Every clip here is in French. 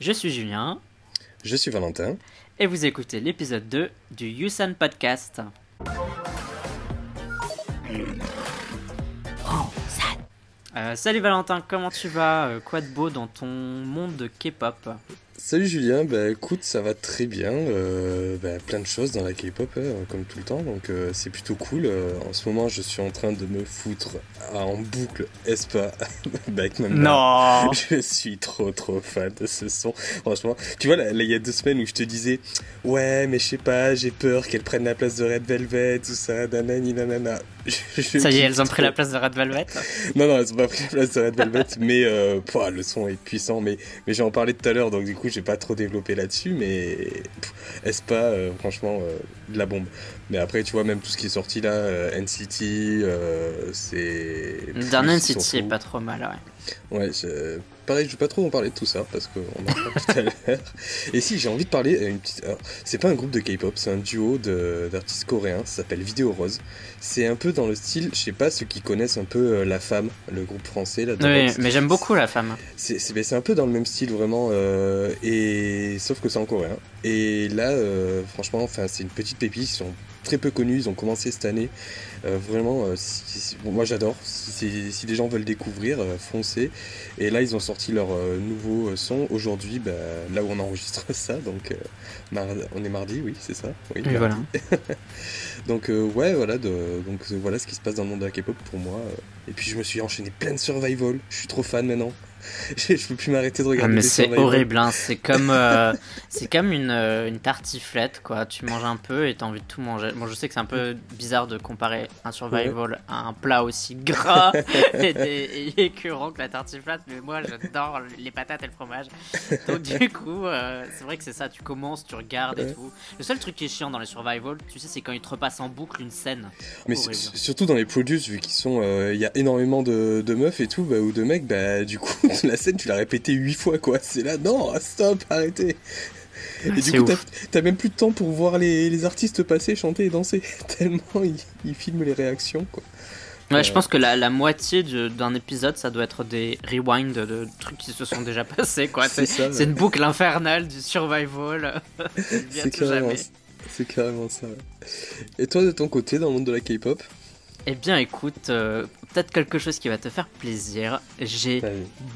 Je suis Julien. Je suis Valentin. Et vous écoutez l'épisode 2 du Yusan Podcast. Euh, salut Valentin, comment tu vas? Euh, Quoi de beau dans ton monde de K-pop? Salut Julien, bah écoute, ça va très bien. Euh, bah, plein de choses dans la K-pop, hein, comme tout le temps, donc euh, c'est plutôt cool. Euh, en ce moment, je suis en train de me foutre en boucle Espa avec ma Non Je suis trop trop fan de ce son. Franchement, tu vois, là, il y a deux semaines où je te disais, ouais, mais je sais pas, j'ai peur qu'elle prenne la place de Red Velvet, tout ça, nanani nanana. ça y est, elles ont pris la place de Red Velvet Non, non, elles ont pas pris la place de Red Velvet, mais le son est puissant, mais, mais j'en parlais tout à l'heure, donc du coup, pas trop développé là-dessus, mais est-ce pas, euh, franchement, euh, de la bombe. Mais après, tu vois, même tout ce qui est sorti là, euh, NCT, c'est. Le dernier NCT est pas trop mal, ouais. Ouais, pareil, je vais pas trop en parler de tout ça parce qu'on en parle tout à l'heure. Et si, j'ai envie de parler. Une petite... c'est pas un groupe de K-pop, c'est un duo d'artistes coréens, ça s'appelle Vidéo Rose. C'est un peu dans le style, je sais pas, ceux qui connaissent un peu La Femme, le groupe français. Là, oui, mais j'aime beaucoup La Femme. C'est un peu dans le même style vraiment, euh, et sauf que c'est en coréen. Et là, euh, franchement, enfin, c'est une petite pépite, ils sont très peu connus, ils ont commencé cette année. Euh, vraiment, euh, moi j'adore. Si, si, les gens veulent découvrir, euh, foncez. Et là, ils ont sorti leur nouveau son aujourd'hui, bah, là où on enregistre ça. Donc, on est mardi, oui, c'est ça? Oui, voilà. donc, ouais, voilà, de, donc voilà ce qui se passe dans le monde de la K-pop pour moi. Et puis, je me suis enchaîné plein de survival. Je suis trop fan maintenant. je peux plus m'arrêter de regarder. Ah, mais c'est horrible, hein. c'est comme, euh, c'est comme une, euh, une, tartiflette, quoi. Tu manges un peu et t'as envie de tout manger. Bon, je sais que c'est un peu bizarre de comparer un survival à un plat aussi gras et, écœurant que la tartiflette, mais moi j'adore les patates et le fromage. Donc du coup, euh, c'est vrai que c'est ça. Tu commences, tu regardes et tout. Le seul truc qui est chiant dans les survival, tu sais, c'est quand ils te repassent en boucle une scène. Mais surtout dans les produce, vu qu'ils sont, il y a énormément de, de meufs et tout, bah, ou de mecs, bah du coup la scène, tu l'as répété huit fois, quoi. C'est là, non, stop, arrêtez. Et du coup, t'as même plus de temps pour voir les, artistes passer, chanter et danser. Tellement ils, filment les réactions, quoi. Ouais, je euh. pense que la, moitié d'un épisode, ça doit être des rewinds de, trucs qui se sont déjà passés, quoi. C'est une boucle infernale du survival. C'est carrément, carrément ça. Et toi, de ton côté, dans le monde de la K-pop? Eh bien, écoute, euh, peut-être quelque chose qui va te faire plaisir. J'ai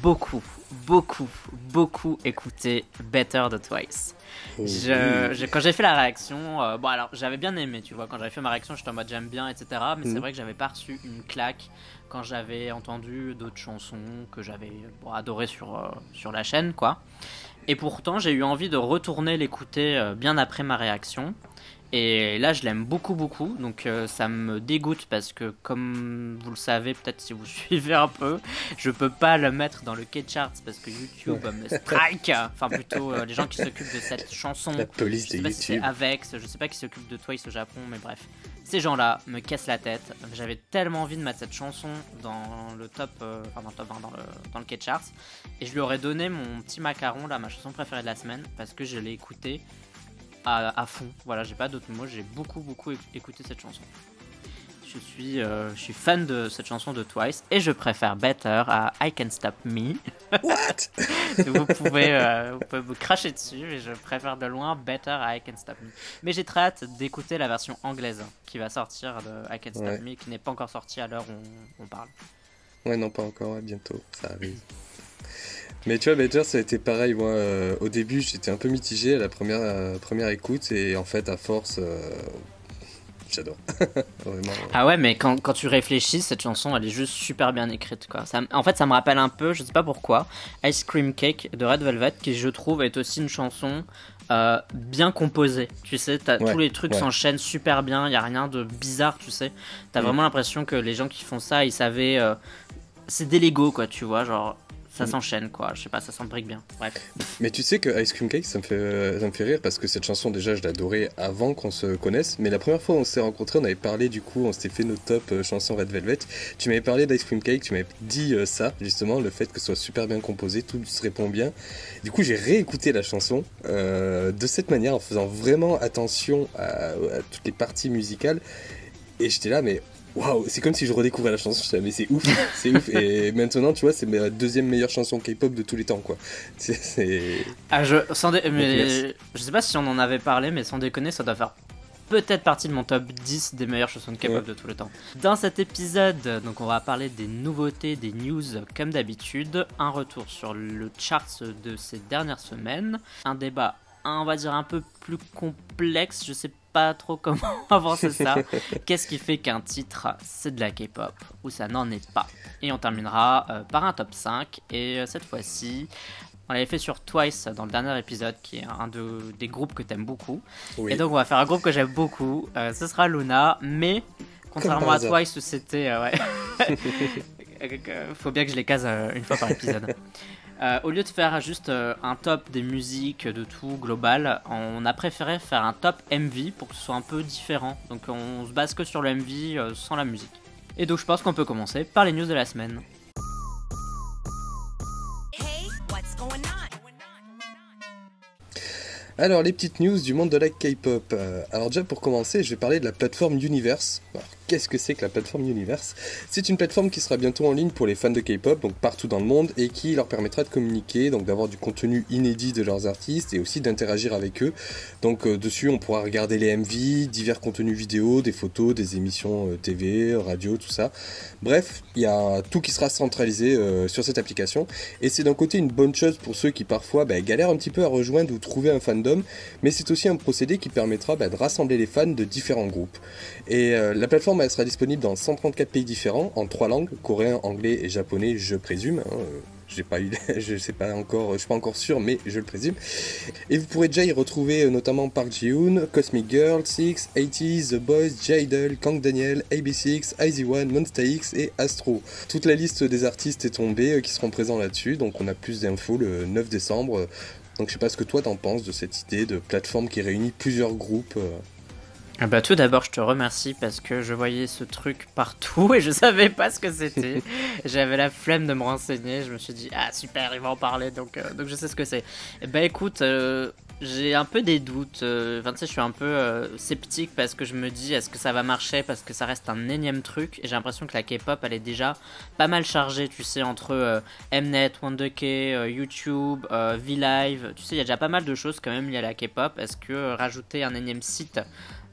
beaucoup, beaucoup, beaucoup écouté Better the Twice. Oh, je, quand j'ai fait la réaction, euh, bon alors j'avais bien aimé, tu vois, quand j'avais fait ma réaction, j'étais en mode j'aime bien, etc. Mais c'est mhm. vrai que j'avais pas reçu une claque quand j'avais entendu d'autres chansons que j'avais bon, adorées sur, euh, sur la chaîne, quoi. Et pourtant, j'ai eu envie de retourner l'écouter bien après ma réaction. Et là, je l'aime beaucoup, beaucoup. Donc, euh, ça me dégoûte parce que, comme vous le savez, peut-être si vous suivez un peu, je peux pas le mettre dans le K-Charts parce que YouTube me strike. Enfin, plutôt euh, les gens qui s'occupent de cette chanson. La police je sais de pas YouTube. Si Avex, je sais pas qui s'occupe de Twice au Japon, mais bref. Ces gens-là me cassent la tête. J'avais tellement envie de mettre cette chanson dans le top, euh, enfin, dans le top 1, dans le, dans le K-Charts. Et je lui aurais donné mon petit macaron, là, ma chanson préférée de la semaine, parce que je l'ai écouté à, fond. Voilà, j'ai pas d'autres mots, j'ai beaucoup beaucoup écouté cette chanson. Je suis, euh, je suis fan de cette chanson de Twice et je préfère Better à I Can Stop Me. What? Vous, pouvez, euh, vous pouvez vous cracher dessus, mais je préfère de loin Better à I Can Stop Me. Mais j'ai très hâte d'écouter la version anglaise qui va sortir de I Can Stop Me, qui n'est pas encore sortie à l'heure où on, parle. Ouais, non, pas encore, bientôt, ça arrive. Mais tu vois, Better, ça a été pareil. Moi, euh, au début, j'étais un peu mitigé à la première, euh, première écoute, et en fait, à force, euh, j'adore. Ah ouais, mais quand, quand, tu réfléchis, cette chanson, elle est juste super bien écrite. Quoi. Ça, en fait, ça me rappelle un peu, je sais pas pourquoi, Ice Cream Cake de Red Velvet, qui je trouve est aussi une chanson bien composée. Tu sais, tous les trucs s'enchaînent super bien, il y a rien de bizarre, tu sais. T'as as mm. vraiment l'impression que les gens qui font ça, ils savaient. c'est des Lego, quoi, tu vois. Genre, ça s'enchaîne quoi, je sais pas, ça s'embrique bien. Bref. Mais tu sais que Ice Cream Cake, ça me fait, ça me fait rire parce que cette chanson, déjà, je l'adorais avant qu'on se connaisse. Mais la première fois on s'est rencontrés, on avait parlé du coup, on s'était fait nos top euh, chansons Red Velvet. Tu m'avais parlé d'Ice Cream Cake, tu m'avais dit euh, ça, justement, le fait que ce soit super bien composé, tout se répond bien. Du coup, j'ai réécouté la chanson euh, de cette manière, en faisant vraiment attention à toutes les parties musicales. Et j'étais là, mais waouh, c'est comme si je redécouvrais la chanson, je mais c'est ouf, c'est ouf. Et maintenant, tu vois, c'est ma deuxième meilleure chanson K-pop de tous les temps, quoi. C'est. Ah, je, sans mais, je sais pas si on en avait parlé, mais sans déconner, ça doit faire peut-être partie de mon top 10 des meilleures chansons de K-pop de tous les temps. Dans cet épisode, donc on va parler des nouveautés, des news comme d'habitude, un retour sur le chart de ces dernières semaines, un débat, on va dire un peu plus complexe, je sais pas trop comment avancer ça. Qu'est-ce qui fait qu'un titre c'est de la K-pop ou ça n'en est pas Et on terminera euh, par un top 5 et euh, cette fois-ci on l'avait fait sur Twice dans le dernier épisode, qui est un de, des groupes que t'aimes beaucoup. Et donc on va faire un groupe que j'aime beaucoup. Euh, ce sera Luna, mais contrairement à Twice où c'était... ouais. Faut bien que je les case une fois par épisode. Euh, au lieu de faire juste euh, un top des musiques, de tout global, on a préféré faire un top MV pour que ce soit un peu différent. Donc on se base que sur le MV euh, sans la musique. Et donc je pense qu'on peut commencer par les news de la semaine. Alors les petites news du monde de la K-pop. alors déjà pour commencer, je vais parler de la plateforme Universe qu'est-ce que c'est que la plateforme Universe? C'est une plateforme qui sera bientôt en ligne pour les fans de K-pop, donc partout dans le monde, et qui leur permettra de communiquer, donc d'avoir du contenu inédit de leurs artistes et aussi d'interagir avec eux. Donc euh, dessus, on pourra regarder les MV, divers contenus vidéo, des photos, des émissions euh, TV, radio, tout ça. Bref, il y a tout qui sera centralisé euh, sur cette application, et c'est d'un côté une bonne chose pour ceux qui parfois bah, galèrent un petit peu à rejoindre ou trouver un fandom, mais c'est aussi un procédé qui permettra bah, de rassembler les fans de différents groupes. Et la plateforme elle sera disponible dans 134 pays différents, en trois langues, coréen, anglais et japonais, je présume. Hein, euh, je sais pas encore, je suis pas encore sûr, mais je le présume. Et vous pourrez déjà y retrouver euh, notamment Park Ji-hoon, Cosmic Girl, Six, 80 The Boys, J-Idol, Kang Daniel, AB6, IZ*ONE, Monsta X et Astro. Toute la liste des artistes est tombée euh, qui seront présents là-dessus, donc on a plus d'infos le 9 décembre. Donc je sais pas ce que toi t'en penses de cette idée de plateforme qui réunit plusieurs groupes. Ah bah tout d'abord, je te remercie parce que je voyais ce truc partout et je savais pas ce que c'était. J'avais la flemme de me renseigner. Je me suis dit ah super, il va en parler donc euh, donc je sais ce que c'est. Bah écoute, euh, j'ai un peu des doutes. Euh, enfin, tu sais, je suis un peu sceptique parce que je me dis est-ce que ça va marcher parce que ça reste un énième truc? Et j'ai l'impression que la K-pop elle est déjà pas mal chargée, tu sais, entre Mnet, WonderK, YouTube, V-Live. Tu sais, il y a déjà pas mal de choses quand même liées à la K-pop. Est-ce que rajouter un énième site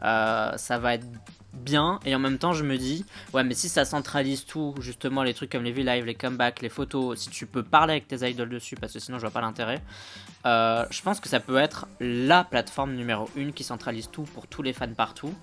euh, ça va être bien. Et en même temps je me dis ouais mais si ça centralise tout justement les trucs comme les V-Live, les comebacks, les photos, si tu peux parler avec tes idoles dessus parce que sinon je vois pas l'intérêt euh, je pense que ça peut être la plateforme numéro 1 qui centralise tout pour tous les fans partout.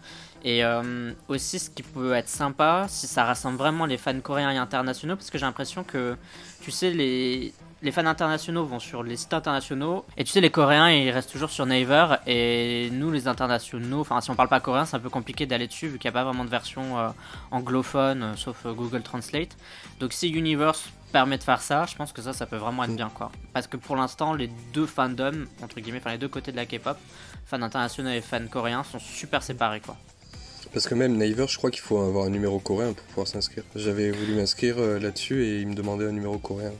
Et euh, aussi ce qui peut être sympa si ça rassemble vraiment les fans coréens et internationaux parce que j'ai l'impression que tu sais les les fans internationaux vont sur les sites internationaux. Et tu sais les coréens ils restent toujours sur Naver. Et nous les internationaux enfin si on parle pas coréen c'est un peu compliqué d'aller dessus vu qu'il n'y a pas vraiment de version euh, anglophone euh, sauf euh, Google Translate. Donc si Universe permet de faire ça je pense que ça ça peut vraiment être bien quoi. Parce que pour l'instant les deux fandoms entre guillemets enfin les deux côtés de la K-pop fans internationaux et fans coréens sont super séparés quoi. Parce que même Naver, je crois qu'il faut avoir un numéro coréen pour pouvoir s'inscrire. J'avais voulu m'inscrire là-dessus et il me demandait un numéro coréen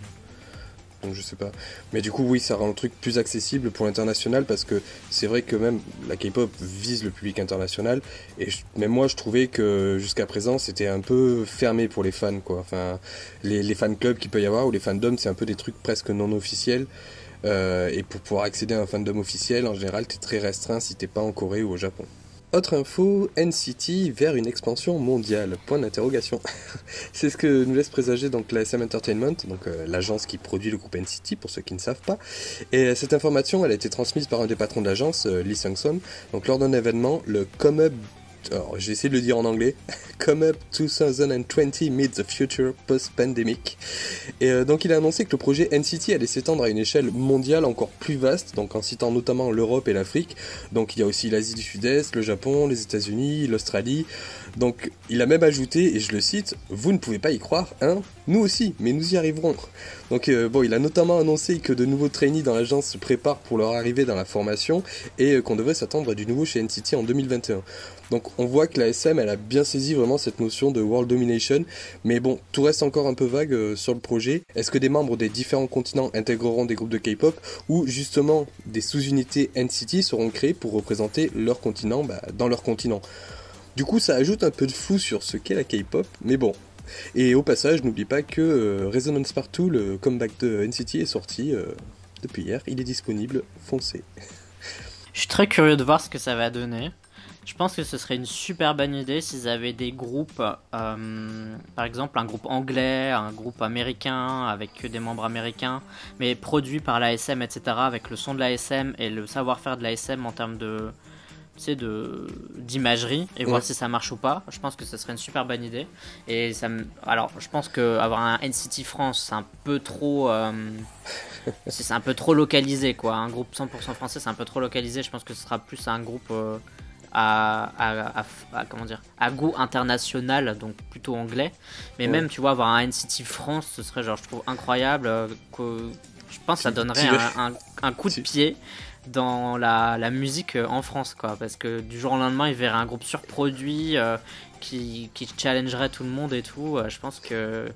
je sais pas. Mais du coup, oui, ça rend le truc plus accessible pour l'international parce que c'est vrai que même la K-pop vise le public international et même moi, je trouvais que jusqu'à présent, c'était un peu fermé pour les fans, quoi. Enfin, les, les fan clubs qu'il peut y avoir ou les fandoms, c'est un peu des trucs presque non officiels. Euh, et pour pouvoir accéder à un fandom officiel, en général, t'es très restreint si t'es pas en Corée ou au Japon. Autre info, NCT vers une expansion mondiale. Point d'interrogation. C'est ce que nous laisse présager donc la SM Entertainment, donc euh, l'agence qui produit le groupe NCT pour ceux qui ne savent pas. Et euh, cette information, elle a été transmise par un des patrons de l'agence, euh, Lee Sung-son, donc lors d'un événement, le Come Up alors j'ai essayé de le dire en anglais, Come Up 2020 Meets the Future Post-Pandemic. Et euh, donc il a annoncé que le projet NCT allait s'étendre à une échelle mondiale encore plus vaste, donc en citant notamment l'Europe et l'Afrique. Donc il y a aussi l'Asie du Sud-Est, le Japon, les États-Unis, l'Australie. Donc il a même ajouté, et je le cite, Vous ne pouvez pas y croire, hein Nous aussi, mais nous y arriverons. Donc euh, bon, il a notamment annoncé que de nouveaux trainees dans l'agence se préparent pour leur arrivée dans la formation et euh, qu'on devrait s'attendre à du nouveau chez NCT en 2021. Donc on voit que la SM, elle a bien saisi vraiment cette notion de world domination, mais bon, tout reste encore un peu vague euh, sur le projet. Est-ce que des membres des différents continents intégreront des groupes de K-pop ou justement des sous-unités NCT seront créées pour représenter leur continent bah, dans leur continent? Du coup, ça ajoute un peu de flou sur ce qu'est la K-pop, mais bon. Et au passage, n'oublie pas que euh, Resonance Partout, le comeback de NCT, est sorti euh, depuis hier. Il est disponible, foncez. Je suis très curieux de voir ce que ça va donner. Je pense que ce serait une super bonne idée s'ils avaient des groupes, euh, par exemple un groupe anglais, un groupe américain avec des membres américains, mais produits par l'ASM, etc., avec le son de l'ASM et le savoir-faire de l'ASM en termes de, de d'imagerie et voir si ça marche ou pas. Je pense que ce serait une super bonne idée. Et ça alors, je pense que avoir un NCT France, c'est un peu trop. Euh, c'est un peu trop localisé quoi. Un groupe 100% français, c'est un peu trop localisé. Je pense que ce sera plus un groupe euh, à, comment dire, à goût international, donc plutôt anglais. Mais même, tu vois, avoir un NCT France, ce serait, genre, je trouve incroyable. Euh, que, je pense que ça donnerait un, coup de pied dans la, musique euh, en France, quoi. Parce que du jour au lendemain, il verrait un groupe surproduit euh, qui, qui challengerait tout le monde et tout. je pense que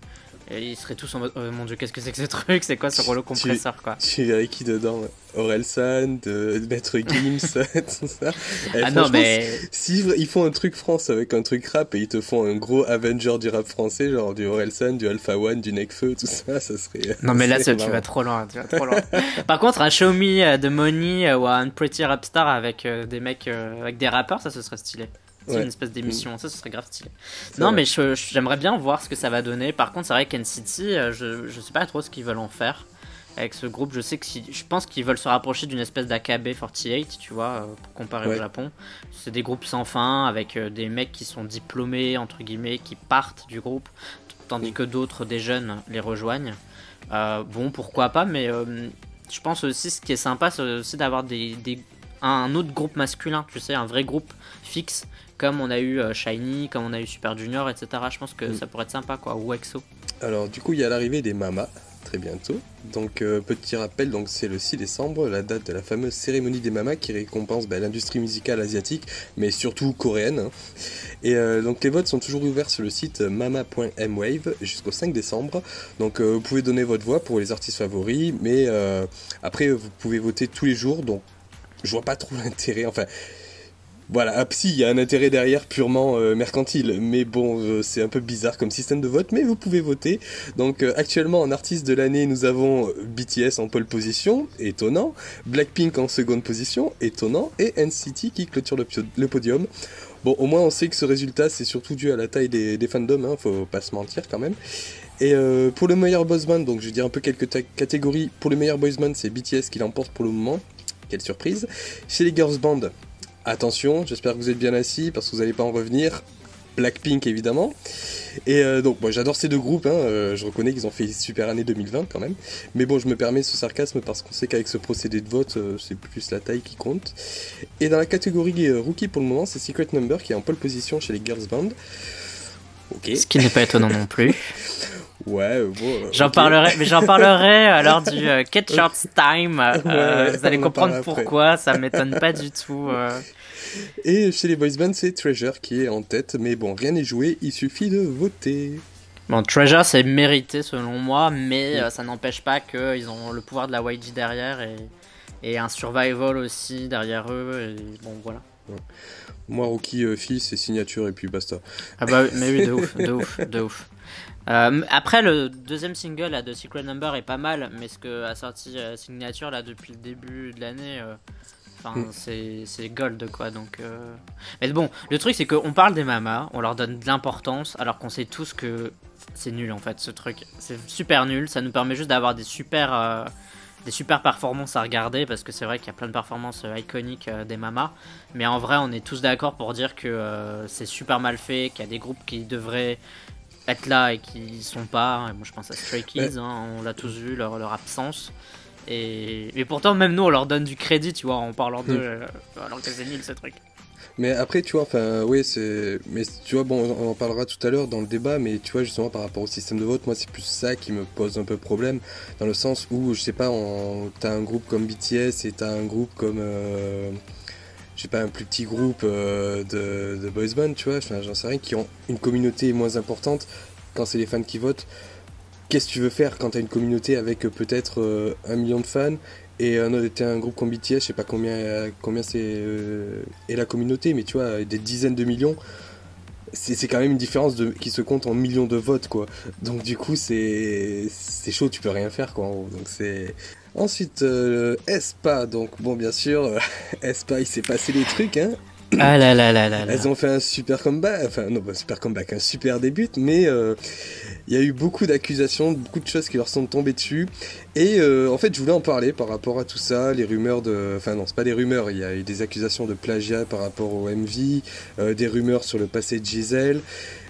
et ils seraient tous en mode oh mon dieu, qu'est-ce que c'est que ce truc? C'est quoi ce rouleau compresseur quoi? Tu verrais qui dedans? Orelsan, de Maître Gims, tout ça. ah non, mais. Si ils font un truc France avec un truc rap et ils te font un gros Avenger du rap français, genre du Orelsan, du Alpha One, du Necfeu, tout ça, ça serait. Non, mais là, tu vas trop loin. Tu vas trop loin. Par contre, un Show Me euh, de Money euh, ou un Pretty Rapstar avec euh, des mecs, avec des rappeurs, ça, ce serait stylé une espèce d'émission. Ça, ce serait grave stylé. Non, mais j'aimerais bien voir ce que ça va donner. Par contre, c'est vrai qu'NCT, euh, je, je sais pas trop ce qu'ils veulent en faire avec ce groupe. Je sais que si, je pense qu'ils veulent se rapprocher d'une espèce d'AKB 48, tu vois, euh, pour comparer au Japon. C'est des groupes sans fin avec euh, des mecs qui sont diplômés, entre guillemets, qui partent du groupe, tandis que d'autres, des jeunes, les rejoignent. bon, pourquoi pas, mais je pense aussi ce qui est sympa, c'est aussi d'avoir des, des, un autre groupe masculin, tu sais, un vrai groupe fixe comme on a eu euh, Shiny, comme on a eu Super Junior, etc. Je pense que mm. ça pourrait être sympa, quoi, ou EXO. Alors, du coup, il y a l'arrivée des Mamas très bientôt. Donc euh, petit rappel, donc c'est le 6 décembre, la date de la fameuse cérémonie des mamas qui récompense bah, l'industrie musicale asiatique, mais surtout coréenne. Hein. Et euh, donc les votes sont toujours ouverts sur le site mama.mwave jusqu'au 5 décembre. Donc vous pouvez donner votre voix pour les artistes favoris, mais après vous pouvez voter tous les jours. Donc je vois pas trop l'intérêt. Enfin, voilà, ah, il y a un intérêt derrière purement euh, mercantile, mais bon, euh, c'est un peu bizarre comme système de vote, mais vous pouvez voter. Donc euh, actuellement en artiste de l'année, nous avons BTS en pole position, étonnant, Blackpink en seconde position, étonnant, et NCT qui clôture le, podium. Bon, au moins on sait que ce résultat, c'est surtout dû à la taille des, fandoms, hein, faut pas se mentir quand même. Et pour le meilleur boys donc je vais dire un peu quelques catégories. Pour le meilleur boys band, c'est BTS qui l'emporte pour le moment. Quelle surprise. Chez les girls band, Attention, j'espère que vous êtes bien assis parce que vous n'allez pas en revenir. Blackpink évidemment. Et euh, donc, moi j'adore ces deux groupes, hein, euh, je reconnais qu'ils ont fait super année 2020 quand même. Mais bon, je me permets ce sarcasme parce qu'on sait qu'avec ce procédé de vote, euh, c'est plus la taille qui compte. Et dans la catégorie rookie pour le moment, c'est Secret Number qui est en pole position chez les Girls Band. Ok. Ce qui n'est pas étonnant non plus. Ouais, bon. J'en parlerai, mais j'en parlerai lors du Catch Shorts Time. vous allez comprendre pourquoi, ça m'étonne pas du tout. Et chez les boys band, c'est Treasure qui est en tête, mais bon, rien n'est joué, il suffit de voter. Bon, Treasure, c'est mérité selon moi, mais euh, ça n'empêche pas qu'ils ont le pouvoir de la YG derrière et, et, un survival aussi derrière eux. Et bon, voilà. Moi, Rookie, euh, fils, c'est signature et puis basta. Ah bah mais oui, de ouf, de ouf, de ouf. Euh, après, le deuxième single là, de Secret Number est pas mal, mais ce que a sorti Signature là depuis le début de l'année, Enfin, mm. c'est gold quoi. Donc, euh. Mais bon, le truc c'est qu'on parle des mamas, on leur donne de l'importance, alors qu'on sait tous que c'est nul en fait ce truc. C'est super nul. Ça nous permet juste d'avoir des super, euh, des super performances à regarder parce que c'est vrai qu'il y a plein de performances euh, iconiques des mamas. Mais en vrai, on est tous d'accord pour dire que c'est super mal fait, qu'il y a des groupes qui devraient être là et qui sont pas. moi je pense à Stray Kids, hein, on l'a tous vu leur, leur absence. Et, pourtant, même nous, on leur donne du crédit, tu vois, en parlant de. Euh, alors que c'est nul ce truc. Mais après, tu vois, enfin, oui, c'est. Mais tu vois, bon, on en parlera tout à l'heure dans le débat, mais tu vois, justement, par rapport au système de vote, moi, c'est plus ça qui me pose un peu problème, dans le sens où, je sais pas, t'as un groupe comme BTS et t'as un groupe comme. Euh, je sais pas, un plus petit groupe euh, de, de boys band, tu vois, j'en sais rien, qui ont une communauté moins importante quand c'est les fans qui votent qu'est-ce que tu veux faire quand tu as une communauté avec euh, peut-être euh, un million de fans et un, un groupe comme BTS, je sais pas combien, combien c'est euh, est la communauté, mais tu vois, des dizaines de millions. c'est quand même une différence qui se compte en millions de votes, quoi. Donc du coup, c'est chaud, tu peux rien faire, quoi. Donc c'est... Ensuite, euh, Espa, donc bon, bien sûr, Espa, il s'est passé des trucs, hein. Ah là là là là. Elles ont fait un super comeback, enfin non, pas un super comeback, un super début, mais euh, il y a eu beaucoup d'accusations, beaucoup de choses qui leur sont tombées dessus. Et euh, en fait, je voulais en parler par rapport à tout ça, les rumeurs de. Enfin, non, c'est pas des rumeurs, il y a eu des accusations de plagiat par rapport au MV, euh, des rumeurs sur le passé de Giselle.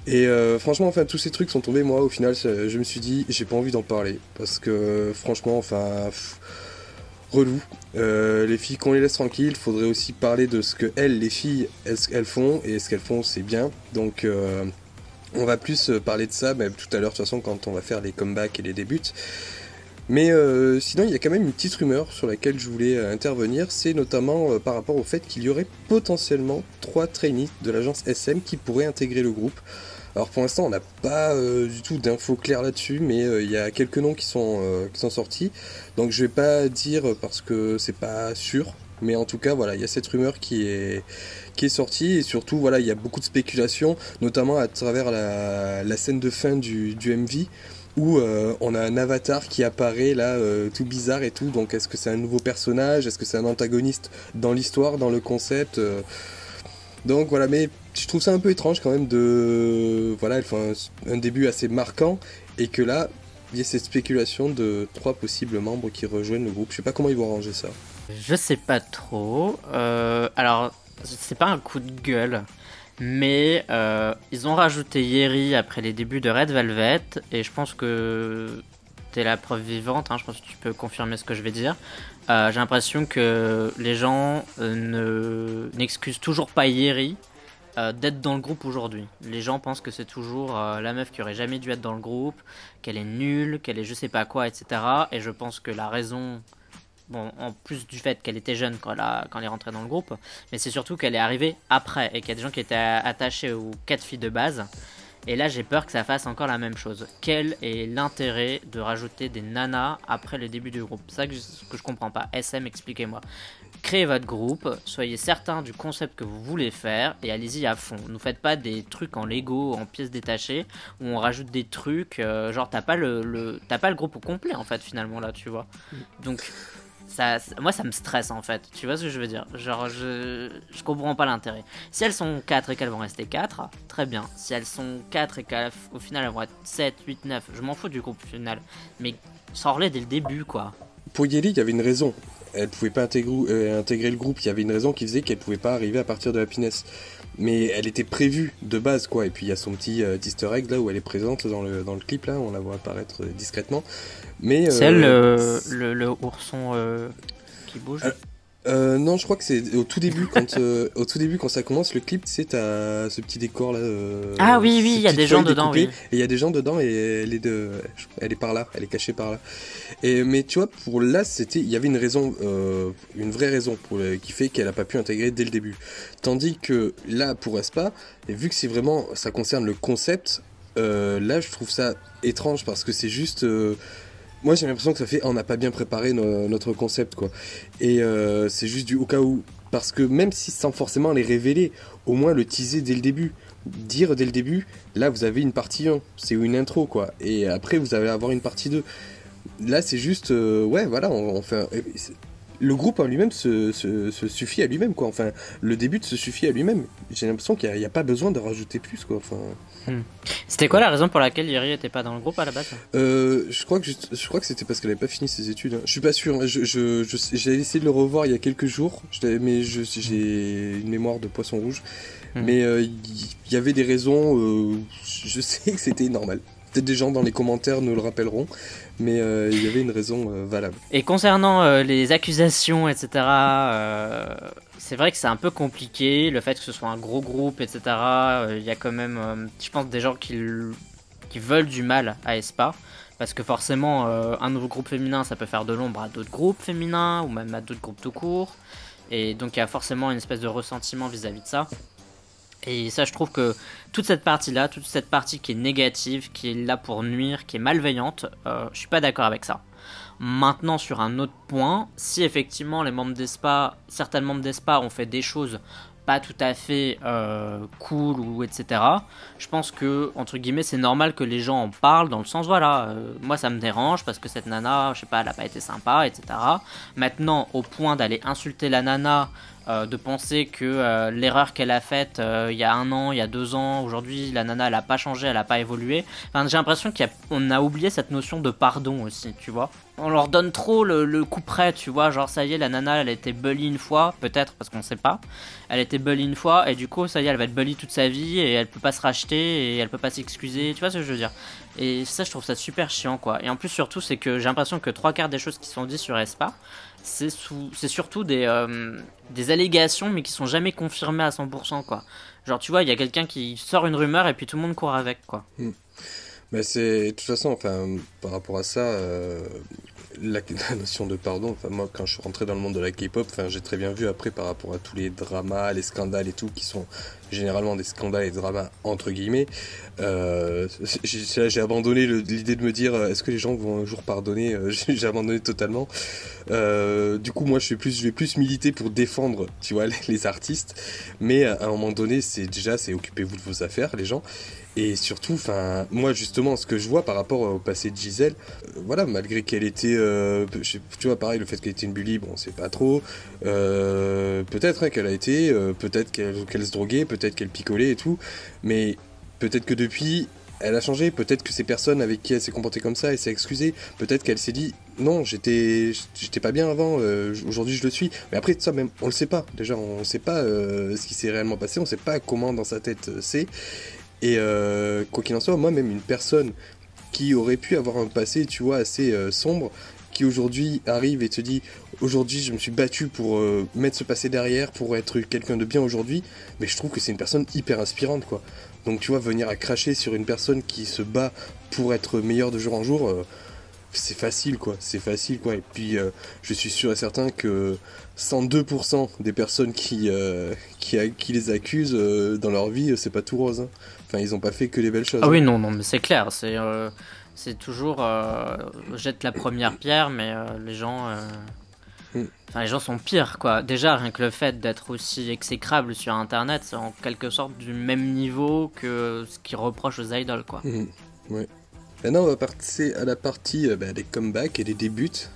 Et franchement, enfin, tous ces trucs sont tombés. Moi, au final, je me suis dit, j'ai pas envie d'en parler. Parce que franchement, enfin relou. Euh, les filles, qu'on les laisse tranquilles, il faudrait aussi parler de ce que elles, les filles, elles, font, et ce qu'elles font, c'est bien. Donc, euh, on va plus euh, parler de ça mais tout à l'heure, de toute façon, quand on va faire les comebacks et les débuts. Mais sinon, il y a quand même une petite rumeur sur laquelle je voulais intervenir, c'est notamment par rapport au fait qu'il y aurait potentiellement trois trainees de l'agence SM qui pourraient intégrer le groupe. Alors pour l'instant, on n'a pas euh, du tout d'infos claires là-dessus, mais euh, il y a quelques noms qui sont, euh, qui sont sortis. Donc je vais pas dire parce que c'est pas sûr, mais en tout cas, voilà, il y a cette rumeur qui est, qui est sortie et surtout, voilà, il y a beaucoup de spéculations, notamment à travers la, la scène de fin du, du MV où on a un avatar qui apparaît là, tout bizarre et tout. Donc, est-ce que c'est un nouveau personnage? Est-ce que c'est un antagoniste dans l'histoire, dans le concept Donc voilà, mais je trouve ça un peu étrange quand même de. Voilà, elle fait un, début assez marquant et que là, il y a cette spéculation de trois possibles membres qui rejoignent le groupe. Je sais pas comment ils vont arranger ça. Je sais pas trop. Euh, alors, c'est pas un coup de gueule, mais euh, ils ont rajouté Yeri après les débuts de Red Velvet et je pense que t'es la preuve vivante. Hein, je pense que tu peux confirmer ce que je vais dire. Euh, j'ai l'impression que les gens ne n'excusent toujours pas Yeri euh, d'être dans le groupe aujourd'hui. Les gens pensent que c'est toujours euh, la meuf qui aurait jamais dû être dans le groupe, qu'elle est nulle, qu'elle est je sais pas quoi, etc. Et je pense que la raison, bon, en plus du fait qu'elle était jeune quand elle, est rentrée dans le groupe, mais c'est surtout qu'elle est arrivée après et qu'il y a des gens qui étaient attachés aux quatre filles de base. Et là, j'ai peur que ça fasse encore la même chose. Quel est l'intérêt de rajouter des nanas après le début du groupe? C'est ça que je, que comprends pas. SM, expliquez-moi créez votre groupe, soyez certain du concept que vous voulez faire et allez-y à fond. Ne faites pas des trucs en Lego, en pièces détachées, où on rajoute des trucs, euh, genre t'as pas le, pas le groupe au complet en fait finalement là, tu vois. Donc moi ça me stresse en fait, tu vois ce que je veux dire? Genre je, je comprends pas l'intérêt. Si elles sont 4 et qu'elles vont rester 4, très bien. Si elles sont 4 et qu'au final elles vont être 7, 8, 9, je m'en fous du groupe final. Mais sors-les dès le début quoi. Pour Yeli, il y avait une raison elle pouvait pas euh, intégrer, le groupe. Il y avait une raison qui faisait qu'elle pouvait pas arriver à partir de Happiness. Mais elle était prévue de base, quoi. Et puis il y a son petit euh, easter egg là où elle est présente dans le, dans le clip, là. On la voit apparaître euh, discrètement. Mais, C'est elle, le, le, ourson qui bouge euh, non, je crois que c'est au tout début quand euh, au tout début quand ça commence le clip, c'est à ce petit décor là. Euh, ah oui oui, il y a des gens dedans. Oui. Et il y a des gens dedans et elle est de, elle est par là, elle est cachée par là. Et mais tu vois pour là c'était, il y avait une raison, une vraie raison pour qui fait qu'elle a pas pu intégrer dès le début. Tandis que là pour Espa, vu que c'est vraiment ça concerne le concept, là je trouve ça étrange parce que c'est juste moi j'ai l'impression que ça fait on n'a pas bien préparé notre concept quoi. Et euh, c'est juste du au cas où parce que même si sans forcément les révéler, au moins le teaser dès le début, dire dès le début, là vous avez une partie 1, c'est une intro quoi. Et après vous allez avoir une partie 2. Là c'est juste euh, ouais voilà on, fait le groupe en lui-même se, suffit à lui-même quoi. Enfin le début se suffit à lui-même. J'ai l'impression qu'il n'y a, pas besoin de rajouter plus quoi. Enfin. Hmm. C'était quoi la raison pour laquelle Yuri était pas dans le groupe à la base? Euh, Je crois que je, crois que c'était parce qu'elle avait pas fini ses études. Hein. Je suis pas sûr. Hein. Je, j'ai essayé de le revoir il y a quelques jours, mais j'ai une mémoire de poisson rouge. Hmm. Mais euh, il y, avait des raisons. Euh, je sais que c'était normal. Peut-être des gens dans les commentaires nous le rappelleront, mais il y avait une raison valable. Et concernant les accusations, etc c'est vrai que c'est un peu compliqué, le fait que ce soit un gros groupe, etc. Euh, il y a quand même, euh, je pense, des gens qui, veulent du mal à Espa. Parce que forcément, euh, un nouveau groupe féminin, ça peut faire de l'ombre à d'autres groupes féminins, ou même à d'autres groupes tout court. Et donc il y a forcément une espèce de ressentiment vis-à-vis de ça. Et ça, je trouve que toute cette partie-là, toute cette partie qui est négative, qui est là pour nuire, qui est malveillante, je suis pas d'accord avec ça. Maintenant, sur un autre point, si effectivement les membres d'ESPA, certains membres d'ESPA ont fait des choses pas tout à fait euh, cool ou etc. Je pense que entre guillemets c'est normal que les gens en parlent dans le sens voilà euh, moi ça me dérange parce que cette nana je sais pas elle a pas été sympa etc. Maintenant au point d'aller insulter la nana euh, de penser que euh, l'erreur qu'elle a faite euh, il y a un an, il y a deux ans, aujourd'hui la nana elle a pas changé, elle a pas évolué. Enfin, j'ai l'impression qu'on a, oublié cette notion de pardon aussi, tu vois. On leur donne trop le, coup près, tu vois. Genre, ça y est, la nana elle été bully une fois, peut-être parce qu'on sait pas. Elle été bully une fois et du coup, ça y est, elle va être bully toute sa vie et elle peut pas se racheter et elle peut pas s'excuser, tu vois ce que je veux dire. Et ça, je trouve ça super chiant quoi. Et en plus, surtout, c'est que j'ai l'impression que trois quarts des choses qui sont dites sur Espa, c'est surtout des, euh, des allégations, mais qui sont jamais confirmées à 100%, quoi. Genre, tu vois, il y a quelqu'un qui sort une rumeur et puis tout le monde court avec, quoi. Hmm. Mais c'est, de toute façon, enfin, par rapport à ça, euh, la, notion de pardon, enfin, moi, quand je suis rentré dans le monde de la K-pop, enfin, j'ai très bien vu après par rapport à tous les dramas, les scandales et tout, qui sont généralement des scandales et dramas entre guillemets. Euh, j'ai abandonné l'idée de me dire euh, est-ce que les gens vont un jour pardonner? Euh, j'ai abandonné totalement. du coup, moi, je, plus, je vais plus militer pour défendre, tu vois, les, artistes. Mais à un moment donné, c'est déjà, c'est occupez-vous de vos affaires, les gens. Et surtout, enfin, moi justement, ce que je vois par rapport au passé de Gisèle, voilà, malgré qu'elle était, tu vois, pareil, le fait qu'elle était une bully, bon, c'est pas trop. peut-être hein, qu'elle a été, peut-être qu'elle se droguait, peut-être qu'elle picolait et tout, mais peut-être que depuis, elle a changé, peut-être que ces personnes avec qui elle s'est comportée comme ça, elle s'est excusée, peut-être qu'elle s'est dit non, j'étais j'étais pas bien avant, euh, aujourd'hui je le suis. Mais après ça même, on le sait pas. Déjà, on sait pas euh, ce qui s'est réellement passé, on sait pas comment dans sa tête euh, c'est. Et quoi qu'il en soit, moi même une personne qui aurait pu avoir un passé, tu vois, assez sombre, qui aujourd'hui arrive et te dit aujourd'hui je me suis battu pour euh, mettre ce passé derrière, pour être quelqu'un de bien aujourd'hui, mais je trouve que c'est une personne hyper inspirante quoi. Donc tu vois, venir à cracher sur une personne qui se bat pour être meilleur de jour en jour, euh, c'est facile quoi, c'est facile quoi. Et puis euh, je suis sûr et certain que 102% des personnes qui, les accusent dans leur vie, c'est pas tout rose. Hein. Enfin, ils ont pas fait que les belles choses. Ah oui, hein. non, non, mais c'est clair, c'est c'est toujours euh, jette la première pierre, mais euh, les gens, euh, mm. enfin, les gens sont pires quoi. Déjà rien que le fait d'être aussi exécrable sur Internet, c'est en quelque sorte du même niveau que ce qu'ils reprochent aux idoles quoi. Mm. Maintenant on va passer à la partie bah, des comebacks et des débuts.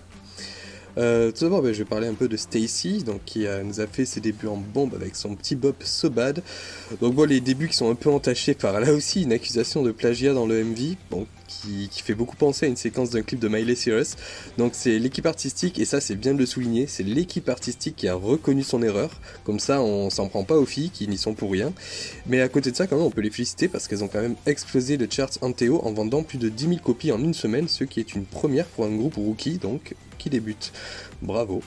Tout d'abord, bah, je vais parler un peu de Stacy, donc qui nous a fait ses débuts en bombe avec son petit bop So Bad. Donc bon, les débuts qui sont un peu entachés par là aussi une accusation de plagiat dans le MV. Qui, fait beaucoup penser à une séquence d'un clip de Miley Cyrus. Donc c'est l'équipe artistique, et ça c'est bien de le souligner, c'est l'équipe artistique qui a reconnu son erreur. Comme ça on s'en prend pas aux filles qui n'y sont pour rien. Mais à côté de ça quand même on peut les féliciter parce qu'elles ont quand même explosé le charts Anteo en vendant plus de 10 000 copies en une semaine, ce qui est une première pour un groupe rookie donc qui débute. Bravo.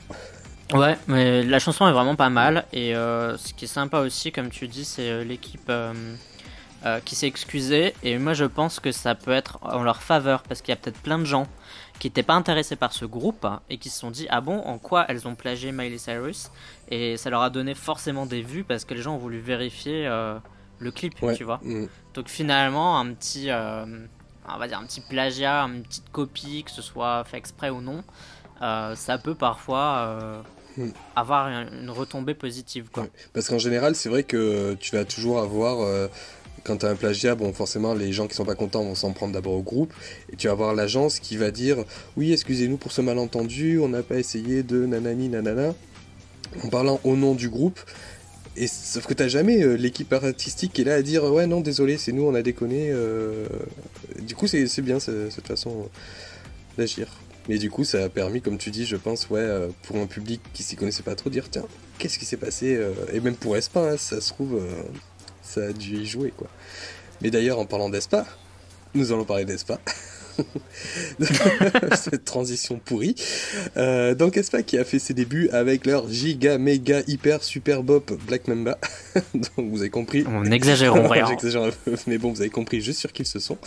Ouais, mais la chanson est vraiment pas mal et euh, ce qui est sympa aussi, comme tu dis, c'est euh, l'équipe euh, euh, qui s'est excusé et moi je pense que ça peut être en leur faveur parce qu'il y a peut-être plein de gens qui n'étaient pas intéressés par ce groupe hein, et qui se sont dit ah bon en quoi elles ont plagié Miley Cyrus? Et ça leur a donné forcément des vues parce que les gens ont voulu vérifier euh, le clip tu vois mm. donc finalement un petit euh, on va dire un petit plagiat une petite copie que ce soit fait exprès ou non ça peut parfois mm. avoir une, retombée positive quoi. Parce qu'en général c'est vrai que tu vas toujours avoir quand tu as un plagiat, bon, forcément, les gens qui sont pas contents vont s'en prendre d'abord au groupe. Et tu vas avoir l'agence qui va dire Oui, excusez-nous pour ce malentendu, on n'a pas essayé de nanani nanana, en parlant au nom du groupe. Et sauf que t'as jamais euh, l'équipe artistique qui est là à dire ouais non désolé c'est nous on a déconné. Euh. Du coup c'est bien cette façon d'agir. Mais du coup ça a permis comme tu dis je pense ouais euh, pour un public qui s'y connaissait pas trop dire tiens qu'est-ce qui s'est passé et même pour Espa hein, ça se trouve ça a dû y jouer quoi. Mais d'ailleurs, en parlant d'ESPA, nous allons parler d'ESPA. cette transition pourrie. Euh, donc Espa qui a fait ses débuts avec leur giga méga hyper super bop Black Mamba. donc vous avez compris. On. J'exagère un peu, mais bon vous avez compris juste sur qui ils se sont.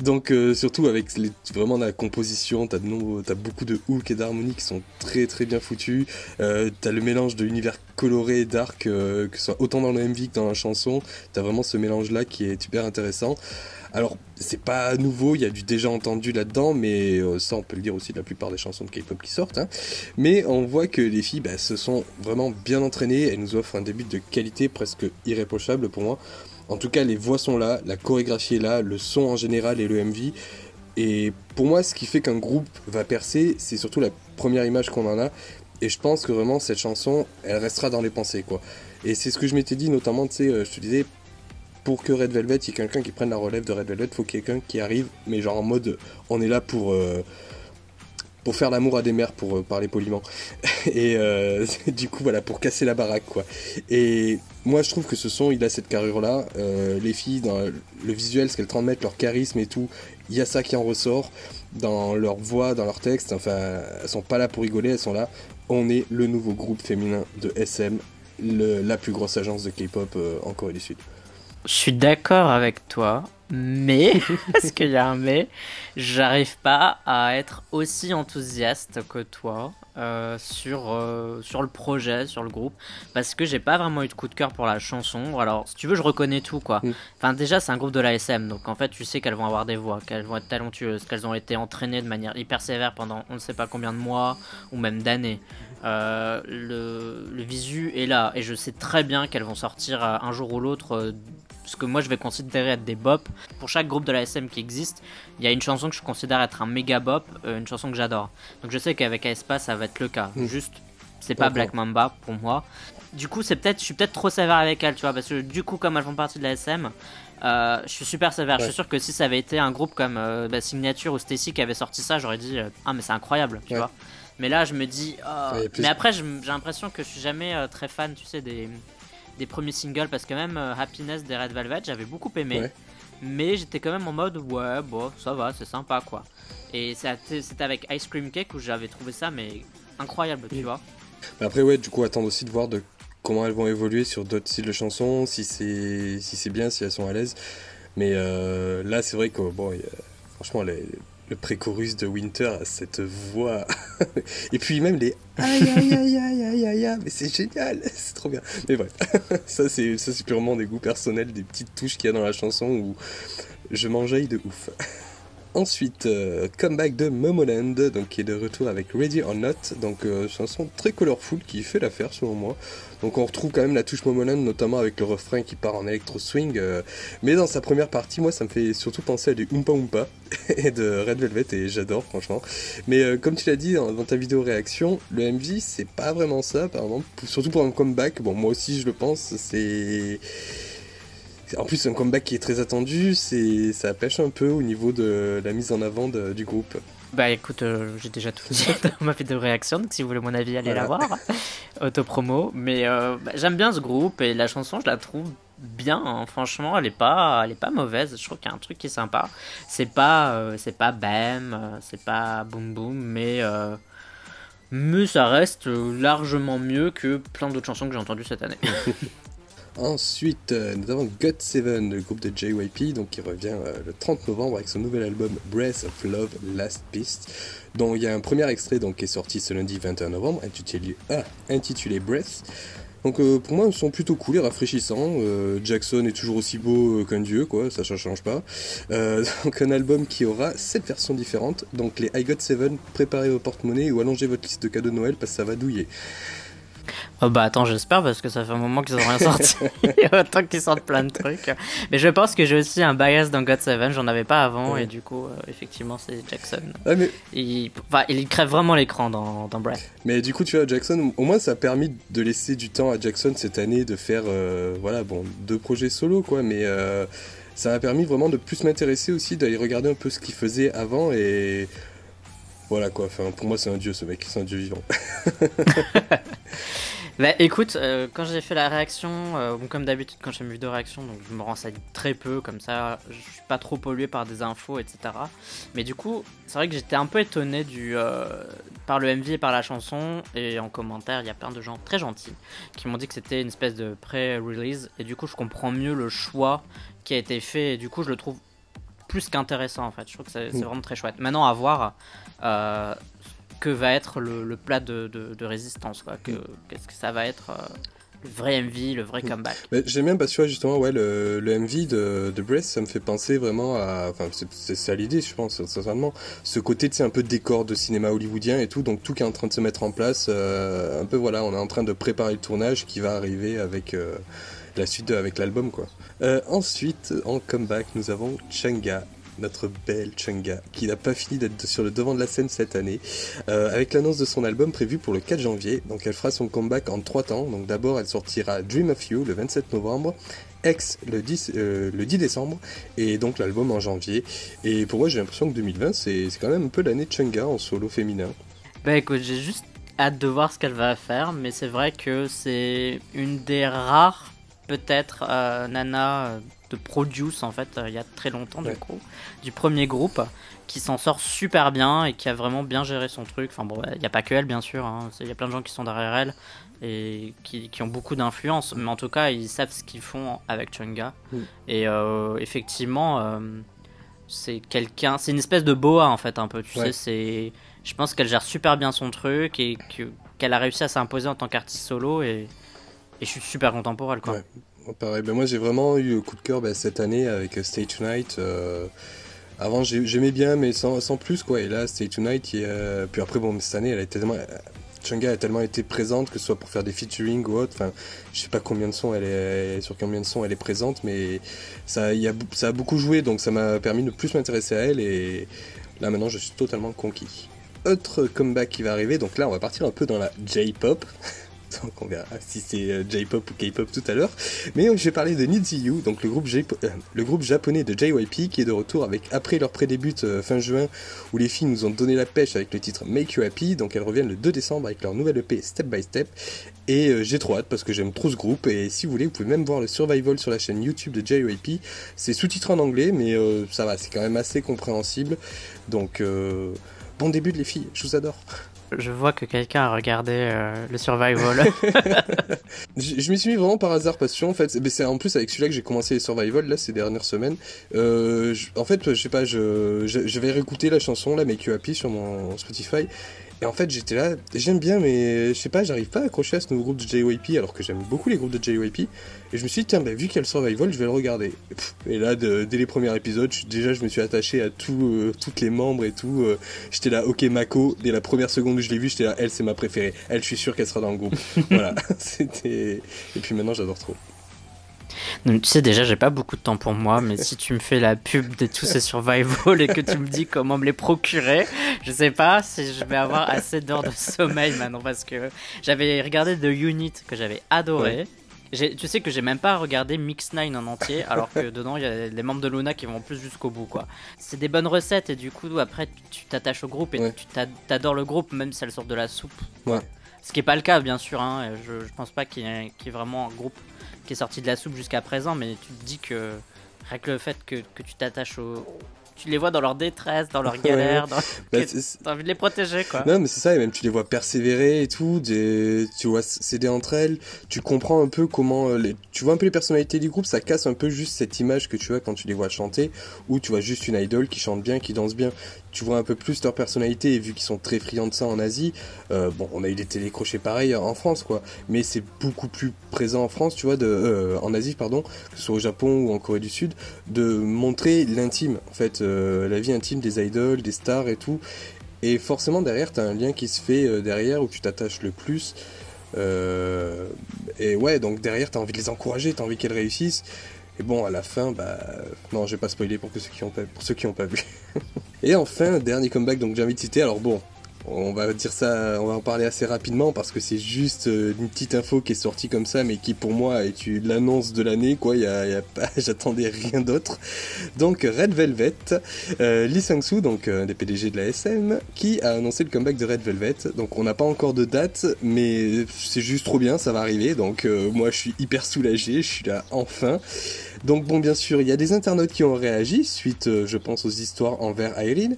Donc euh, surtout avec les, vraiment la composition, t'as as beaucoup de hooks et d'harmonies qui sont très très bien foutus. Euh, t'as le mélange de l'univers coloré et dark, que ce soit autant dans le MV que dans la chanson. T'as vraiment ce mélange là qui est super intéressant. Alors, c'est pas nouveau, il y a du déjà entendu là-dedans, mais euh, ça, on peut le dire aussi de la plupart des chansons de K-pop qui sortent. Hein. Mais on voit que les filles bah, se sont vraiment bien entraînées, elles nous offrent un début de qualité presque irréprochable pour moi. En tout cas, les voix sont là, la chorégraphie est là, le son en général et le MV. Et pour moi, ce qui fait qu'un groupe va percer, c'est surtout la première image qu'on en a. Et je pense que vraiment, cette chanson, elle restera dans les pensées, quoi. Et c'est ce que je m'étais dit, notamment, tu sais, euh, je te disais, pour que Red Velvet, il y ait quelqu'un qui prenne la relève de Red Velvet, il faut quelqu'un qui arrive, mais genre en mode, on est là pour, euh, faire l'amour à des mères, pour euh, parler poliment. Et du coup, voilà, pour casser la baraque, quoi. Et moi, je trouve que ce son, il a cette carrure-là. les filles, dans le visuel, ce qu'elles transmettent, leur charisme et tout, il y a ça qui en ressort dans leur voix, dans leur texte. Enfin, elles sont pas là pour rigoler, elles sont là. On est le nouveau groupe féminin de SM, la plus grosse agence de K-pop euh, en Corée du Sud. Je suis d'accord avec toi, mais, parce qu'il y a un mais, j'arrive pas à être aussi enthousiaste que toi euh, sur, euh, sur le projet, sur le groupe, parce que j'ai pas vraiment eu de coup de cœur pour la chanson. Alors, si tu veux, je reconnais tout, quoi. Mm. Enfin, déjà, c'est un groupe de l'ASM, donc en fait, tu sais qu'elles vont avoir des voix, qu'elles vont être talentueuses, qu'elles ont été entraînées de manière hyper sévère pendant on ne sait pas combien de mois ou même d'années. Euh, le, le, visu est là, et je sais très bien qu'elles vont sortir un jour ou l'autre ce que moi je vais considérer être des bop. Pour chaque groupe de la SM qui existe, il y a une chanson que je considère être un méga bop, euh, une chanson que j'adore. Donc je sais qu'avec Aespa ça va être le cas. Mm. Juste, c'est pas Black Mamba pour moi. Du coup, c'est peut-être, je suis peut-être trop sévère avec elles, tu vois, parce que du coup, comme elles font partie de la SM, euh, je suis super sévère. Je suis sûr que si ça avait été un groupe comme euh, bah, Signature ou Stacy qui avait sorti ça, j'aurais dit ah mais c'est incroyable, tu vois. Mais là, je me dis, oh. mais après, j'ai l'impression que je suis jamais très fan, tu sais, des des premiers singles parce que même euh, Happiness des Red Velvet, j'avais beaucoup aimé. Mais j'étais quand même en mode ouais, bon, ça va, c'est sympa quoi. Et c'était avec Ice Cream Cake où j'avais trouvé ça mais incroyable, tu vois. Après ouais, du coup attendre aussi de voir de comment elles vont évoluer sur d'autres styles de chansons, si c'est si c'est bien, si elles sont à l'aise. Mais euh, là, c'est vrai que bon, franchement, les, le pré-chorus de Winter a cette voix. Et puis même les aïe aïe aïe aïe aïe aïe aïe, mais c'est génial, c'est trop bien. Mais bref, ça c'est ça c'est purement des goûts personnels, des petites touches qu'il y a dans la chanson où je m'enjaille de ouf. Ensuite, euh, comeback de Momoland, donc qui est de retour avec Ready or Not, donc euh, chanson très colorful qui fait l'affaire selon moi. Donc on retrouve quand même la touche Momoland, notamment avec le refrain qui part en électro swing. Euh, mais dans sa première partie, moi ça me fait surtout penser à du Oompa Oompa et de Red Velvet et j'adore franchement. Mais euh, comme tu l'as dit dans, ta vidéo réaction, le MV c'est pas vraiment ça apparemment, surtout pour un comeback. Bon moi aussi je le pense, c'est en plus, un comeback qui est très attendu, c'est ça pêche un peu au niveau de la mise en avant du groupe. Bah écoute, euh, j'ai déjà tout dit dans ma vidéo réaction, donc si vous voulez mon avis, allez la voir. Autopromo. Mais euh, bah, j'aime bien ce groupe et la chanson, je la trouve bien. Hein. Franchement, elle est pas, elle est pas mauvaise. Je trouve qu'il y a un truc qui est sympa. C'est pas, euh, c'est pas bam, c'est pas boum boum, mais mais ça reste largement mieux que plein d'autres chansons que j'ai entendues cette année. Ensuite, euh, nous avons GOT7, le groupe de JYP, donc qui revient euh, le 30 novembre avec son nouvel album Breath of Love Last Beast, dont il y a un premier extrait donc, qui est sorti ce lundi 21 novembre, intitulé, ah, intitulé Breath. Donc euh, pour moi, ils sont plutôt cool et rafraîchissants. Jackson est toujours aussi beau qu'un dieu, quoi, ça ne change pas. donc un album qui aura 7 versions différentes. Donc les I Got 7, préparez vos porte-monnaie ou allongez votre liste de cadeaux de Noël parce que ça va douiller. Oh bah attends, j'espère parce que ça fait un moment qu'ils ont rien sorti. Autant qu'ils sortent plein de trucs. Mais je pense que j'ai aussi un bias dans God 7, j'en avais pas avant et du coup, euh, effectivement, c'est Jackson. mais... il, il crève vraiment l'écran dans, dans Breath. Mais du coup, tu vois, Jackson, au moins ça a permis de laisser du temps à Jackson cette année de faire, euh, voilà, bon, deux projets solo quoi, mais. Euh, ça m'a permis vraiment de plus m'intéresser aussi, d'aller regarder un peu ce qu'il faisait avant et voilà quoi, pour moi c'est un dieu ce mec, c'est un dieu vivant. bah écoute, euh, quand j'ai fait la réaction, euh, comme d'habitude quand je fais mes vidéos réaction, donc je me renseigne très peu, comme ça je suis pas trop pollué par des infos, etc. Mais du coup, c'est vrai que j'étais un peu étonné du, euh, par le MV et par la chanson, et en commentaire il y a plein de gens très gentils qui m'ont dit que c'était une espèce de pré-release, et du coup je comprends mieux le choix qui a été fait, et du coup je le trouve plus qu'intéressant en fait. Je trouve que c'est mm. vraiment très chouette. Maintenant, à voir euh, que va être le, plat de, résistance. Mm. Qu'est-ce que ça va être euh, vrai MV, le vrai comeback. J'aime bien parce que justement, ouais, le, le MV de, de Breath, ça me fait penser vraiment à. Enfin, c'est ça l'idée, je pense, sincèrement. Ce côté, tu sais, un peu décor de cinéma hollywoodien et tout, donc tout qui est en train de se mettre en place. Euh, un peu, voilà, on est en train de préparer le tournage qui va arriver avec. La suite de, avec l'album quoi. Euh, ensuite en comeback nous avons Changa notre belle Chunga, qui n'a pas fini d'être sur le devant de la scène cette année, euh, avec l'annonce de son album prévu pour le 4 janvier. Donc elle fera son comeback en 3 temps. Donc d'abord elle sortira Dream of You le 27 novembre, X le 10, euh, le 10 décembre, et donc l'album en janvier. Et pour moi j'ai l'impression que 2020 c'est quand même un peu l'année de Chunga en solo féminin. Bah écoute, j'ai juste hâte de voir ce qu'elle va faire, mais c'est vrai que c'est une des rares peut-être euh, Nana de Produce en fait euh, il y a très longtemps du coup du premier groupe qui s'en sort super bien et qui a vraiment bien géré son truc. Enfin bon il n'y a pas que elle bien sûr hein. il y a plein de gens qui sont derrière elle et qui, qui ont beaucoup d'influence. Mais en tout cas ils savent ce qu'ils font avec Chunga. Mm. et euh, effectivement euh, c'est quelqu'un c'est une espèce de boa en fait un peu tu sais. C'est je pense qu'elle gère super bien son truc et qu'elle a réussi à s'imposer en tant qu'artiste solo et, et je suis super elle quoi pareil. Ben moi, j'ai vraiment eu coup de cœur ben, cette année avec Stay Tonight. Euh, avant, j'aimais bien, mais sans, plus, quoi. Et là, Stay Tonight, euh, puis après, bon, cette année, elle a tellement. Chunga a tellement été présente, que ce soit pour faire des featuring ou autre. Enfin, je sais pas combien de sons elle est, sur combien de sons elle est présente, mais ça, y a, ça a beaucoup joué, donc ça m'a permis de plus m'intéresser à elle. Et là, maintenant, je suis totalement conquis. Autre comeback qui va arriver, donc là, on va partir un peu dans la J-pop. donc on verra si c'est euh, J-pop ou K-pop tout à l'heure. Mais euh, je vais parler de You, donc le groupe, euh, le groupe japonais de JYP qui est de retour avec après leur pré-début fin juin où les filles nous ont donné la pêche avec le titre Make You Happy. Donc elles reviennent le 2 décembre avec leur nouvelle EP Step by Step. Et j'ai trop hâte parce que j'aime trop ce groupe. Et si vous voulez, vous pouvez même voir le Survival sur la chaîne YouTube de JYP. C'est sous-titré en anglais, mais ça va, c'est quand même assez compréhensible. Donc bon début de les filles, je vous adore. Je vois que quelqu'un a regardé euh, le Survival. je, je m'y suis mis vraiment par hasard parce que en fait, c'est en plus avec celui-là que j'ai commencé les Survival là ces dernières semaines. Euh, en fait, je sais pas, je, je, vais réécouter la chanson là, mais Happy sur mon Spotify et en fait, j'étais là, j'aime bien, mais je sais pas, j'arrive pas à accrocher à ce nouveau groupe de JYP, alors que j'aime beaucoup les groupes de JYP. Et je me suis dit, tiens, bah, vu qu'il y a le Survival, je vais le regarder. Et là, dès les premiers épisodes, déjà, je me suis attaché à tout, euh, toutes les membres et tout. Euh, j'étais là, ok, Mako, dès la première seconde où je l'ai vue, j'étais là, elle, c'est ma préférée. Elle, je suis sûr qu'elle sera dans le groupe. voilà, c'était. Et puis maintenant, j'adore trop. Donc, tu sais, déjà, j'ai pas beaucoup de temps pour moi, mais si tu me fais la pub de tous ces survival et que tu me dis comment me les procurer, je sais pas si je vais avoir assez d'heures de sommeil maintenant parce que j'avais regardé The Unit que j'avais adoré. Tu sais que j'ai même pas regardé Mix 9 en entier, alors que dedans il y a les membres de Luna qui vont plus jusqu'au bout quoi. C'est des bonnes recettes et du coup après tu t'attaches au groupe et tu t'adores le groupe même si elles sortent de la soupe. Ce qui est pas le cas bien sûr, hein. je, je pense pas qu'il y, ait vraiment un groupe qui est sorti de la soupe jusqu'à présent, mais tu te dis que rien que le fait que, que tu t'attaches au, tu les vois dans leur détresse, dans leur galère, dans... Bah, t'as envie de les protéger quoi. Non mais c'est ça, et même tu les vois persévérer et tout, des... tu vois s'aider entre elles, tu comprends un peu comment, euh, les... tu vois un peu les personnalités du groupe, ça casse un peu juste cette image que tu vois quand tu les vois chanter, où tu vois juste une idole qui chante bien, qui danse bien tu vois un peu plus leur personnalité et vu qu'ils sont très friands de ça en Asie, euh, on a eu des télécrochets pareils en France, quoi. Mais c'est beaucoup plus présent en France, tu vois, de, euh, en Asie, pardon, que ce soit au Japon ou en Corée du Sud, de montrer l'intime, en fait, euh, la vie intime des idoles, des stars et tout. Et forcément, derrière, t'as un lien qui se fait derrière où tu t'attaches le plus. et ouais, donc derrière, t'as envie de les encourager, t'as envie qu'elles réussissent. Et bon, à la fin, bah. Non, je vais pas spoiler pour, ceux qui ont pas, pour ceux qui n'ont pas vu. Et enfin, dernier comeback, donc j'ai envie de citer. Alors bon, on va dire ça, on va en parler assez rapidement parce que c'est juste euh, une petite info qui est sortie comme ça, mais qui pour moi est l'annonce de l'année, quoi. J'attendais rien d'autre. Donc Red Velvet, euh, Lee Sang-soo, donc euh, des PDG de la SM, qui a annoncé le comeback de Red Velvet. Donc on n'a pas encore de date, mais c'est juste trop bien, ça va arriver. Donc euh, moi je suis hyper soulagé, je suis là enfin. Donc bon, bien sûr, il y a des internautes qui ont réagi suite, euh, je pense, aux histoires envers Irene.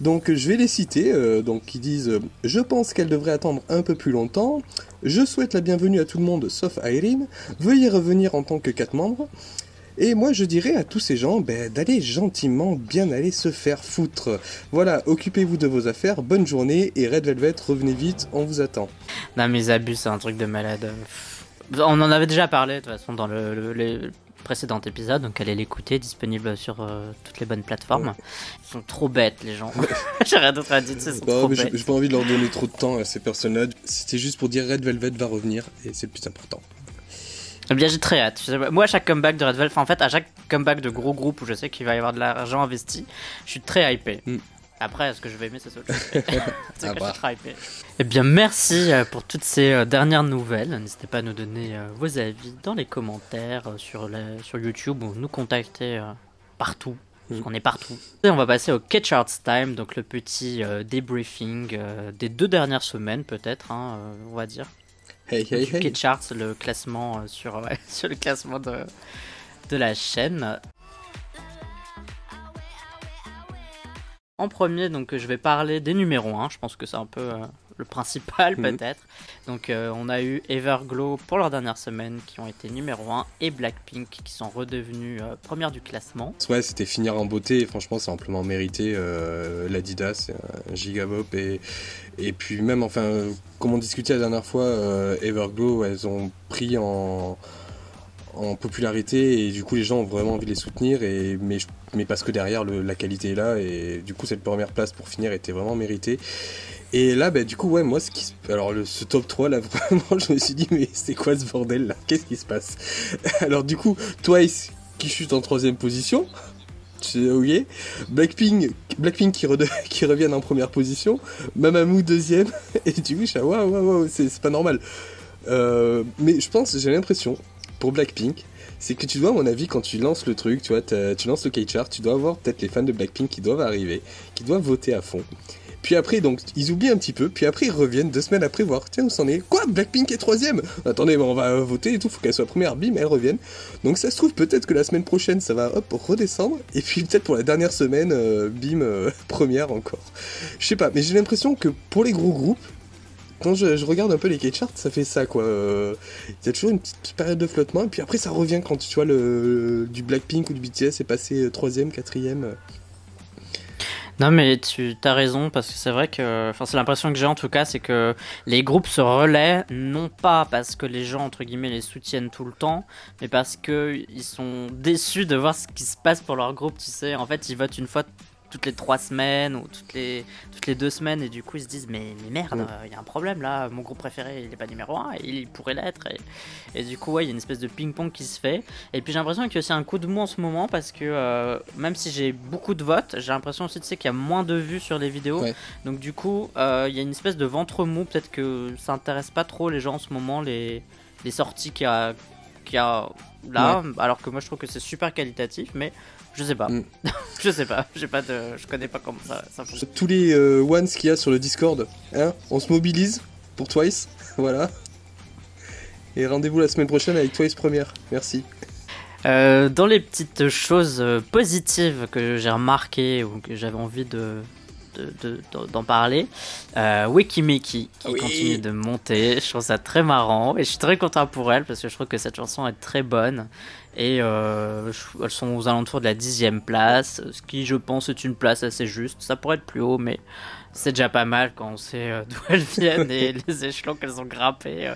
Donc je vais les citer, euh, donc qui disent euh, Je pense qu'elle devrait attendre un peu plus longtemps. Je souhaite la bienvenue à tout le monde sauf Irene. Veuillez revenir en tant que quatre membres. Et moi je dirais à tous ces gens ben, d'aller gentiment bien aller se faire foutre. Voilà, occupez-vous de vos affaires, bonne journée et Red Velvet, revenez vite, on vous attend. Non mais abus, c'est un truc de malade on en avait déjà parlé de toute façon dans le, précédent épisode, donc allez l'écouter, disponible sur euh, toutes les bonnes plateformes. Ils sont trop bêtes les gens. J'ai rien d'autre à dire, c'est trop bêtes. J'ai pas envie de leur donner trop de temps à ces personnages. C'était juste pour dire Red Velvet va revenir et c'est le plus important. Eh bien, j'ai très hâte. Moi, à chaque comeback de Red Velvet, en fait, à chaque comeback de gros groupe où je sais qu'il va y avoir de l'argent investi, je suis très hypé. Mm. Après, ce que je vais aimer, c'est autre chose. c'est que je suis très hypé. Eh bien, merci euh, pour toutes ces euh, dernières nouvelles. N'hésitez pas à nous donner euh, vos avis dans les commentaires sur, sur YouTube ou nous contacter partout. Parce qu'on est partout. Et on va passer au Catch Arts Time, donc le petit débriefing des deux dernières semaines, peut-être, hein, on va dire. Hey, hey, hey. Charts, le classement euh, sur, sur le classement de, de la chaîne. En premier, donc je vais parler des numéros 1. Je pense que c'est un peu euh, le principal mhm. peut-être. Donc euh, on a eu Everglow pour leur dernière semaine qui ont été numéro 1 et Blackpink qui sont redevenus euh, première du classement. Ouais, c'était finir en beauté et franchement c'est amplement mérité. Euh, L'Adidas, Gigabop et, et puis même, enfin, comme on discutait la dernière fois, Everglow, elles ont pris en en popularité et du coup les gens ont vraiment envie de les soutenir et mais, mais parce que derrière la qualité est là et du coup cette première place pour finir était vraiment méritée et là, bah, du coup, ouais, moi, ce qui alors ce top 3, là, vraiment, je me suis dit, mais c'est quoi ce bordel là? Qu'est-ce qui se passe? Alors, du coup, Twice qui chute en troisième position. C'est ok. Blackpink, Blackpink qui, qui reviennent en première position. Mamamoo deuxième. Et du coup, je suis waouh, waouh, waouh, c'est pas normal. Euh, mais je pense, j'ai l'impression, pour Blackpink, c'est que tu dois, à mon avis, quand tu lances le truc, tu vois, tu lances le K-chart, tu dois avoir peut-être les fans de Blackpink qui doivent arriver, qui doivent voter à fond. Puis après, donc, ils oublient un petit peu. Puis après, ils reviennent deux semaines après voir. Tiens, où s'en est? Quoi? Blackpink est troisième Attendez, on va voter et tout. Faut qu'elle soit première. Bim, elle revienne. Donc ça se trouve peut-être que la semaine prochaine, ça va hop redescendre. Et puis peut-être pour la dernière semaine, euh, bim, euh, première encore. Je sais pas. Mais j'ai l'impression que pour les gros groupes, quand je, regarde un peu les K-charts, ça fait ça quoi. Euh, il y a toujours une petite période de flottement, et puis après ça revient quand tu vois le, du Blackpink ou du BTS est passé troisième, quatrième. Non, mais tu as raison, parce que c'est vrai que. Enfin, c'est l'impression que j'ai en tout cas, c'est que les groupes se relaient, non pas parce que les gens, entre guillemets, les soutiennent tout le temps, mais parce qu'ils sont déçus de voir ce qui se passe pour leur groupe, tu sais. En fait, ils votent une fois toutes les trois semaines ou toutes les, toutes les deux semaines et du coup ils se disent mais, merde, il y a un problème là, mon groupe préféré il n'est pas numéro 1 et il pourrait l'être et, et, du coup ouais il y a une espèce de ping-pong qui se fait. Et puis j'ai l'impression qu'il y a aussi un coup de mou en ce moment parce que euh, même si j'ai beaucoup de votes, j'ai l'impression aussi tu sais, qu'il y a moins de vues sur les vidéos. Donc du coup euh, il y a une espèce de ventre mou, peut-être que ça intéresse pas trop les gens en ce moment les, les sorties qu'il y a, qu'il y a là. Alors que moi je trouve que c'est super qualitatif mais je sais pas. Mm. je sais pas. J'ai pas de. Je connais pas comment ça, ça fonctionne. Tous les euh, ones qu'il y a sur le Discord, hein, on se mobilise pour Twice. voilà. Et rendez-vous la semaine prochaine avec Twice première. Merci. Euh, dans les petites choses euh, positives que j'ai remarquées ou que j'avais envie de, d'en parler. Euh, Wikimiki qui continue de monter. Je trouve ça très marrant et je suis très content pour elle parce que je trouve que cette chanson est très bonne. Et euh, elles sont aux alentours de la dixième place, ce qui je pense est une place assez juste. Ça pourrait être plus haut, mais c'est déjà pas mal quand on sait euh, d'où elles viennent et les échelons qu'elles ont grimpés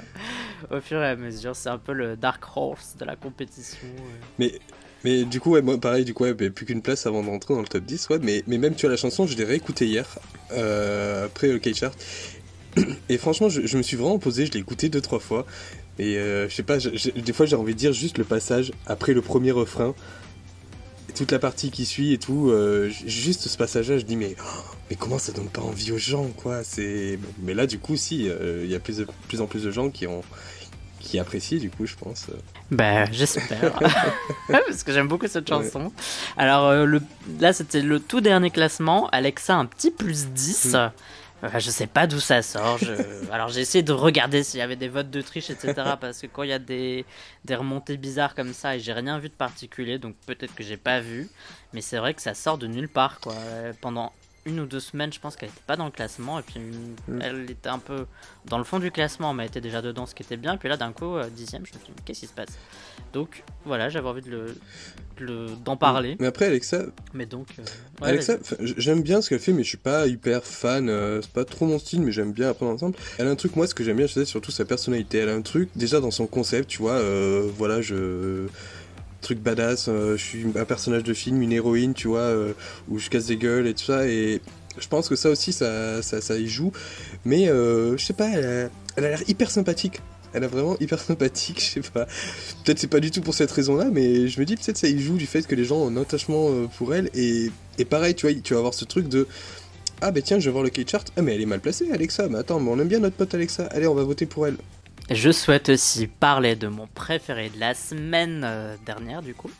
au fur et à mesure. C'est un peu le dark horse de la compétition. Mais mais du coup, ouais, moi pareil, du coup, ouais, plus qu'une place avant d'entrer dans le top 10, ouais, mais, même tu vois la chanson, je l'ai réécoutée hier, euh, après le K-Chart. Et franchement, je, me suis vraiment posé, je l'ai écouté deux, trois fois. Et euh, je sais pas, des fois j'ai envie de dire juste le passage après le premier refrain, toute la partie qui suit et tout, euh, juste ce passage-là, je dis mais, oh, mais comment ça donne pas envie aux gens, quoi? C'est, mais là, du coup, si, il y a plus en plus de gens qui ont, qui apprécie du coup, je pense. Ben, j'espère. Parce que j'aime beaucoup cette chanson. Alors euh, le... là, c'était le tout dernier classement. Alexa, un petit plus 10. Mm. Euh, je sais pas d'où ça sort. Alors j'ai essayé de regarder s'il y avait des votes de triche, etc. parce que quand il y a des, des remontées bizarres comme ça et j'ai rien vu de particulier, donc peut-être que j'ai pas vu. Mais c'est vrai que ça sort de nulle part, quoi. Pendant une ou deux semaines, je pense qu'elle n'était pas dans le classement. Et puis mm. elle était un peu dans le fond du classement, mais elle était déjà dedans, ce qui était bien. Et puis là, d'un coup, euh, dixième, je me suis dit, qu'est-ce qui se passe? Donc voilà, j'avais envie de le, d'en parler. Mais après, Alexa. Mais donc. Euh, Alexa, j'aime bien ce qu'elle fait, mais je suis pas hyper fan. Euh, c'est pas trop mon style, mais j'aime bien apprendre ensemble. Elle a un truc, moi, ce que j'aime bien, c'est surtout sa personnalité. Elle a un truc, déjà dans son concept, tu vois, voilà, je truc badass, euh, je suis un personnage de film, une héroïne, tu vois, euh, où je casse des gueules et tout ça, et je pense que ça aussi, ça, ça, y joue, mais euh, je sais pas, elle a l'air hyper sympathique. Elle a vraiment hyper sympathique, je sais pas. Peut-être c'est pas du tout pour cette raison-là, mais je me dis peut-être ça y joue du fait que les gens ont un attachement pour elle. Et, et pareil, tu vois, tu vas avoir ce truc de ah ben tiens, je vais voir le K-chart. Ah mais elle est mal placée, Alexa. Mais attends, mais on aime bien notre pote Alexa. Allez, on va voter pour elle. Je souhaite aussi parler de mon préféré de la semaine euh, dernière, du coup,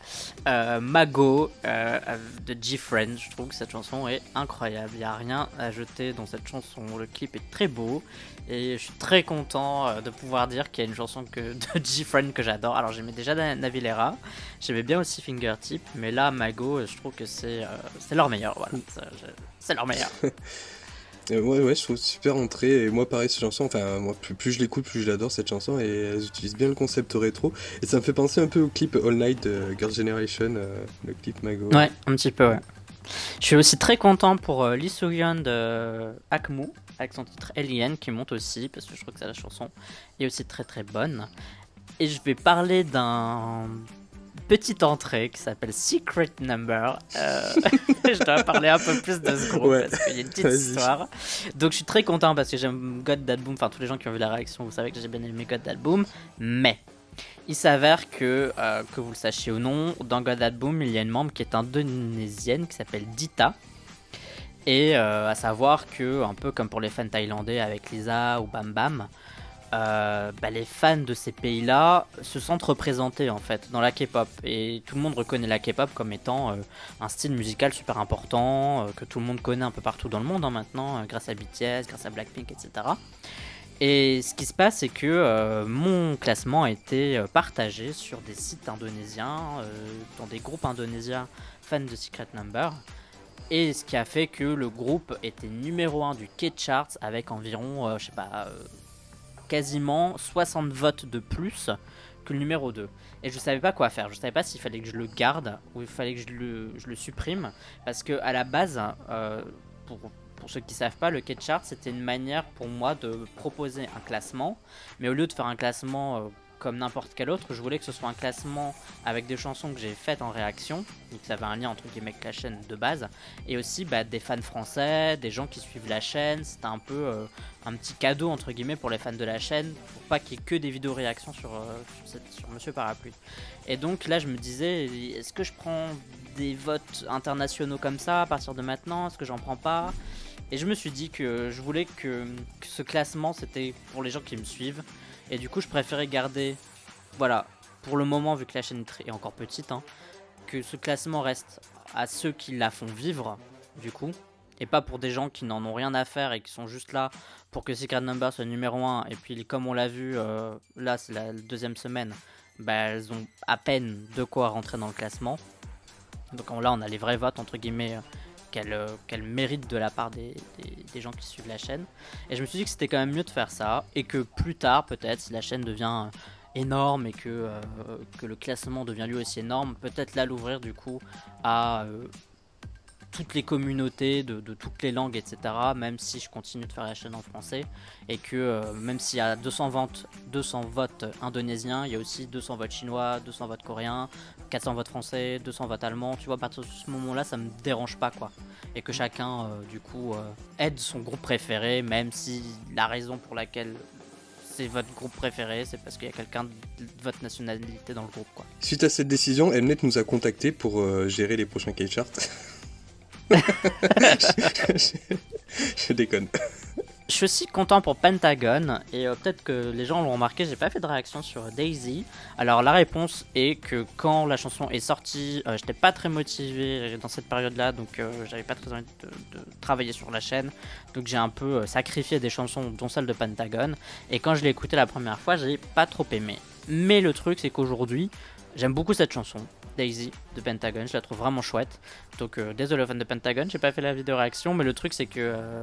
euh, Mago euh, de G-Friend. Je trouve que cette chanson est incroyable. Il n'y a rien à jeter dans cette chanson. Le clip est très beau et je suis très content de pouvoir dire qu'il y a une chanson que, de G-Friend que j'adore. Alors, j'aimais déjà Navilera, j'aimais bien aussi Fingertip, mais là, Mago, je trouve que c'est leur meilleur. Voilà, c'est leur meilleur. ouais, ouais, je trouve super entrée. Et moi, pareil, cette chanson, enfin, plus, je l'écoute, plus je l'adore cette chanson. Et elles utilisent bien le concept rétro. Et ça me fait penser un peu au clip All Night de Girls' Generation, euh, le clip Mago. Ouais, un petit peu, ouais. Je suis aussi très content pour euh, Lee de Akmu, avec son titre Alien, qui monte aussi, parce que je trouve que la chanson est aussi très très bonne. Et je vais parler d'un petite entrée qui s'appelle Secret Number. Euh, je dois parler un peu plus de ce groupe parce qu'il y a une petite histoire. Donc je suis très content parce que j'aime God That Boom. Enfin, tous les gens qui ont vu la réaction, vous savez que j'ai bien aimé God That Boom. Mais il s'avère que, euh, que vous le sachiez ou non, dans God That Boom, il y a une membre qui est indonésienne qui s'appelle Dita. Et euh, à savoir que, un peu comme pour les fans thaïlandais avec Lisa ou Bam Bam, euh, bah, les fans de ces pays-là se sentent représentés en fait dans la K-pop et tout le monde reconnaît la K-pop comme étant euh, un style musical super important euh, que tout le monde connaît un peu partout dans le monde hein, maintenant grâce à BTS, grâce à Blackpink, etc. Et ce qui se passe, c'est que mon classement a été partagé sur des sites indonésiens, dans des groupes indonésiens fans de Secret Number. Et ce qui a fait que le groupe était numéro 1 du K-Charts avec environ, je sais pas, quasiment 60 votes de plus que le numéro 2. Et je savais pas quoi faire. Je savais pas s'il fallait que je le garde ou il fallait que je le, supprime. Parce que à la base, euh, pour, ceux qui savent pas, le K-Chart c'était une manière pour moi de proposer un classement. Mais au lieu de faire un classement euh, comme n'importe quel autre, je voulais que ce soit un classement avec des chansons que j'ai faites en réaction, donc ça avait un lien entre guillemets avec la chaîne de base, et aussi bah, des fans français, des gens qui suivent la chaîne, c'était un peu euh, un petit cadeau entre guillemets pour les fans de la chaîne, pour pas qu'il y ait que des vidéos réactions euh, sur, Monsieur Parapluie. Et donc là je me disais, est-ce que je prends des votes internationaux comme ça à partir de maintenant, est-ce que j'en prends pas? Et je me suis dit que je voulais que ce classement c'était pour les gens qui me suivent, et du coup, je préférais garder, voilà, pour le moment, vu que la chaîne est encore petite, hein, que ce classement reste à ceux qui la font vivre, du coup, et pas pour des gens qui n'en ont rien à faire et qui sont juste là pour que Secret Number soit numéro 1. Et puis, comme on l'a vu, euh, là, c'est la deuxième semaine, bah, elles ont à peine de quoi rentrer dans le classement. Donc là, on a les vrais votes, entre guillemets, euh, qu'elle mérite de la part des, gens qui suivent la chaîne. Et je me suis dit que c'était quand même mieux de faire ça et que plus tard, peut-être, si la chaîne devient euh, énorme et que, euh, que le classement devient lui aussi énorme, peut-être là l'ouvrir du coup à toutes les communautés de, toutes les langues, etc. Même si je continue de faire la chaîne en français et que même s'il y a 200, ventes, 200 votes indonésiens, il y a aussi 200 votes chinois, 200 votes coréens, 400 votes français, 200 votes allemands. Tu vois, à partir de ce moment-là, ça me dérange pas quoi. Et que chacun, euh, du coup, euh, aide son groupe préféré, même si la raison pour laquelle c'est votre groupe préféré, c'est parce qu'il y a quelqu'un de votre nationalité dans le groupe. Quoi. Suite à cette décision, Mnet nous a contacté pour gérer les prochains K-charts. je, déconne. Je suis aussi content pour Pentagon et euh, peut-être que les gens l'ont remarqué, j'ai pas fait de réaction sur Daisy. Alors la réponse est que quand la chanson est sortie, euh, j'étais pas très motivé dans cette période-là, donc euh, j'avais pas très envie de, travailler sur la chaîne. Donc j'ai un peu sacrifié des chansons, dont celle de Pentagon. Et quand je l'ai écoutée la première fois, j'ai pas trop aimé. Mais le truc, c'est qu'aujourd'hui, j'aime beaucoup cette chanson. Daisy de Pentagon. Je la trouve vraiment chouette. Donc euh, désolé fan de Pentagon, j'ai pas fait la vidéo réaction, mais le truc c'est que euh,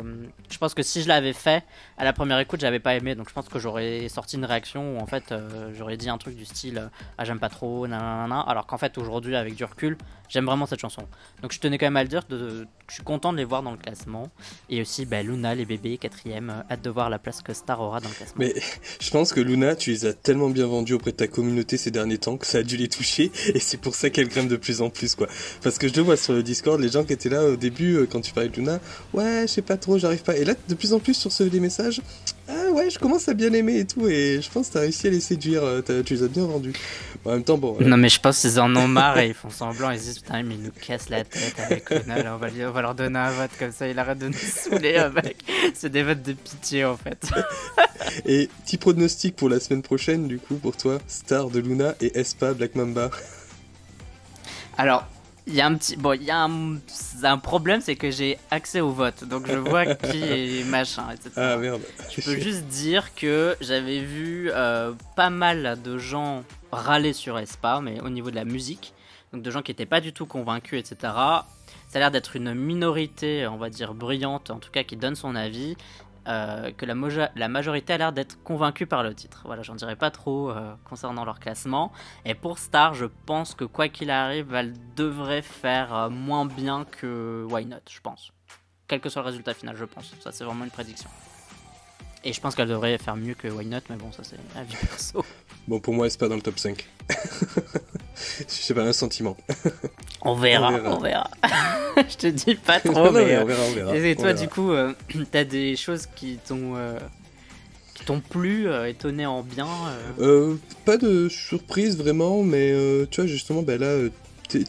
je pense que si je l'avais fait à la première écoute, j'avais pas aimé. Donc je pense que j'aurais sorti une réaction où en fait euh, j'aurais dit un truc du style ah j'aime pas trop, nanana. Alors qu'en fait aujourd'hui avec du recul, j'aime vraiment cette chanson. Donc je tenais quand même à le dire, je suis content de les voir dans le classement. Et aussi bah, Luna, les bébés, quatrième. hâte de voir la place que Star aura dans le classement. Mais je pense que Luna, tu les as tellement bien vendus auprès de ta communauté ces derniers temps que ça a dû les toucher. Et c'est pour ça qu'elle grimpe de plus en plus quoi. Parce que je le vois sur le Discord, les gens qui étaient là au début euh, quand tu parlais de Luna, ouais, je sais pas trop, j'arrive pas. Et là, de plus en plus sur ce, des messages, ah ouais, je commence à bien aimer et tout. Et je pense que t'as réussi à les séduire, euh, tu les as bien vendus. En même temps, bon. Non, mais je pense qu'ils en ont marre et ils font semblant. Ils disent putain, mais ils nous cassent la tête avec Luna. on, va on va leur donner un vote comme ça, il arrête de nous saouler avec. C'est des votes de pitié en fait. et petit pronostic pour la semaine prochaine, du coup, pour toi, Star de Luna et Espa Black Mamba. Alors, il y a un petit bon il y a un, problème c'est que j'ai accès au vote. Donc je vois qui est machin etc ah merde. Je peux juste dire que j'avais vu euh, pas mal de gens râler sur Espa mais au niveau de la musique. Donc de gens qui n'étaient pas du tout convaincus etc ça a l'air d'être une minorité on va dire brillante en tout cas qui donne son avis euh, que la, majorité a l'air d'être convaincue par le titre. Voilà, j'en dirai pas trop euh, concernant leur classement. Et pour Star, je pense que quoi qu'il arrive, elle devrait faire euh, moins bien que Why Not, je pense. Quel que soit le résultat final, je pense. Ça, c'est vraiment une prédiction. Et je pense qu'elle devrait faire mieux que Why Not, mais bon, ça, c'est vie perso. Bon, pour moi, c'est pas dans le top 5. Je sais pas, un sentiment. On verra, on verra. je te dis pas trop, mais. on verra, on verra. Et toi, du coup, euh, t'as des choses qui t'ont. Euh, qui t'ont plu, euh, étonné en bien Pas de surprise vraiment, mais tu vois, justement, ben là,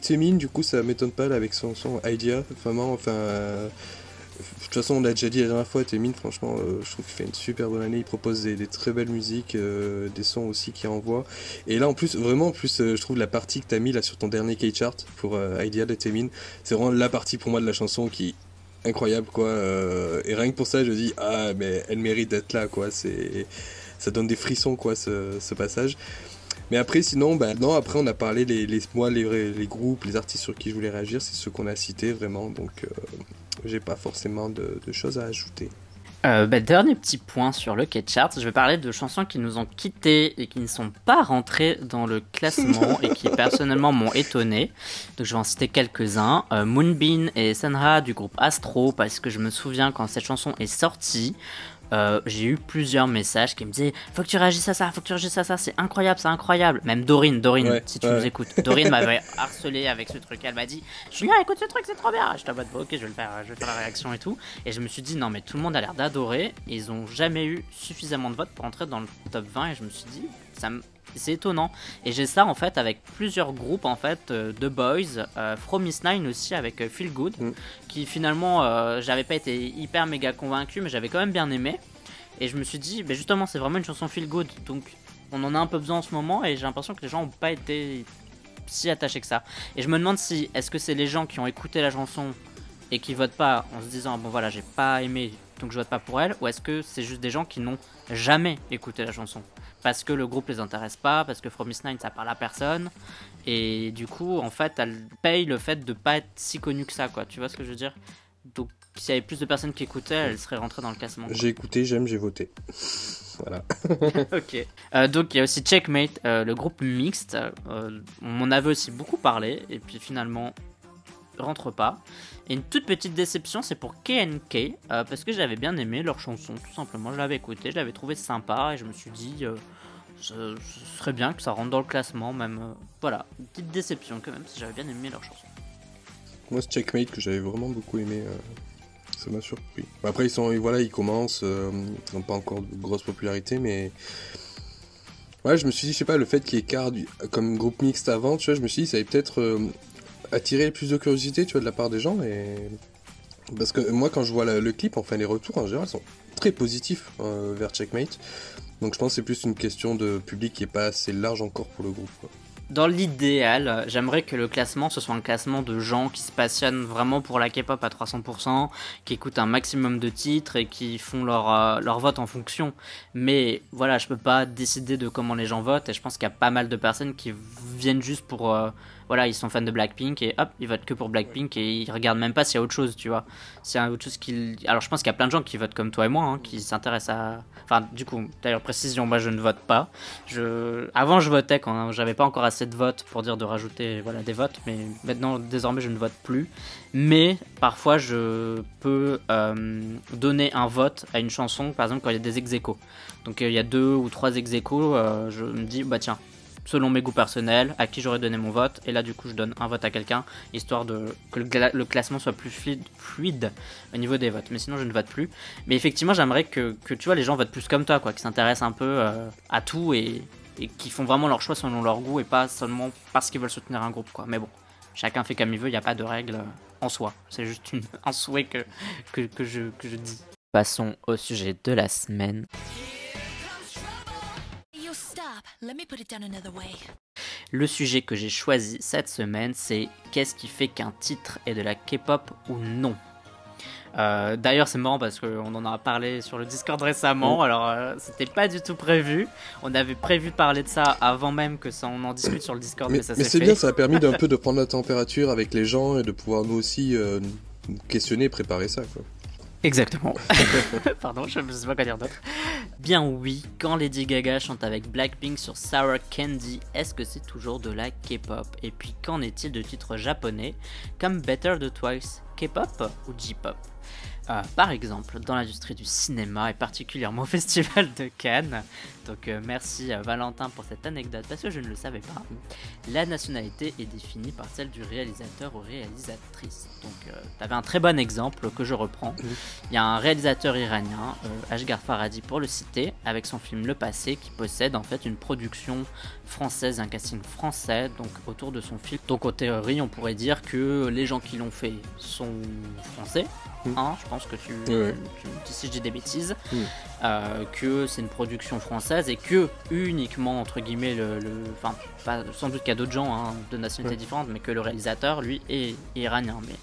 Témine, du coup, ça m'étonne pas là, avec son, son idea. Vraiment, enfin toute façon, on l'a déjà dit la dernière fois, Témine, franchement, euh, je trouve qu'il fait une super bonne année. Il propose des, très belles musiques, euh, des sons aussi qu'il envoie. Et là, en plus, vraiment, en plus, euh, je trouve la partie que tu as mis là sur ton dernier K-chart pour Idea de Témine, c'est vraiment la partie pour moi de la chanson qui est incroyable, quoi. et rien que pour ça, je dis, ah, mais elle mérite d'être là, quoi. C'est, ça donne des frissons, quoi, ce, passage. Mais après, sinon, bah, non, après, on a parlé, les, moi, les, les groupes, les artistes sur qui je voulais réagir, c'est ceux qu'on a cités, vraiment. Donc, j'ai pas forcément de, choses à ajouter. Euh, bah, dernier petit point sur le K-Chart, je vais parler de chansons qui nous ont quittés et qui ne sont pas rentrées dans le classement et qui personnellement m'ont étonné. Donc je vais en citer quelques-uns. Euh, Moonbeam et Senra du groupe Astro parce que je me souviens quand cette chanson est sortie, euh, j'ai eu plusieurs messages qui me disaient faut que tu réagisses à ça, faut que tu réagisses à ça, c'est incroyable, c'est incroyable. Même Dorine, Dorine, si tu nous écoutes, Dorine m'avait harcelé avec ce truc. Elle m'a dit Julien, écoute ce truc, c'est trop bien. Je t'en mode ok, je vais le faire, je vais faire la réaction et tout. Et je me suis dit non, mais tout le monde a l'air d'adorer. Ils ont jamais eu suffisamment de votes pour entrer dans le top 20. Et je me suis dit ça me c'est étonnant. Et j'ai ça en fait avec plusieurs groupes en fait euh, de boys, euh, From Miss Nine aussi avec euh, Feel Good, mm. qui finalement j'avais pas été hyper méga convaincu, mais j'avais quand même bien aimé. Et je me suis dit, bah, justement, c'est vraiment une chanson Feel Good, donc on en a un peu besoin en ce moment, et j'ai l'impression que les gens ont pas été si attachés que ça. Et je me demande si est-ce que c'est les gens qui ont écouté la chanson et qui votent pas en se disant bon voilà j'ai pas aimé donc je vote pas pour elle, ou est-ce que c'est juste des gens qui n'ont jamais écouté la chanson? Parce que le groupe les intéresse pas, parce que From Miss Nine ça parle à personne, et du coup en fait elle paye le fait de pas être si connue que ça, quoi. Tu vois ce que je veux dire? Donc s'il y avait plus de personnes qui écoutaient, elle serait rentrée dans le classement. J'ai écouté, j'aime, j'ai voté. voilà. ok. Euh, donc il y a aussi Checkmate, euh, le groupe mixte. Euh, on m'en avait aussi beaucoup parlé, et puis finalement rentre pas. Et une toute petite déception, c'est pour KNK, euh, parce que j'avais bien aimé leur chanson, tout simplement. Je l'avais écouté, je l'avais trouvé sympa, et je me suis dit, euh, ce, serait bien que ça rentre dans le classement, même. Euh, voilà, une petite déception quand même, si j'avais bien aimé leur chanson. Moi, c'est Checkmate que j'avais vraiment beaucoup aimé. ça m'a surpris. Après, ils sont, voilà, ils commencent, ils n'ont pas encore de grosse popularité, mais ouais, je me suis dit, je sais pas, le fait qu'il y ait Card comme groupe mixte avant, tu vois, je me suis dit, ça allait peut-être attirer plus de curiosité, tu vois, de la part des gens. Et... Parce que moi, quand je vois le clip, enfin, les retours en général sont très positifs euh, vers Checkmate. Donc je pense que c'est plus une question de public qui est pas assez large encore pour le groupe. dans l'idéal, j'aimerais que le classement ce soit un classement de gens qui se passionnent vraiment pour la K-pop à 300%, qui écoutent un maximum de titres et qui font leur, euh, leur vote en fonction. Mais voilà, je peux pas décider de comment les gens votent et je pense qu'il y a pas mal de personnes qui viennent juste pour. Euh, voilà, ils sont fans de Blackpink et hop, ils votent que pour Blackpink et ils regardent même pas s'il y a autre chose, tu vois. A autre chose qu'ils. Alors je pense qu'il y a plein de gens qui votent comme toi et moi, hein, qui s'intéressent à. Enfin, du coup, d'ailleurs, précision, moi je ne vote pas. Je... Avant, je votais quand j'avais pas encore assez de votes pour dire de rajouter voilà, des votes, mais maintenant, désormais, je ne vote plus. Mais parfois, je peux euh, donner un vote à une chanson, par exemple, quand il y a des ex Donc il y a deux ou trois ex euh, je me dis, bah tiens, selon mes goûts personnels, à qui j'aurais donné mon vote. Et là, du coup, je donne un vote à quelqu'un, histoire de que le, classement soit plus fluide, au niveau des votes. Mais sinon, je ne vote plus. Mais effectivement, j'aimerais que, tu vois, les gens votent plus comme toi, quoi, qui s'intéressent un peu euh, à tout et, qui font vraiment leur choix selon leur goût et pas seulement parce qu'ils veulent soutenir un groupe, quoi. Mais bon, chacun fait comme il veut, il n'y a pas de règle euh, en soi. C'est juste un souhait que, que, je, que je dis. Passons au sujet de la semaine. Le sujet que j'ai choisi cette semaine, c'est qu'est-ce qui fait qu'un titre est de la K-pop ou non? Euh, D'ailleurs, c'est marrant parce qu'on en a parlé sur le Discord récemment. Mm. Alors, euh, c'était pas du tout prévu. On avait prévu de parler de ça avant même que ça, on en discute sur le Discord. Mais, mais c'est bien, ça a permis d'un peu de prendre la température avec les gens et de pouvoir nous aussi euh, questionner, préparer ça. Quoi. Exactement. Pardon, je ne sais pas quoi dire d'autre. Bien oui, quand Lady Gaga chante avec Blackpink sur Sour Candy, est-ce que c'est toujours de la K-pop? Et puis qu'en est-il de titres japonais comme Better the Twice K-pop ou J-pop? Euh, par exemple, dans l'industrie du cinéma et particulièrement au Festival de Cannes. Donc euh, merci à Valentin pour cette anecdote parce que je ne le savais pas. La nationalité est définie par celle du réalisateur ou réalisatrice. Donc euh, tu avais un très bon exemple que je reprends. Il y a un réalisateur iranien, Ashgar Farhadi pour le citer, avec son film Le Passé qui possède en fait une production française, un casting français donc autour de son film. Donc en théorie on pourrait dire que les gens qui l'ont fait sont français Hein, je pense que tu, dis si je dis des bêtises, euh, que c'est une production française et que uniquement, entre guillemets, le, enfin, sans doute qu'il y a d'autres gens hein, de nationalités différentes, mais que le réalisateur, lui, est, iranien. Mais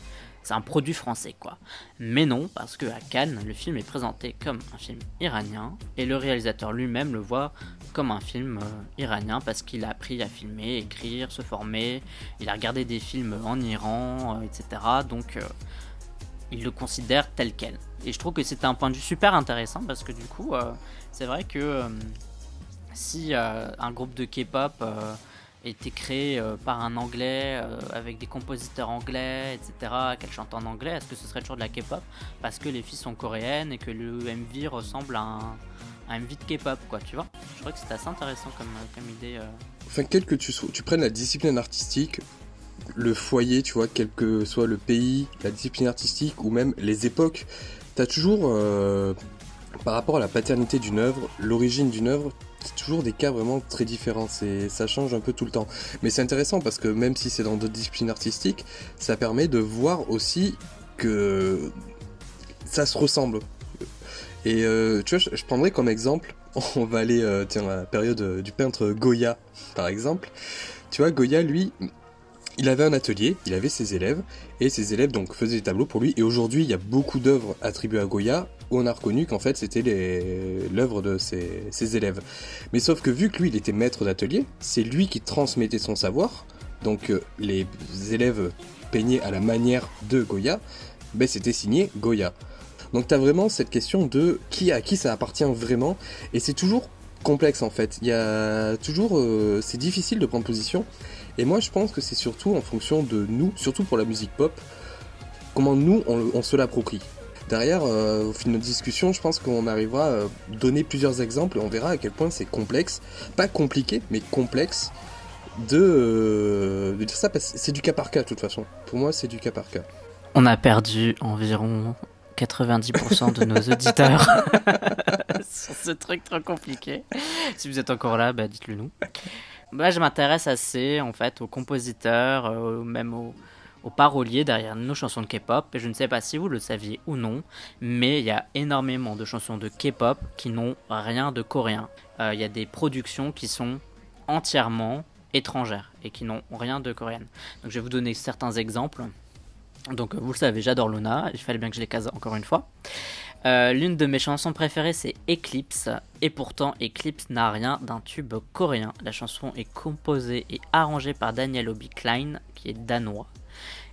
c'est un produit français, quoi. Mais non, parce que à Cannes, le film est présenté comme un film iranien et le réalisateur lui-même le voit comme un film euh, iranien parce qu'il a appris à filmer, écrire, se former, il a regardé des films en Iran, euh, etc. Donc il le considère tel quel. Et je trouve que c'est un point de vue super intéressant parce que du coup, euh, c'est vrai que euh, si euh, un groupe de K-pop était créé par un anglais avec des compositeurs anglais, etc., qu'elle chante en anglais, est-ce que ce serait toujours de la K-pop Parce que les filles sont coréennes et que le MV ressemble à un, MV de K-pop, quoi, tu vois? Je crois que c'est assez intéressant comme, idée. Enfin, quel que tu, tu prennes la discipline artistique, le foyer, tu vois, quel que soit le pays, la discipline artistique ou même les époques, t'as toujours, euh, par rapport à la paternité d'une œuvre, l'origine d'une œuvre, c'est toujours des cas vraiment très différents. C'est, ça change un peu tout le temps. Mais c'est intéressant parce que même si c'est dans d'autres disciplines artistiques, ça permet de voir aussi que ça se ressemble. Et euh, tu vois, je, prendrais comme exemple, on va aller, euh, tiens, la période du peintre Goya, par exemple. Tu vois, Goya, lui, il avait un atelier, il avait ses élèves, et ses élèves donc faisaient des tableaux pour lui. Et aujourd'hui, il y a beaucoup d'œuvres attribuées à Goya où on a reconnu qu'en fait c'était l'œuvre de ses, élèves. Mais sauf que vu que lui, il était maître d'atelier, c'est lui qui transmettait son savoir. Donc euh, les élèves peignaient à la manière de Goya, ben c'était signé Goya. Donc tu as vraiment cette question de qui à qui ça appartient vraiment, et c'est toujours complexe en fait. Il y a toujours, euh, c'est difficile de prendre position. Et moi, je pense que c'est surtout en fonction de nous, surtout pour la musique pop, comment nous, on, se l'approprie. Derrière, euh, au fil de notre discussion, je pense qu'on arrivera à donner plusieurs exemples et on verra à quel point c'est complexe. Pas compliqué, mais complexe de, euh, de dire ça parce que c'est du cas par cas de toute façon. Pour moi, c'est du cas par cas. On a perdu environ 90% de nos auditeurs sur ce truc trop compliqué. Si vous êtes encore là, bah dites-le nous. Moi, je m'intéresse assez en fait aux compositeurs, euh, même aux, paroliers derrière nos chansons de K-pop. Et je ne sais pas si vous le saviez ou non, mais il y a énormément de chansons de K-pop qui n'ont rien de coréen. Euh, il y a des productions qui sont entièrement étrangères et qui n'ont rien de coréenne. Donc je vais vous donner certains exemples. Donc vous le savez, j'adore Luna, il fallait bien que je les case encore une fois. Euh, l'une de mes chansons préférées c'est Eclipse, et pourtant Eclipse n'a rien d'un tube coréen. La chanson est composée et arrangée par Daniel Obi Klein, qui est danois,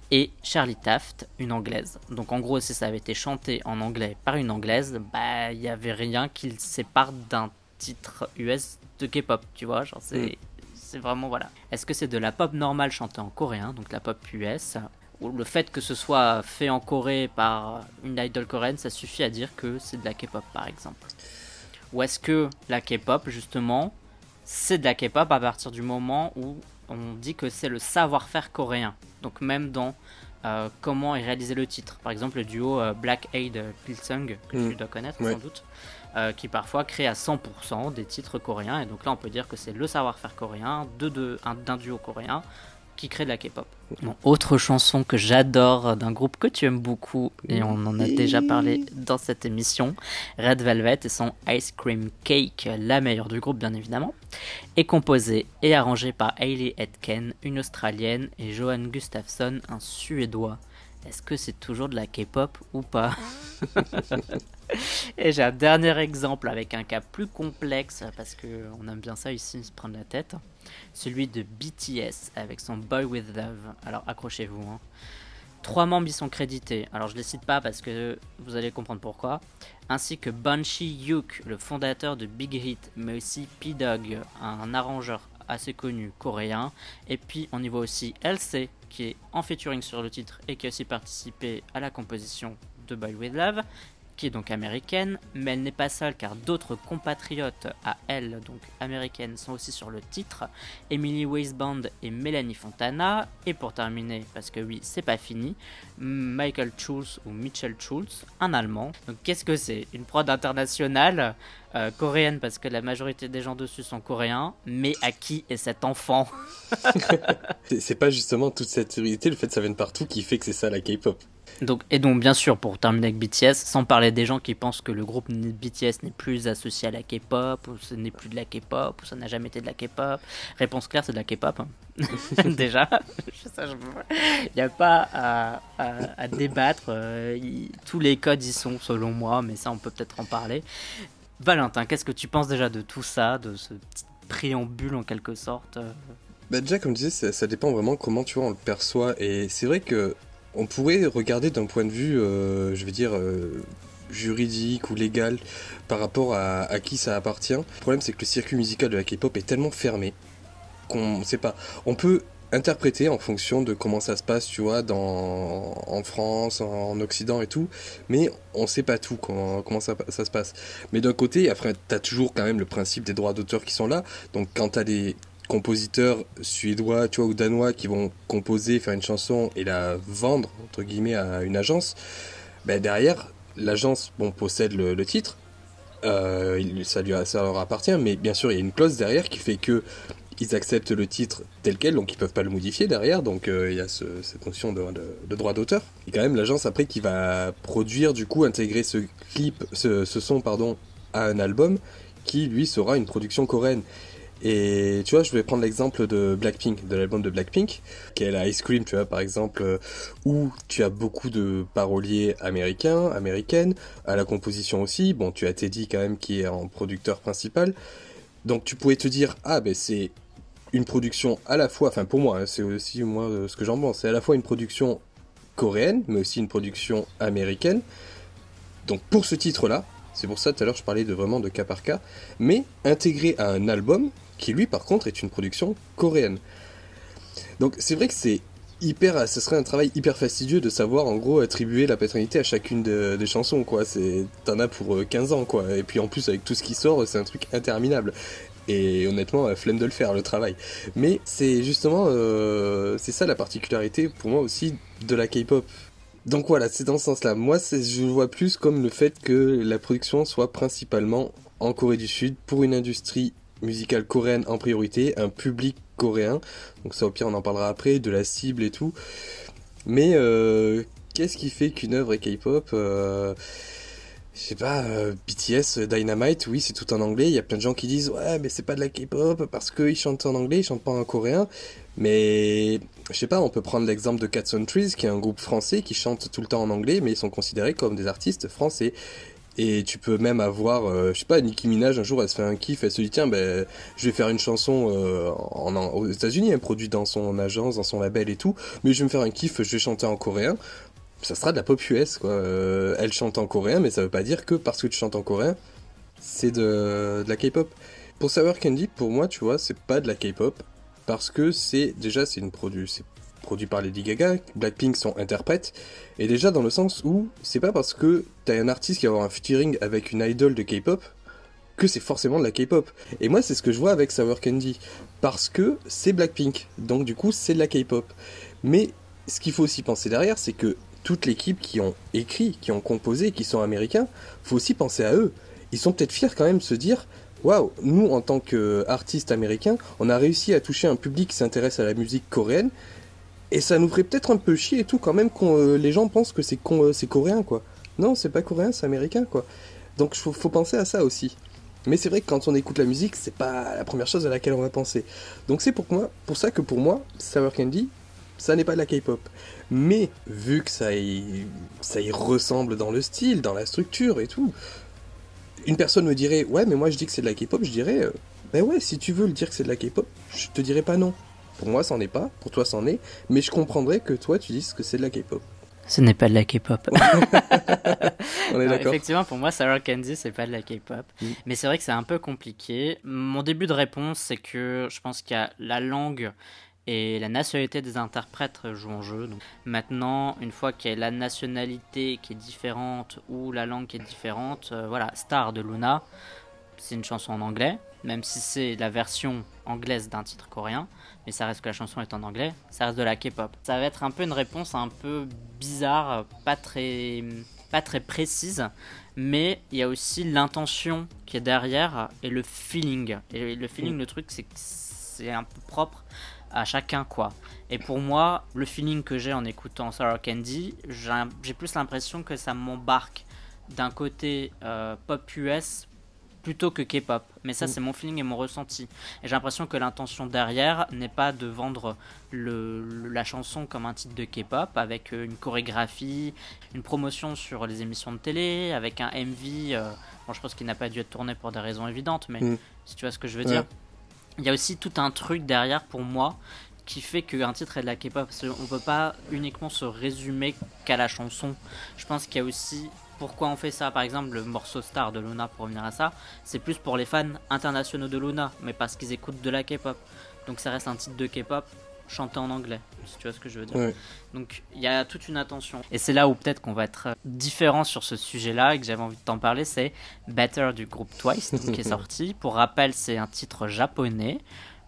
et Charlie Taft, une anglaise. Donc en gros, si ça avait été chanté en anglais par une anglaise, bah il n'y avait rien qui le sépare d'un titre US de K-pop, tu vois, genre c'est... Mm. C'est vraiment voilà. Est-ce que c'est de la pop normale chantée en coréen, donc la pop US, le fait que ce soit fait en Corée par une idol coréenne, ça suffit à dire que c'est de la K-pop par exemple. Ou est-ce que la K-pop justement, c'est de la K-pop à partir du moment où on dit que c'est le savoir-faire coréen. Donc même dans euh, comment est réalisé le titre. Par exemple le duo euh, Black Aid Pilsung, que tu mm. dois connaître sans doute, euh, qui parfois crée à 100% des titres coréens. Et donc là on peut dire que c'est le savoir-faire coréen d'un duo coréen qui crée de la K-pop. autre chanson que j'adore d'un groupe que tu aimes beaucoup, et on en a déjà parlé dans cette émission, Red Velvet et son Ice Cream Cake, la meilleure du groupe bien évidemment, est composée et arrangée par Hayley Etken, une Australienne, et Johan Gustafsson, un Suédois. Est-ce que c'est toujours de la K-pop ou pas Et j'ai un dernier exemple avec un cas plus complexe, parce qu'on aime bien ça ici, se prendre la tête. Celui de BTS avec son Boy With Love. Alors accrochez-vous. Hein. Trois membres y sont crédités. Alors je les cite pas parce que vous allez comprendre pourquoi. Ainsi que Banshee Yuk, le fondateur de Big Hit, mais aussi P-Dog, un arrangeur assez connu coréen. Et puis on y voit aussi LC qui est en featuring sur le titre et qui a aussi participé à la composition de Boy With Love qui est donc américaine, mais elle n'est pas seule car d'autres compatriotes à elle, donc américaines, sont aussi sur le titre, Emily Weisband et Melanie Fontana, et pour terminer, parce que oui, c'est pas fini, Michael Schulz ou Mitchell Schulz, un Allemand. Donc qu'est-ce que c'est? Une prod internationale euh, coréenne parce que la majorité des gens dessus sont coréens, mais à qui est cet enfant? C'est pas justement toute cette réalité, le fait que ça vienne partout, qui fait que c'est ça la K-pop. Donc, et donc, bien sûr, pour terminer avec BTS, sans parler des gens qui pensent que le groupe BTS n'est plus associé à la K-pop, ou ce n'est plus de la K-pop, ou ça n'a jamais été de la K-pop. Réponse claire, c'est de la K-pop. Hein. Déjà, il n'y a pas à, débattre. Euh, tous les codes y sont, selon moi, mais ça, on peut peut-être en parler. Valentin, qu'est-ce que tu penses déjà de tout ça, de ce petit préambule en quelque sorte euh? bah déjà, comme je disais, ça, ça, dépend vraiment comment tu vois on le perçoit. Et c'est vrai que on pourrait regarder d'un point de vue, euh, je vais dire, euh, juridique ou légal par rapport à, qui ça appartient. Le problème, c'est que le circuit musical de la K-pop est tellement fermé qu'on ne sait pas. On peut interpréter en fonction de comment ça se passe, tu vois, dans, en France, en, Occident et tout, mais on sait pas tout, comment, ça, se passe. Mais d'un côté, après, as toujours quand même le principe des droits d'auteur qui sont là, donc quand t'as des compositeurs suédois, tu vois, ou danois qui vont composer, faire une chanson et la vendre, entre guillemets, à une agence, ben derrière, l'agence, bon, possède le, titre, euh, ça, lui, ça leur appartient, mais bien sûr, il y a une clause derrière qui fait que ils acceptent le titre tel quel, donc ils peuvent pas le modifier derrière, donc euh, il y a cette notion de, de, droit d'auteur. Et quand même l'agence après qui va produire, du coup, intégrer ce clip, ce son, pardon, à un album qui lui sera une production coréenne. Et tu vois, je vais prendre l'exemple de Blackpink, de l'album de Blackpink, qui est la Ice Cream, tu vois, par exemple, euh, où tu as beaucoup de paroliers américains, américaines, à la composition aussi. Bon, tu as Teddy quand même qui est en producteur principal. Donc tu pourrais te dire, ah ben c'est une production à la fois, enfin pour moi, hein, c'est aussi moi euh, ce que j'en pense, c'est à la fois une production coréenne, mais aussi une production américaine. Donc pour ce titre-là, c'est pour ça tout à l'heure je parlais de vraiment de cas par cas, mais intégré à un album qui lui par contre est une production coréenne. Donc c'est vrai que c'est hyper, ce serait un travail hyper fastidieux de savoir en gros attribuer la paternité à chacune des chansons quoi. C'est, t'en as pour 15 euh, ans quoi. Et puis en plus avec tout ce qui sort, c'est un truc interminable. Et honnêtement, flemme de le faire le travail. Mais c'est justement, euh, c'est ça la particularité pour moi aussi de la K-pop. Donc voilà, c'est dans ce sens-là. Moi, je vois plus comme le fait que la production soit principalement en Corée du Sud pour une industrie musicale coréenne en priorité, un public coréen. Donc ça au pire on en parlera après, de la cible et tout. Mais euh, qu'est-ce qui fait qu'une œuvre est K-pop euh, je sais pas, euh, BTS, Dynamite, oui, c'est tout en anglais. Il y a plein de gens qui disent ouais, mais c'est pas de la K-pop parce qu'ils chantent en anglais, ils chantent pas en coréen. Mais je sais pas, on peut prendre l'exemple de Cats on Trees, qui est un groupe français qui chante tout le temps en anglais, mais ils sont considérés comme des artistes français. Et tu peux même avoir, euh, je sais pas, Nicki Minaj, un jour elle se fait un kiff, elle se dit tiens, ben, je vais faire une chanson euh, aux États-Unis, elle produit dans son agence, dans son label et tout, mais je vais me faire un kiff, je vais chanter en coréen ça sera de la pop US, quoi. Euh, elle chante en coréen, mais ça veut pas dire que parce que tu chantes en coréen, c'est de, la K-pop. Pour Sour Candy, pour moi, tu vois, c'est pas de la K-pop, parce que c'est, déjà, c'est une produit, c'est produit par Lady Gaga, Blackpink sont interprètes, et déjà dans le sens où, c'est pas parce que t'as un artiste qui va avoir un featuring avec une idol de K-pop, que c'est forcément de la K-pop. Et moi, c'est ce que je vois avec Sour Candy, parce que c'est Blackpink, donc du coup, c'est de la K-pop. Mais ce qu'il faut aussi penser derrière, c'est que toute l'équipe qui ont écrit, qui ont composé, qui sont américains, faut aussi penser à eux. Ils sont peut-être fiers quand même de se dire Waouh, nous en tant qu'artistes américains, on a réussi à toucher un public qui s'intéresse à la musique coréenne, et ça nous ferait peut-être un peu chier et tout quand même que euh, les gens pensent que euh, c'est coréen quoi. Non, c'est pas coréen, c'est américain quoi. Donc faut, faut penser à ça aussi. Mais c'est vrai que quand on écoute la musique, c'est pas la première chose à laquelle on va penser. Donc c'est pour moi, pour ça que pour moi, Sour Candy, ça n'est pas de la K-pop. Mais vu que ça y, ça ressemble dans le style, dans la structure et tout, une personne me dirait ouais mais moi je dis que c'est de la K-pop, je dirais euh, ben ouais si tu veux le dire que c'est de la K-pop, je te dirais pas non. Pour moi c'en est pas, pour toi c'en est, mais je comprendrais que toi tu dises que c'est de la K-pop. Ce n'est pas de la K-pop. On est d'accord. Effectivement, pour moi, Sarah Candy, c'est pas de la K-pop. Mm. Mais c'est vrai que c'est un peu compliqué. Mon début de réponse, c'est que je pense qu'il y a la langue et la nationalité des interprètes joue en jeu. Donc, maintenant, une fois qu'il y a la nationalité qui est différente ou la langue qui est différente, euh, voilà, Star de Luna, c'est une chanson en anglais, même si c'est la version anglaise d'un titre coréen, mais ça reste que la chanson est en anglais, ça reste de la K-pop. Ça va être un peu une réponse un peu bizarre, pas très, pas très précise, mais il y a aussi l'intention qui est derrière et le feeling. Et le feeling, le truc, c'est que c'est un peu propre à chacun quoi. Et pour moi, le feeling que j'ai en écoutant Sarah Candy, j'ai plus l'impression que ça m'embarque d'un côté euh, pop US plutôt que K-pop. Mais ça, mm. c'est mon feeling et mon ressenti. Et j'ai l'impression que l'intention derrière n'est pas de vendre le, la chanson comme un titre de K-pop avec euh, une chorégraphie, une promotion sur les émissions de télé, avec un MV. Euh, bon, je pense qu'il n'a pas dû être tourné pour des raisons évidentes, mais mm. si tu vois ce que je veux dire il y a aussi tout un truc derrière pour moi qui fait qu'un titre est de la K-pop. Qu'on peut pas uniquement se résumer qu'à la chanson. Je pense qu'il y a aussi pourquoi on fait ça. Par exemple, le morceau Star de Luna, pour revenir à ça, c'est plus pour les fans internationaux de Luna, mais parce qu'ils écoutent de la K-pop. Donc ça reste un titre de K-pop chanter en anglais, si tu vois ce que je veux dire. Donc il y a toute une attention. Et c'est là où peut-être qu'on va être différent sur ce sujet-là et que j'avais envie de t'en parler, c'est Better du groupe Twice qui est sorti. Pour rappel, c'est un titre japonais.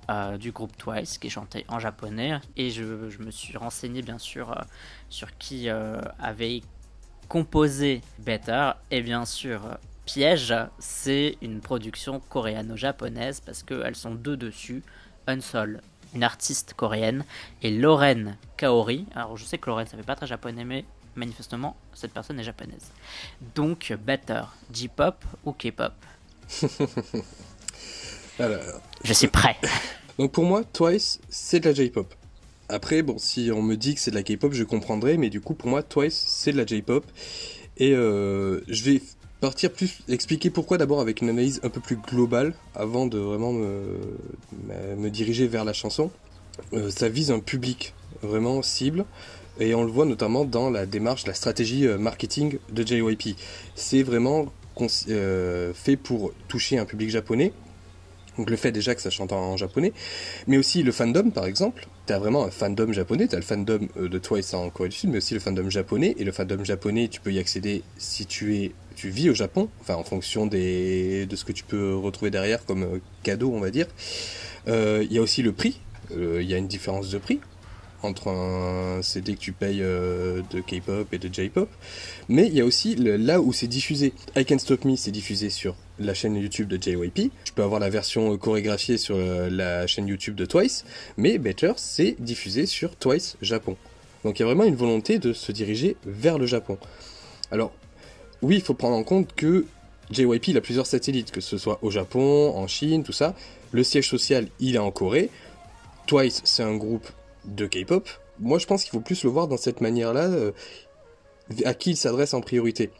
Euh, du groupe Twice qui est chanté en japonais et je, me suis renseigné bien sûr euh, sur qui euh, avait composé Better et bien sûr Piège c'est une production coréano-japonaise parce qu'elles sont deux dessus Unsol une artiste coréenne, et Lorraine Kaori. Alors je sais que Lorraine ça fait pas très japonais, mais manifestement cette personne est japonaise. Donc Better, J-pop ou K-pop? Alors, Je suis prêt. Donc pour moi, Twice, c'est de la J-pop. Après, bon, si on me dit que c'est de la K-pop, je comprendrai, mais du coup, pour moi, Twice, c'est de la J-pop. Et euh, je vais partir plus, expliquer pourquoi d'abord avec une analyse un peu plus globale avant de vraiment me, diriger vers la chanson. Euh, ça vise un public vraiment cible et on le voit notamment dans la démarche, la stratégie euh, marketing de JYP. C'est vraiment fait pour toucher un public japonais. Donc le fait déjà que ça chante en japonais, mais aussi le fandom par exemple. T'as vraiment un fandom japonais, t'as le fandom de Twice en Corée du Sud, mais aussi le fandom japonais. Et le fandom japonais, tu peux y accéder si tu es tu vis au Japon, enfin en fonction des, de ce que tu peux retrouver derrière comme euh, cadeau, on va dire. Euh, il y a aussi le prix, euh, il y a une différence de prix entre un CD que tu payes de K-pop et de J-pop, mais il y a aussi là où c'est diffusé. I Can Stop Me, c'est diffusé sur la chaîne YouTube de JYP. Tu peux avoir la version chorégraphiée sur la chaîne YouTube de Twice, mais Better, c'est diffusé sur Twice Japon. Donc il y a vraiment une volonté de se diriger vers le Japon. Alors, oui, il faut prendre en compte que JYP il a plusieurs satellites, que ce soit au Japon, en Chine, tout ça. Le siège social, il est en Corée. Twice, c'est un groupe de K-pop. Moi, je pense qu'il faut plus le voir dans cette manière-là, euh, à qui il s'adresse en priorité.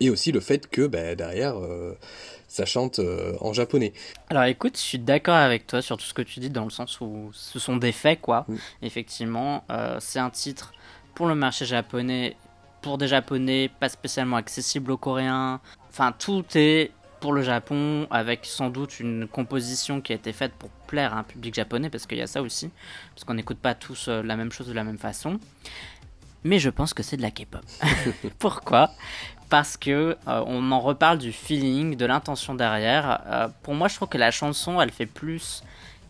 Et aussi le fait que bah, derrière, euh, ça chante euh, en japonais. Alors écoute, je suis d'accord avec toi sur tout ce que tu dis, dans le sens où ce sont des faits, quoi. Mm. Effectivement, c'est un titre pour le marché japonais, pour des japonais, pas spécialement accessible aux coréens. Enfin, tout est pour le Japon, avec sans doute une composition qui a été faite pour plaire à un public japonais, parce qu'il y a ça aussi, parce qu'on n'écoute pas tous euh, la même chose de la même façon. Mais je pense que c'est de la K-pop. Pourquoi? Parce que euh, on en reparle du feeling, de l'intention derrière. Euh, pour moi, je trouve que la chanson, elle fait plus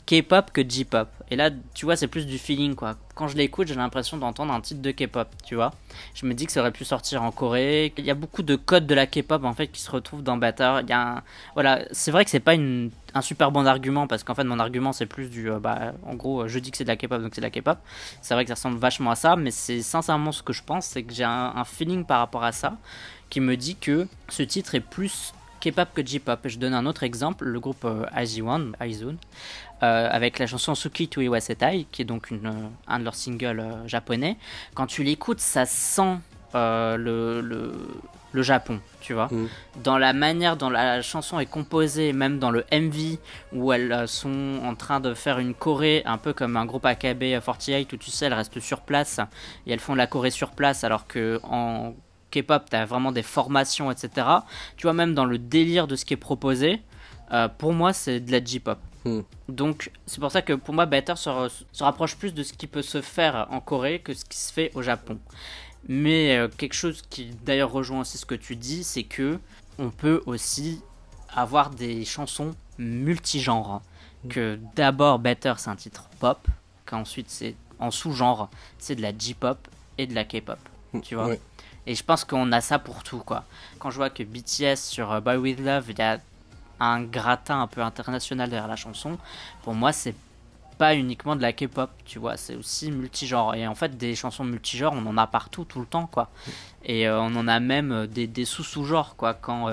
K-pop que J-pop. Et là, tu vois, c'est plus du feeling, quoi. Quand je l'écoute, j'ai l'impression d'entendre un titre de K-pop, tu vois. Je me dis que ça aurait pu sortir en Corée. Il y a beaucoup de codes de la K-pop, en fait, qui se retrouvent dans Batter. Il y a Voilà, c'est vrai que c'est pas un super bon argument, parce qu'en fait, mon argument, c'est plus du... Euh, bah, en gros, je dis que c'est de la K-pop, donc c'est de la K-pop. C'est vrai que ça ressemble vachement à ça, mais c'est sincèrement ce que je pense, c'est que j'ai un, un feeling par rapport à ça, qui me dit que ce titre est plus K-pop que J-pop. Je donne un autre exemple, le groupe euh, IZ*ONE, euh, avec la chanson Suki to Iwasetai, qui est donc une, euh, un de leurs singles japonais. Quand tu l'écoutes, ça sent le, le, le, Japon, tu vois. Mm. Dans la manière dont la chanson est composée, même dans le MV, où elles sont en train de faire une choré, un peu comme un groupe AKB48, où tu sais, elles restent sur place, et elles font de la choré sur place, alors que en K-pop, tu as vraiment des formations, etc. Tu vois, même dans le délire de ce qui est proposé, euh, pour moi, c'est de la J-pop. Hmm. Donc, c'est pour ça que pour moi, Better se, rapproche plus de ce qui peut se faire en Corée que ce qui se fait au Japon. Mais euh, quelque chose qui d'ailleurs rejoint aussi ce que tu dis, c'est que on peut aussi avoir des chansons multigenres. Hmm. Que d'abord, Better, c'est un titre pop, qu'ensuite, c'est en sous-genre, c'est de la J-pop et de la K-pop. Hmm. Tu vois et je pense qu'on a ça pour tout, quoi. Quand je vois que BTS sur euh, Boy With Love, il y a un gratin un peu international derrière la chanson, pour moi, c'est pas uniquement de la K-pop, tu vois, c'est aussi multigenre. Et en fait, des chansons multigenres, on en a partout, tout le temps, quoi. Et euh, on en a même euh, des, sous-sous-genres, quoi. Quand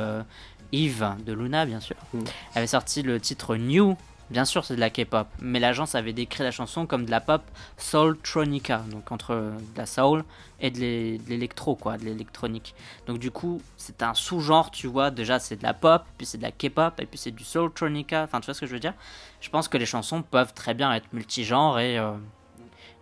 Yves, de Luna, bien sûr, mm. avait sorti le titre New, Bien sûr, c'est de la K-pop, mais l'agence avait décrit la chanson comme de la pop soultronica, donc entre de la soul et de l'électro, quoi, de l'électronique. Donc du coup, c'est un sous-genre, tu vois. Déjà, c'est de la pop, puis c'est de la K-pop, et puis c'est du soultronica. Enfin, tu vois ce que je veux dire? Je pense que les chansons peuvent très bien être multigenres et euh,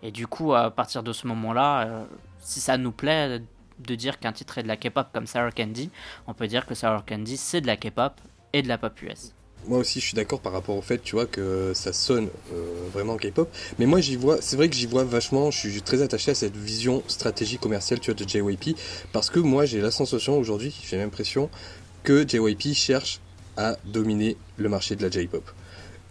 et du coup, à partir de ce moment-là, euh, si ça nous plaît de dire qu'un titre est de la K-pop comme Sour Candy, on peut dire que Sour Candy c'est de la K-pop et de la pop US moi aussi je suis d'accord par rapport au fait tu vois que ça sonne euh, vraiment K-pop. Mais moi j'y vois c'est vrai que j'y vois vachement je suis très attaché à cette vision stratégie commerciale de JYP parce que moi j'ai la sensation aujourd'hui j'ai l'impression que JYP cherche à dominer le marché de la J-pop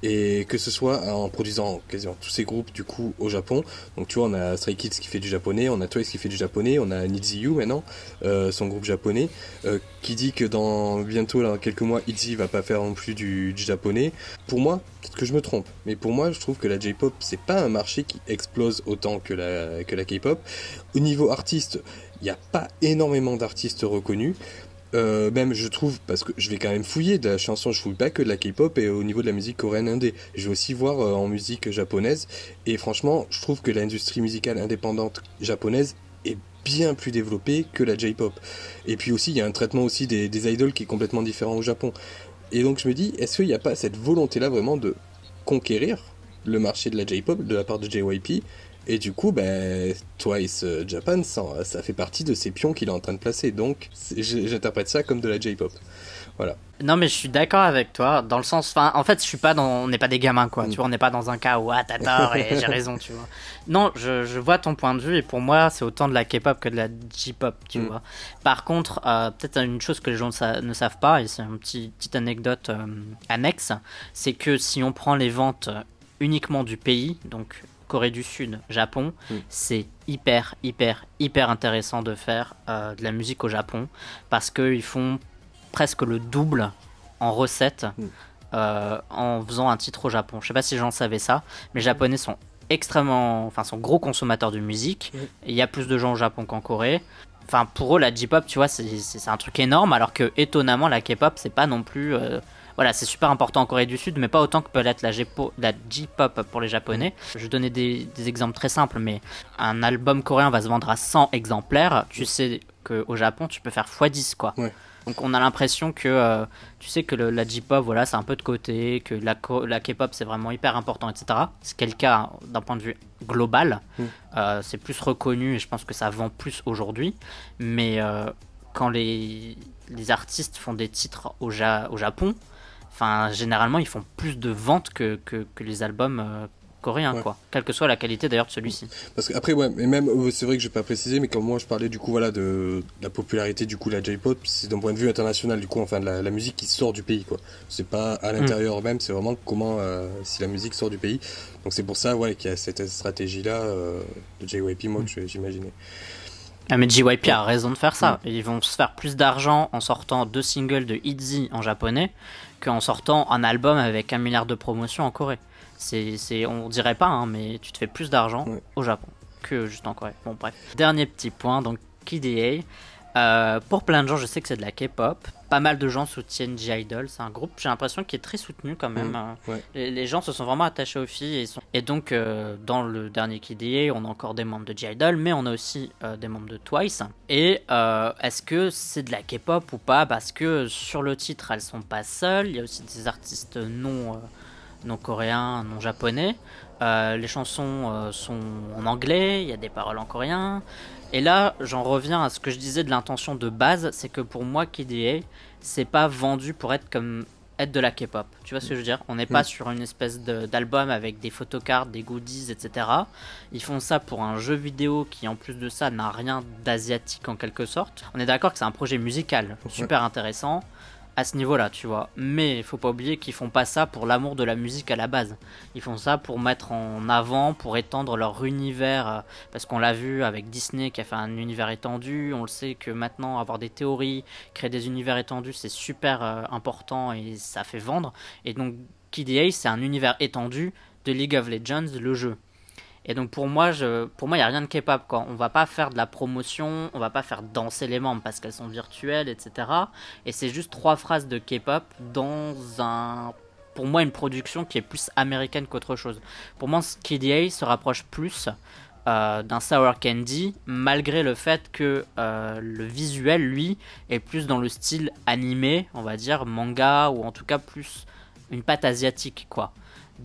et que ce soit en produisant quasiment tous ces groupes du coup au Japon. Donc tu vois, on a Stray Kids qui fait du japonais, on a Twice qui fait du japonais, on a Niziyu maintenant, euh, son groupe japonais, euh, qui dit que dans bientôt, dans quelques mois, Itzy va pas faire non plus du, japonais. Pour moi, peut-être que je me trompe, mais pour moi, je trouve que la J-pop c'est pas un marché qui explose autant que la, que la K-pop. Au niveau artiste, il n'y a pas énormément d'artistes reconnus. Euh, même je trouve, parce que je vais quand même fouiller de la chanson, je fouille pas que de la K-pop et au niveau de la musique coréenne indé. Je vais aussi voir euh, en musique japonaise et franchement, je trouve que l'industrie musicale indépendante japonaise est bien plus développée que la J-pop. Et puis aussi, il y a un traitement aussi des, idoles qui est complètement différent au Japon. Et donc je me dis, est-ce qu'il n'y a pas cette volonté-là vraiment de conquérir le marché de la J-pop de la part de JYP et du coup, ben, Twice euh, Japan, ça, ça, fait partie de ces pions qu'il est en train de placer. Donc, j'interprète ça comme de la J-pop. Voilà. Non, mais je suis d'accord avec toi, dans le sens. Enfin, en fait, je suis pas dans. On n'est pas des gamins, quoi. Mm. Tu vois, on n'est pas dans un cas où, ah, t'as tort et j'ai raison, tu vois. Non, je, je, vois ton point de vue et pour moi, c'est autant de la K-pop que de la J-pop, tu mm. vois. Par contre, euh, peut-être une chose que les gens ne savent pas, et c'est une petit, petite anecdote euh, annexe, c'est que si on prend les ventes uniquement du pays, donc Corée du Sud, Japon, mm. c'est hyper, hyper, hyper intéressant de faire euh, de la musique au Japon parce qu'ils font presque le double en recettes mm. euh, en faisant un titre au Japon. Je sais pas si j'en savais ça, mais les Japonais sont extrêmement, enfin, sont gros consommateurs de musique. Mm. Il y a plus de gens au Japon qu'en Corée. enfin pour eux la J-pop, tu vois, c'est un truc énorme, alors que étonnamment la K-pop c'est pas non plus voilà, c'est super important en Corée du Sud, mais pas autant que peut l'être la J-pop pour les Japonais. Je donnais des, des, exemples très simples, mais un album coréen va se vendre à 100 exemplaires. Tu sais qu'au Japon, tu peux faire x10, quoi. Donc on a l'impression que, euh, tu sais que la J-pop, voilà, c'est un peu de côté, que la, la K-pop, c'est vraiment hyper important, etc. C'est le cas d'un point de vue global. Mm. Euh, c'est plus reconnu et je pense que ça vend plus aujourd'hui. Mais euh, quand les, les artistes font des titres au, au Japon, Enfin, généralement, ils font plus de ventes que, que, les albums euh, coréens, quoi. Quelle que soit la qualité d'ailleurs de celui-ci. Parce qu'après, ouais, mais même, euh, c'est vrai que je vais pas préciser, mais comme moi je parlais du coup, voilà, de, la popularité du coup, la J-pop, c'est d'un point de vue international, du coup, enfin, de la, musique qui sort du pays, quoi. C'est pas à l'intérieur même, c'est vraiment comment, euh, si la musique sort du pays. Donc c'est pour ça, ouais, qu'il y a cette stratégie-là de JYP, moi, mm. j'imaginais. Ah mais JYP a raison de faire ça. Mm. Ils vont se faire plus d'argent en sortant deux singles de ITZY en japonais qu'en sortant un album avec un milliard de promotions en Corée. C'est, c'est, on dirait pas, hein, mais tu te fais plus d'argent au Japon que juste en Corée. Bon bref. Dernier petit point, donc KDA. Euh, pour plein de gens, je sais que c'est de la K-pop. Pas mal de gens soutiennent G-Idol. C'est un groupe, j'ai l'impression, qui est très soutenu quand même. Mm, euh, les, gens se sont vraiment attachés aux filles. Et, et donc, euh, dans le dernier KDA, on a encore des membres de G-Idol, mais on a aussi des membres de Twice. Et est-ce que c'est de la K-pop ou pas? Parce que sur le titre, elles sont pas seules. Il y a aussi des artistes non, non coréens, non japonais. les chansons sont en anglais, il y a des paroles en coréen. Et là, j'en reviens à ce que je disais de l'intention de base, c'est que pour moi, KDA, c'est pas vendu pour être comme être de la K-pop. Tu vois ce que je veux dire? On n'est pas mm. sur une espèce d'album avec des photocards, des goodies, etc. Ils font ça pour un jeu vidéo qui, en plus de ça, n'a rien d'asiatique en quelque sorte. On est d'accord que c'est un projet musical super intéressant à ce niveau-là, tu vois. Mais il faut pas oublier qu'ils font pas ça pour l'amour de la musique à la base. Ils font ça pour mettre en avant, pour étendre leur univers, euh, parce qu'on l'a vu avec Disney qui a fait un univers étendu. On le sait que maintenant avoir des théories, créer des univers étendus, c'est super euh, important et ça fait vendre. Et donc KDA, c'est un univers étendu de League of Legends, le jeu. Et donc pour moi, pour moi, il y a rien de K-pop quoi. On va pas faire de la promotion, on va pas faire danser les membres parce qu'elles sont virtuelles, etc. Et c'est juste trois phrases de K-pop dans un, pour moi, une production qui est plus américaine qu'autre chose. Pour moi, KDA se rapproche plus euh, d'un Sour Candy, malgré le fait que euh, le visuel, lui, est plus dans le style animé, on va dire manga ou en tout cas plus une patte asiatique quoi.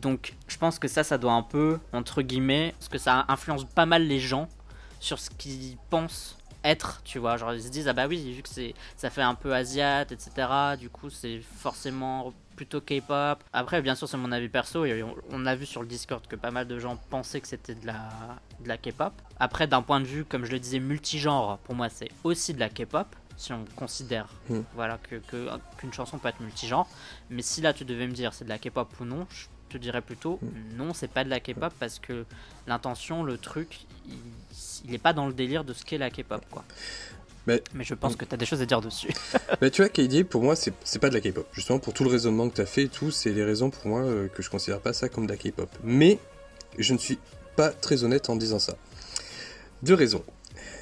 Donc je pense que ça, ça doit un peu, entre guillemets, parce que ça influence pas mal les gens sur ce qu'ils pensent être, tu vois. Genre ils se disent, ah bah oui, vu que c'est, ça fait un peu asiat, etc. Du coup, c'est forcément plutôt K-pop. Après, bien sûr, c'est mon avis perso. Et on, a vu sur le Discord que pas mal de gens pensaient que c'était de la, de la K-pop. Après, d'un point de vue, comme je le disais, multigenre, pour moi, c'est aussi de la K-pop si on considère hmm. voilà que, qu'une chanson peut être multigenre mais si là tu devais me dire c'est de la K-pop ou non je te dirais plutôt mm. non, c'est pas de la K-pop parce que l'intention, le truc, il, est pas dans le délire de ce qu'est la K-pop quoi. Mais, mais, je pense mm. que tu as des choses à dire dessus. mais tu vois, KD, pour moi, c'est pas de la K-pop. Justement, pour tout le raisonnement que tu as fait et tout, c'est les raisons pour moi euh, que je considère pas ça comme de la K-pop. Mais je ne suis pas très honnête en disant ça. Deux raisons.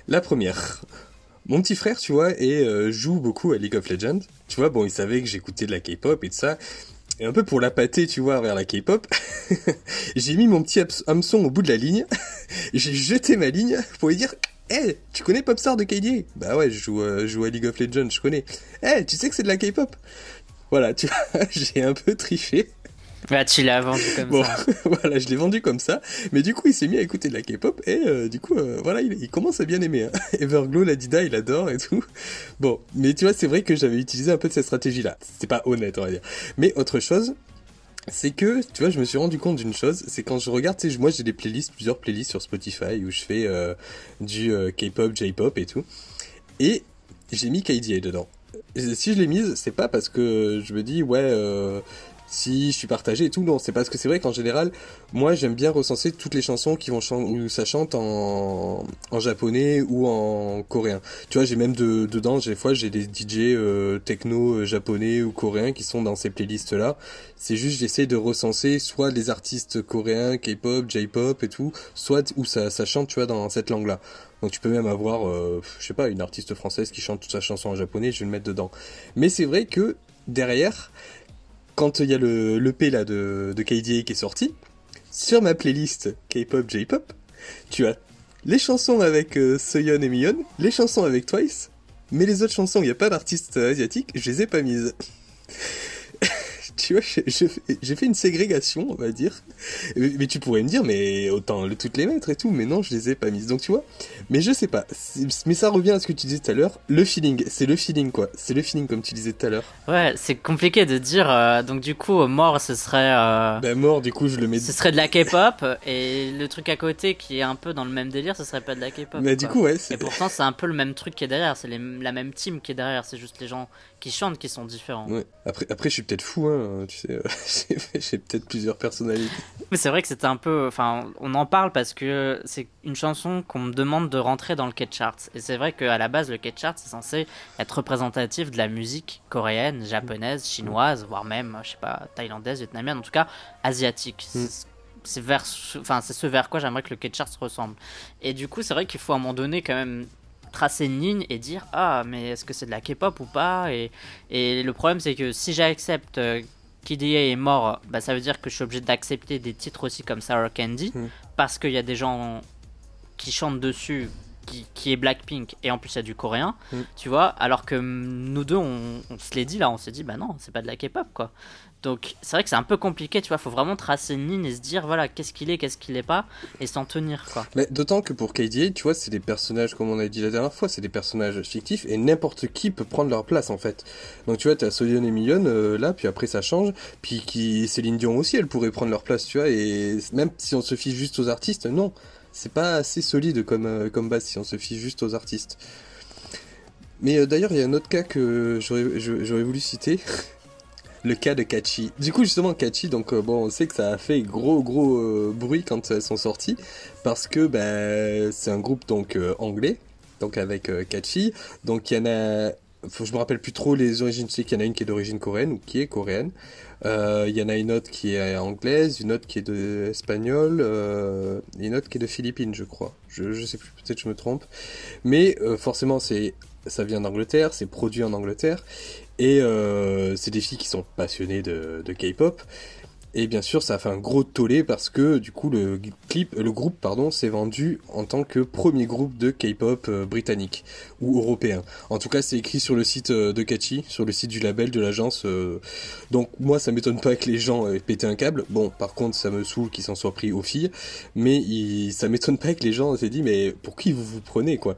La première, mon petit frère, tu vois, et euh, joue beaucoup à League of Legends. Tu vois, bon, il savait que j'écoutais de la K-pop et tout ça. Et un peu pour la pâter, tu vois, vers la K-pop, j'ai mis mon petit hameçon au bout de la ligne, j'ai jeté ma ligne pour lui dire Eh, tu connais Popstar de KDA Bah ouais, je joue, euh, joue, à League of Legends, je connais. Eh, tu sais que c'est de la K-pop? Voilà, tu vois, j'ai un peu triché. Bah, tu l'as vendu comme bon, ça. voilà, je l'ai vendu comme ça. Mais du coup, il s'est mis à écouter de la K-pop et euh, du coup, euh, voilà, il, commence à bien aimer. Hein. Everglow, la Dida, il adore et tout. Bon, mais tu vois, c'est vrai que j'avais utilisé un peu de cette stratégie-là. C'est pas honnête, on va dire. Mais autre chose, c'est que, tu vois, je me suis rendu compte d'une chose, c'est quand je regarde, tu sais, moi j'ai des playlists, plusieurs playlists sur Spotify où je fais euh, du K-pop, J-pop et tout. Et j'ai mis KDA dedans. si je l'ai mise, c'est pas parce que je me dis, ouais, si je suis partagé et tout. Non, c'est parce que c'est vrai qu'en général, moi j'aime bien recenser toutes les chansons qui vont où ça chante en, en japonais ou en coréen. Tu vois, j'ai même de, dedans, des fois j'ai des DJ euh, techno euh, japonais ou coréens qui sont dans ces playlists là. C'est juste j'essaie de recenser soit les artistes coréens, K-pop, J-pop et tout, soit où ça, ça chante, tu vois, dans cette langue là. Donc tu peux même avoir, euh, je sais pas, une artiste française qui chante toute sa chanson en japonais, je vais le mettre dedans. Mais c'est vrai que derrière, quand il y a le, le P là de, de KDA qui est sorti, sur ma playlist K-pop, J-pop, tu as les chansons avec euh, et Mion, les chansons avec Twice, mais les autres chansons où il n'y a pas d'artiste asiatique, je les ai pas mises. tu vois, j'ai fait une ségrégation, on va dire. Mais, tu pourrais me dire, mais autant toutes les mettre et tout, mais non, je les ai pas mises. Donc tu vois, mais je sais pas. Mais ça revient à ce que tu disais tout à l'heure. Le feeling, c'est le feeling quoi. C'est le feeling comme tu disais tout à l'heure. Ouais, c'est compliqué de dire. Euh, donc du coup, mort, ce serait. Euh, ben mort, du coup, je le mets. Ce serait de la K-pop et le truc à côté qui est un peu dans le même délire, ce serait pas de la K-pop. Mais du coup, ouais. Et pourtant, c'est un peu le même truc qui est derrière. C'est la même team qui est derrière. C'est juste les gens qui chantent qui sont différents. Ouais. Après, après, je suis peut-être fou, hein. Tu sais, j'ai peut-être plusieurs personnalités. Mais c'est vrai que c'était un peu. Enfin, on en parle parce que c'est une chanson qu'on me demande de rentrer dans le K-chart. Et c'est vrai qu'à la base, le K-chart, c'est censé être représentatif de la musique coréenne, japonaise, chinoise, voire même, je sais pas, thaïlandaise, vietnamienne, en tout cas asiatique. Mm. C'est vers, enfin, c'est ce vers quoi j'aimerais que le K-chart ressemble. Et du coup, c'est vrai qu'il faut à un moment donné quand même tracer une ligne et dire ah mais est-ce que c'est de la K-pop ou pas et, et le problème c'est que si j'accepte euh, KDA est mort, bah, ça veut dire que je suis obligé d'accepter des titres aussi comme Sarah Candy, mm. parce qu'il y a des gens qui chantent dessus, qui, qui est Blackpink, et en plus il y a du coréen, mm. tu vois, alors que nous deux, on, on se l'est dit là, on s'est dit, bah non, c'est pas de la K-pop, quoi. Donc c'est vrai que c'est un peu compliqué, tu vois, faut vraiment tracer une ligne et se dire voilà qu'est-ce qu'il est, qu'est-ce qu'il est pas, et s'en tenir quoi. Mais d'autant que pour KDA, tu vois, c'est des personnages, comme on a dit la dernière fois, c'est des personnages fictifs et n'importe qui peut prendre leur place en fait. Donc tu vois, t'as Solion et Million euh, là, puis après ça change, puis qui Céline Dion aussi, elle pourrait prendre leur place, tu vois, et même si on se fie juste aux artistes, non, c'est pas assez solide comme, euh, comme base si on se fie juste aux artistes. Mais euh, d'ailleurs, il y a un autre cas que j'aurais voulu citer. le cas de Kachi. Du coup, justement, Kachi, donc euh, bon, on sait que ça a fait gros gros euh, bruit quand elles sont sorties parce que ben c'est un groupe donc euh, anglais, donc avec Kachi. Donc il y en a, je me rappelle plus trop les origines. Je sais qu'il y en a une qui est d'origine coréenne ou qui est coréenne. Il y en a une autre qui est anglaise, une autre qui est espagnole, et une autre qui est de Philippines, je crois. Je, je sais plus, peut-être je me trompe. Mais forcément, c'est ça vient d'Angleterre, c'est produit en Angleterre, et euh, c'est des filles qui sont passionnées de, de K-pop. Et bien sûr, ça a fait un gros tollé parce que du coup, le clip, le groupe, pardon, s'est vendu en tant que premier groupe de K-pop euh, britannique ou européen. En tout cas, c'est écrit sur le site euh, de Catchy, sur le site du label de l'agence. Donc moi, ça m'étonne pas que les gens aient pété un câble. Bon, par contre, ça me saoule qu'ils s'en soient pris aux filles, mais il, ça m'étonne pas que les gens s'est dit, mais pour qui vous vous prenez quoi?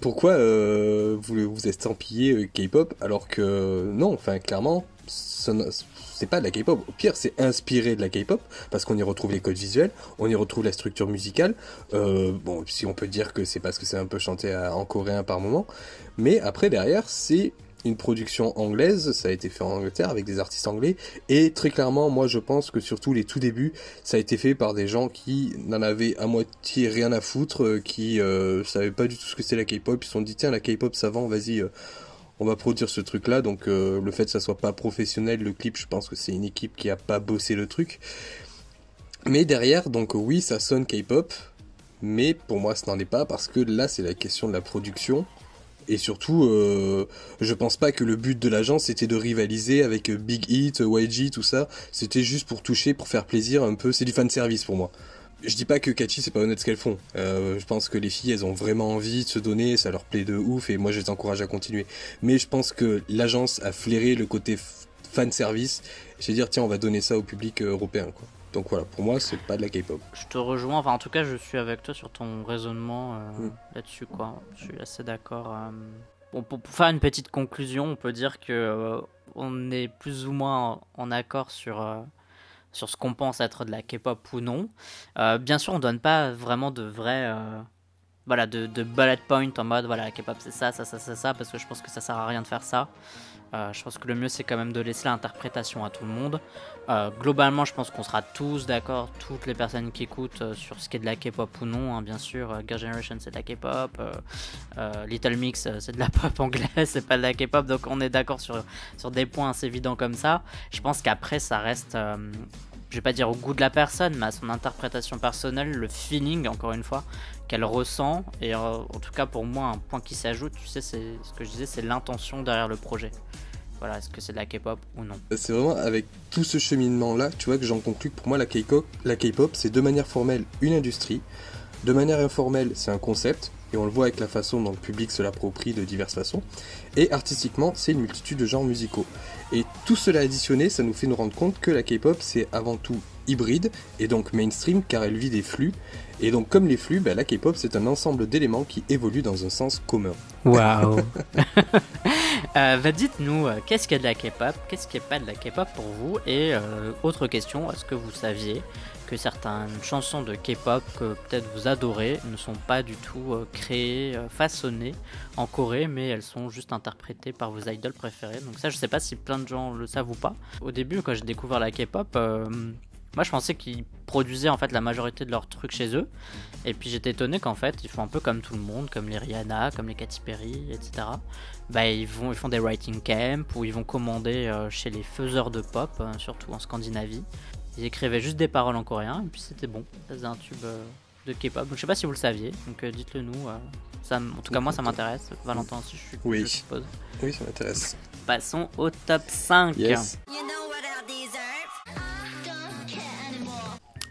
Pourquoi euh, vous vous estampillez euh, K-pop alors que non, enfin clairement, c'est pas de la K-pop. Au pire, c'est inspiré de la K-pop parce qu'on y retrouve les codes visuels, on y retrouve la structure musicale. Euh, bon, si on peut dire que c'est parce que c'est un peu chanté en coréen par moment, mais après derrière, c'est une production anglaise, ça a été fait en Angleterre avec des artistes anglais, et très clairement, moi je pense que surtout les tout débuts, ça a été fait par des gens qui n'en avaient à moitié rien à foutre, euh, qui euh, savaient pas du tout ce que c'était la K-pop, ils se sont dit tiens la K-pop ça vend, vas-y, euh, on va produire ce truc là, donc le fait que ça soit pas professionnel, le clip, je pense que c'est une équipe qui a pas bossé le truc. Mais derrière, donc oui, ça sonne K-pop, mais pour moi ce n'en est pas parce que là c'est la question de la production et surtout, euh, je pense pas que le but de l'agence c'était de rivaliser avec Big Hit, YG, tout ça. C'était juste pour toucher, pour faire plaisir un peu. C'est du fan service pour moi. Je dis pas que Catchy c'est pas honnête ce qu'elles font. Euh, je pense que les filles elles ont vraiment envie de se donner, ça leur plaît de ouf et moi je les encourage à continuer. Mais je pense que l'agence a flairé le côté fan service. C'est dire tiens on va donner ça au public européen quoi. Donc voilà, pour moi, c'est pas de la K-pop. Je te rejoins, enfin en tout cas, je suis avec toi sur ton raisonnement euh, mm. là-dessus, quoi. Je suis assez d'accord. Euh. Bon, pour, faire une petite conclusion, on peut dire que euh, on est plus ou moins en, accord sur sur ce qu'on pense être de la K-pop ou non. bien sûr, on donne pas vraiment de vraies voilà, de, de bullet point en mode voilà, la K-pop c'est ça, ça, ça, ça, ça, parce que je pense que ça sert à rien de faire ça. Euh, je pense que le mieux c'est quand même de laisser l'interprétation à tout le monde. Euh, globalement, je pense qu'on sera tous d'accord, toutes les personnes qui écoutent euh, sur ce qui est de la K-pop ou non. Hein, bien sûr, Girl Generation c'est de la K-pop, Little Mix c'est de la pop anglaise, c'est pas de la K-pop, donc on est d'accord sur, sur des points assez évidents comme ça. Je pense qu'après ça reste je vais pas dire au goût de la personne, mais à son interprétation personnelle, le feeling, encore une fois, qu'elle ressent. Et en tout cas, pour moi, un point qui s'ajoute, tu sais, c'est ce que je disais, c'est l'intention derrière le projet. Voilà, est-ce que c'est de la K-pop ou non? C'est vraiment avec tout ce cheminement-là, tu vois, que j'en conclus que pour moi, la K-pop, la K-pop, c'est de manière formelle une industrie, de manière informelle, c'est un concept, et on le voit avec la façon dont le public se l'approprie de diverses façons, et artistiquement, c'est une multitude de genres musicaux. Et tout cela additionné, ça nous fait nous rendre compte que la K-pop, c'est avant tout hybride, et donc mainstream, car elle vit des flux, et donc, comme les flux, bah, la K-pop, c'est un ensemble d'éléments qui évoluent dans un sens commun. Waouh euh, bah, Dites-nous, euh, qu'est-ce qu'il y a de la K-pop Qu'est-ce qui n'est pas de la K-pop pour vous Et euh, autre question, est-ce que vous saviez que certaines chansons de K-pop que peut-être vous adorez ne sont pas du tout créées, façonnées en Corée, mais elles sont juste interprétées par vos idoles préférés. Donc ça, je sais pas si plein de gens le savent ou pas. Au début, quand j'ai découvert la K-pop, moi, je pensais qu'ils produisaient en fait la majorité de leurs trucs chez eux. Et puis j'étais étonné qu'en fait, ils font un peu comme tout le monde, comme les Rihanna, comme les Katy Perry, etc. Bah, ils, vont, ils font des writing camps ou ils vont commander euh, chez les faiseurs de pop, euh, surtout en Scandinavie. Ils écrivaient juste des paroles en coréen et puis c'était bon. Ça faisait un tube euh, de K-pop. Donc je sais pas si vous le saviez, donc dites-le nous. Ça, en tout cas, moi, ça m'intéresse. Valentin aussi, je, suis, oui. je suppose. Oui, ça m'intéresse. Passons au top 5. Yes.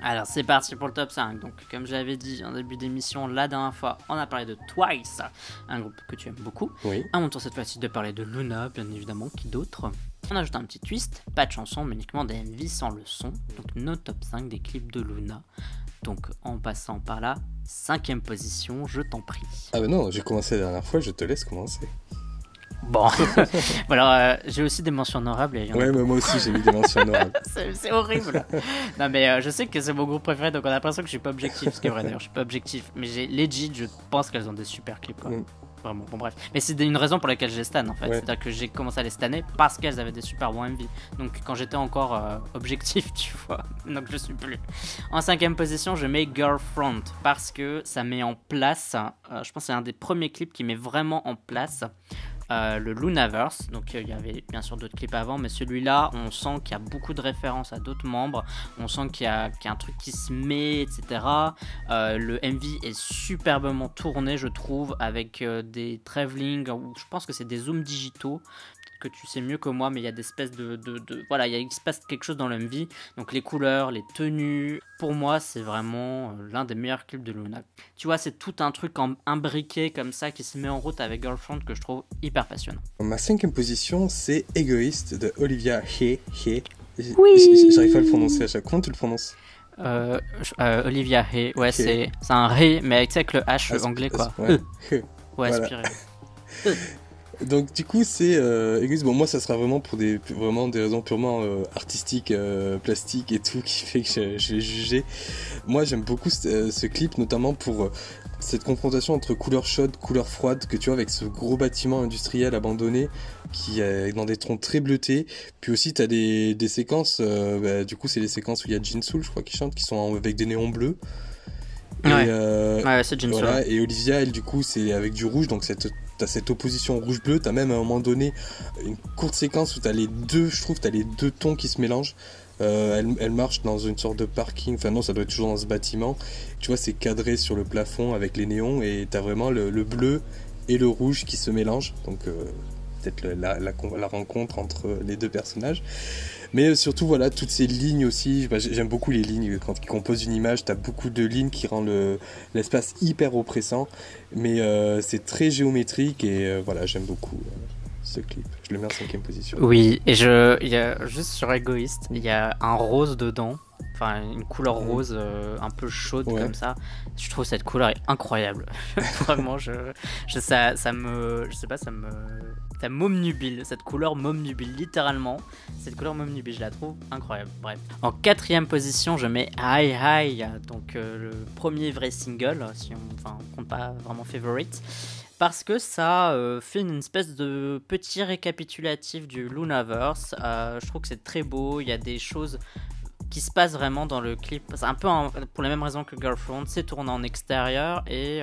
Alors c'est parti pour le top 5. Donc comme j'avais dit en début d'émission la dernière fois, on a parlé de Twice, un groupe que tu aimes beaucoup. Oui. À mon tour cette fois-ci de parler de Luna, bien évidemment, qui d'autre? On ajoute un petit twist, pas de chanson, mais uniquement des MV sans le son. Donc nos top 5 des clips de Luna. Donc en passant par la cinquième position, je t'en prie. Ah bah non, j'ai commencé la dernière fois, je te laisse commencer. Bon, voilà, euh, j'ai aussi des mentions honorables. Et ouais, mais moi aussi j'ai mis des mentions honorables. c'est horrible. non, mais euh, je sais que c'est mon groupe préféré, donc on a l'impression que je suis pas objectif, ce qui est vrai d'ailleurs, je suis pas objectif. Mais j'ai legit, je pense qu'elles ont des super clips. Quoi. Mm. Vraiment, bon bref. Mais c'est une raison pour laquelle j'ai stan en fait. C'est-à-dire que j'ai commencé à les stanner parce qu'elles avaient des super bons MV. Donc quand j'étais encore euh, objectif, tu vois. Donc je suis plus. En cinquième position, je mets Girlfront parce que ça met en place. je pense que c'est un des premiers clips qui met vraiment en place euh, le Lunaverse. Donc euh, il y avait bien sûr d'autres clips avant, mais celui-là, on sent qu'il y a beaucoup de références à d'autres membres. On sent qu'il y, a un truc qui se met, etc. Euh, le MV est superbement tourné, je trouve, avec des travelling, je pense que c'est des zooms digitaux que tu sais mieux que moi, mais il y a des espèces de, voilà, il, se passe quelque chose dans l'MV. Donc les couleurs, les tenues, pour moi, c'est vraiment euh, l'un des meilleurs clips de Luna. Tu vois, c'est tout un truc en imbriqué comme ça qui se met en route avec Girlfriend que je trouve hyper passionnant. Ma cinquième position, c'est Égoïste de Olivia He. He. Oui. J'arrive pas à le prononcer à chaque fois. Comment tu le prononces? Euh, euh, Olivia He. Ouais, c'est un He, mais avec, le H anglais quoi. Ouais, ouais aspiré. Donc du coup c'est euh, bon moi ça sera vraiment pour des vraiment des raisons purement euh, artistiques, euh, plastiques et tout qui fait que je, vais juger. Moi j'aime beaucoup ce, clip notamment pour cette confrontation entre couleur chaude, couleur froide que tu vois avec ce gros bâtiment industriel abandonné qui est dans des troncs très bleutés. Puis aussi tu as des, des séquences, bah, du coup c'est les séquences où il y a Jinsoul je crois qui chante qui sont avec des néons bleus. Et, ouais, c'est voilà, et Olivia, elle, du coup, c'est avec du rouge, donc cette t'as cette opposition rouge-bleu, t'as même à un moment donné une courte séquence où t'as les deux, je trouve, t'as les deux tons qui se mélangent. Euh, elle, marche dans une sorte de parking, enfin non, ça doit être toujours dans ce bâtiment. Tu vois, c'est cadré sur le plafond avec les néons et t'as vraiment le, bleu et le rouge qui se mélangent. Donc euh, peut-être la, la, rencontre entre les deux personnages. Mais euh, surtout, voilà, toutes ces lignes aussi. Bah, j'aime beaucoup les lignes. Quand ils composent une image, tu as beaucoup de lignes qui rendent l'espace hyper oppressant. Mais euh, c'est très géométrique et euh, voilà, j'aime beaucoup ce clip. Je le mets en cinquième position. Oui, et je, il y a, juste sur Égoïste, il y a un rose dedans. Enfin, une couleur rose un peu chaude comme ça. Je trouve cette couleur est incroyable. Vraiment, je, je, ça, ça me. Je sais pas, ça me ta môme nubile, cette couleur môme nubile, littéralement. Cette couleur môme nubile, je la trouve incroyable. Bref. En quatrième position, je mets High High, donc euh, le premier vrai single, si on, enfin, compte pas vraiment favorite. Parce que ça euh, fait une espèce de petit récapitulatif du Lunaverse. Euh, je trouve que c'est très beau. Il y a des choses qui se passent vraiment dans le clip. C'est un peu pour les mêmes raisons que Girlfriend, c'est tourné en extérieur et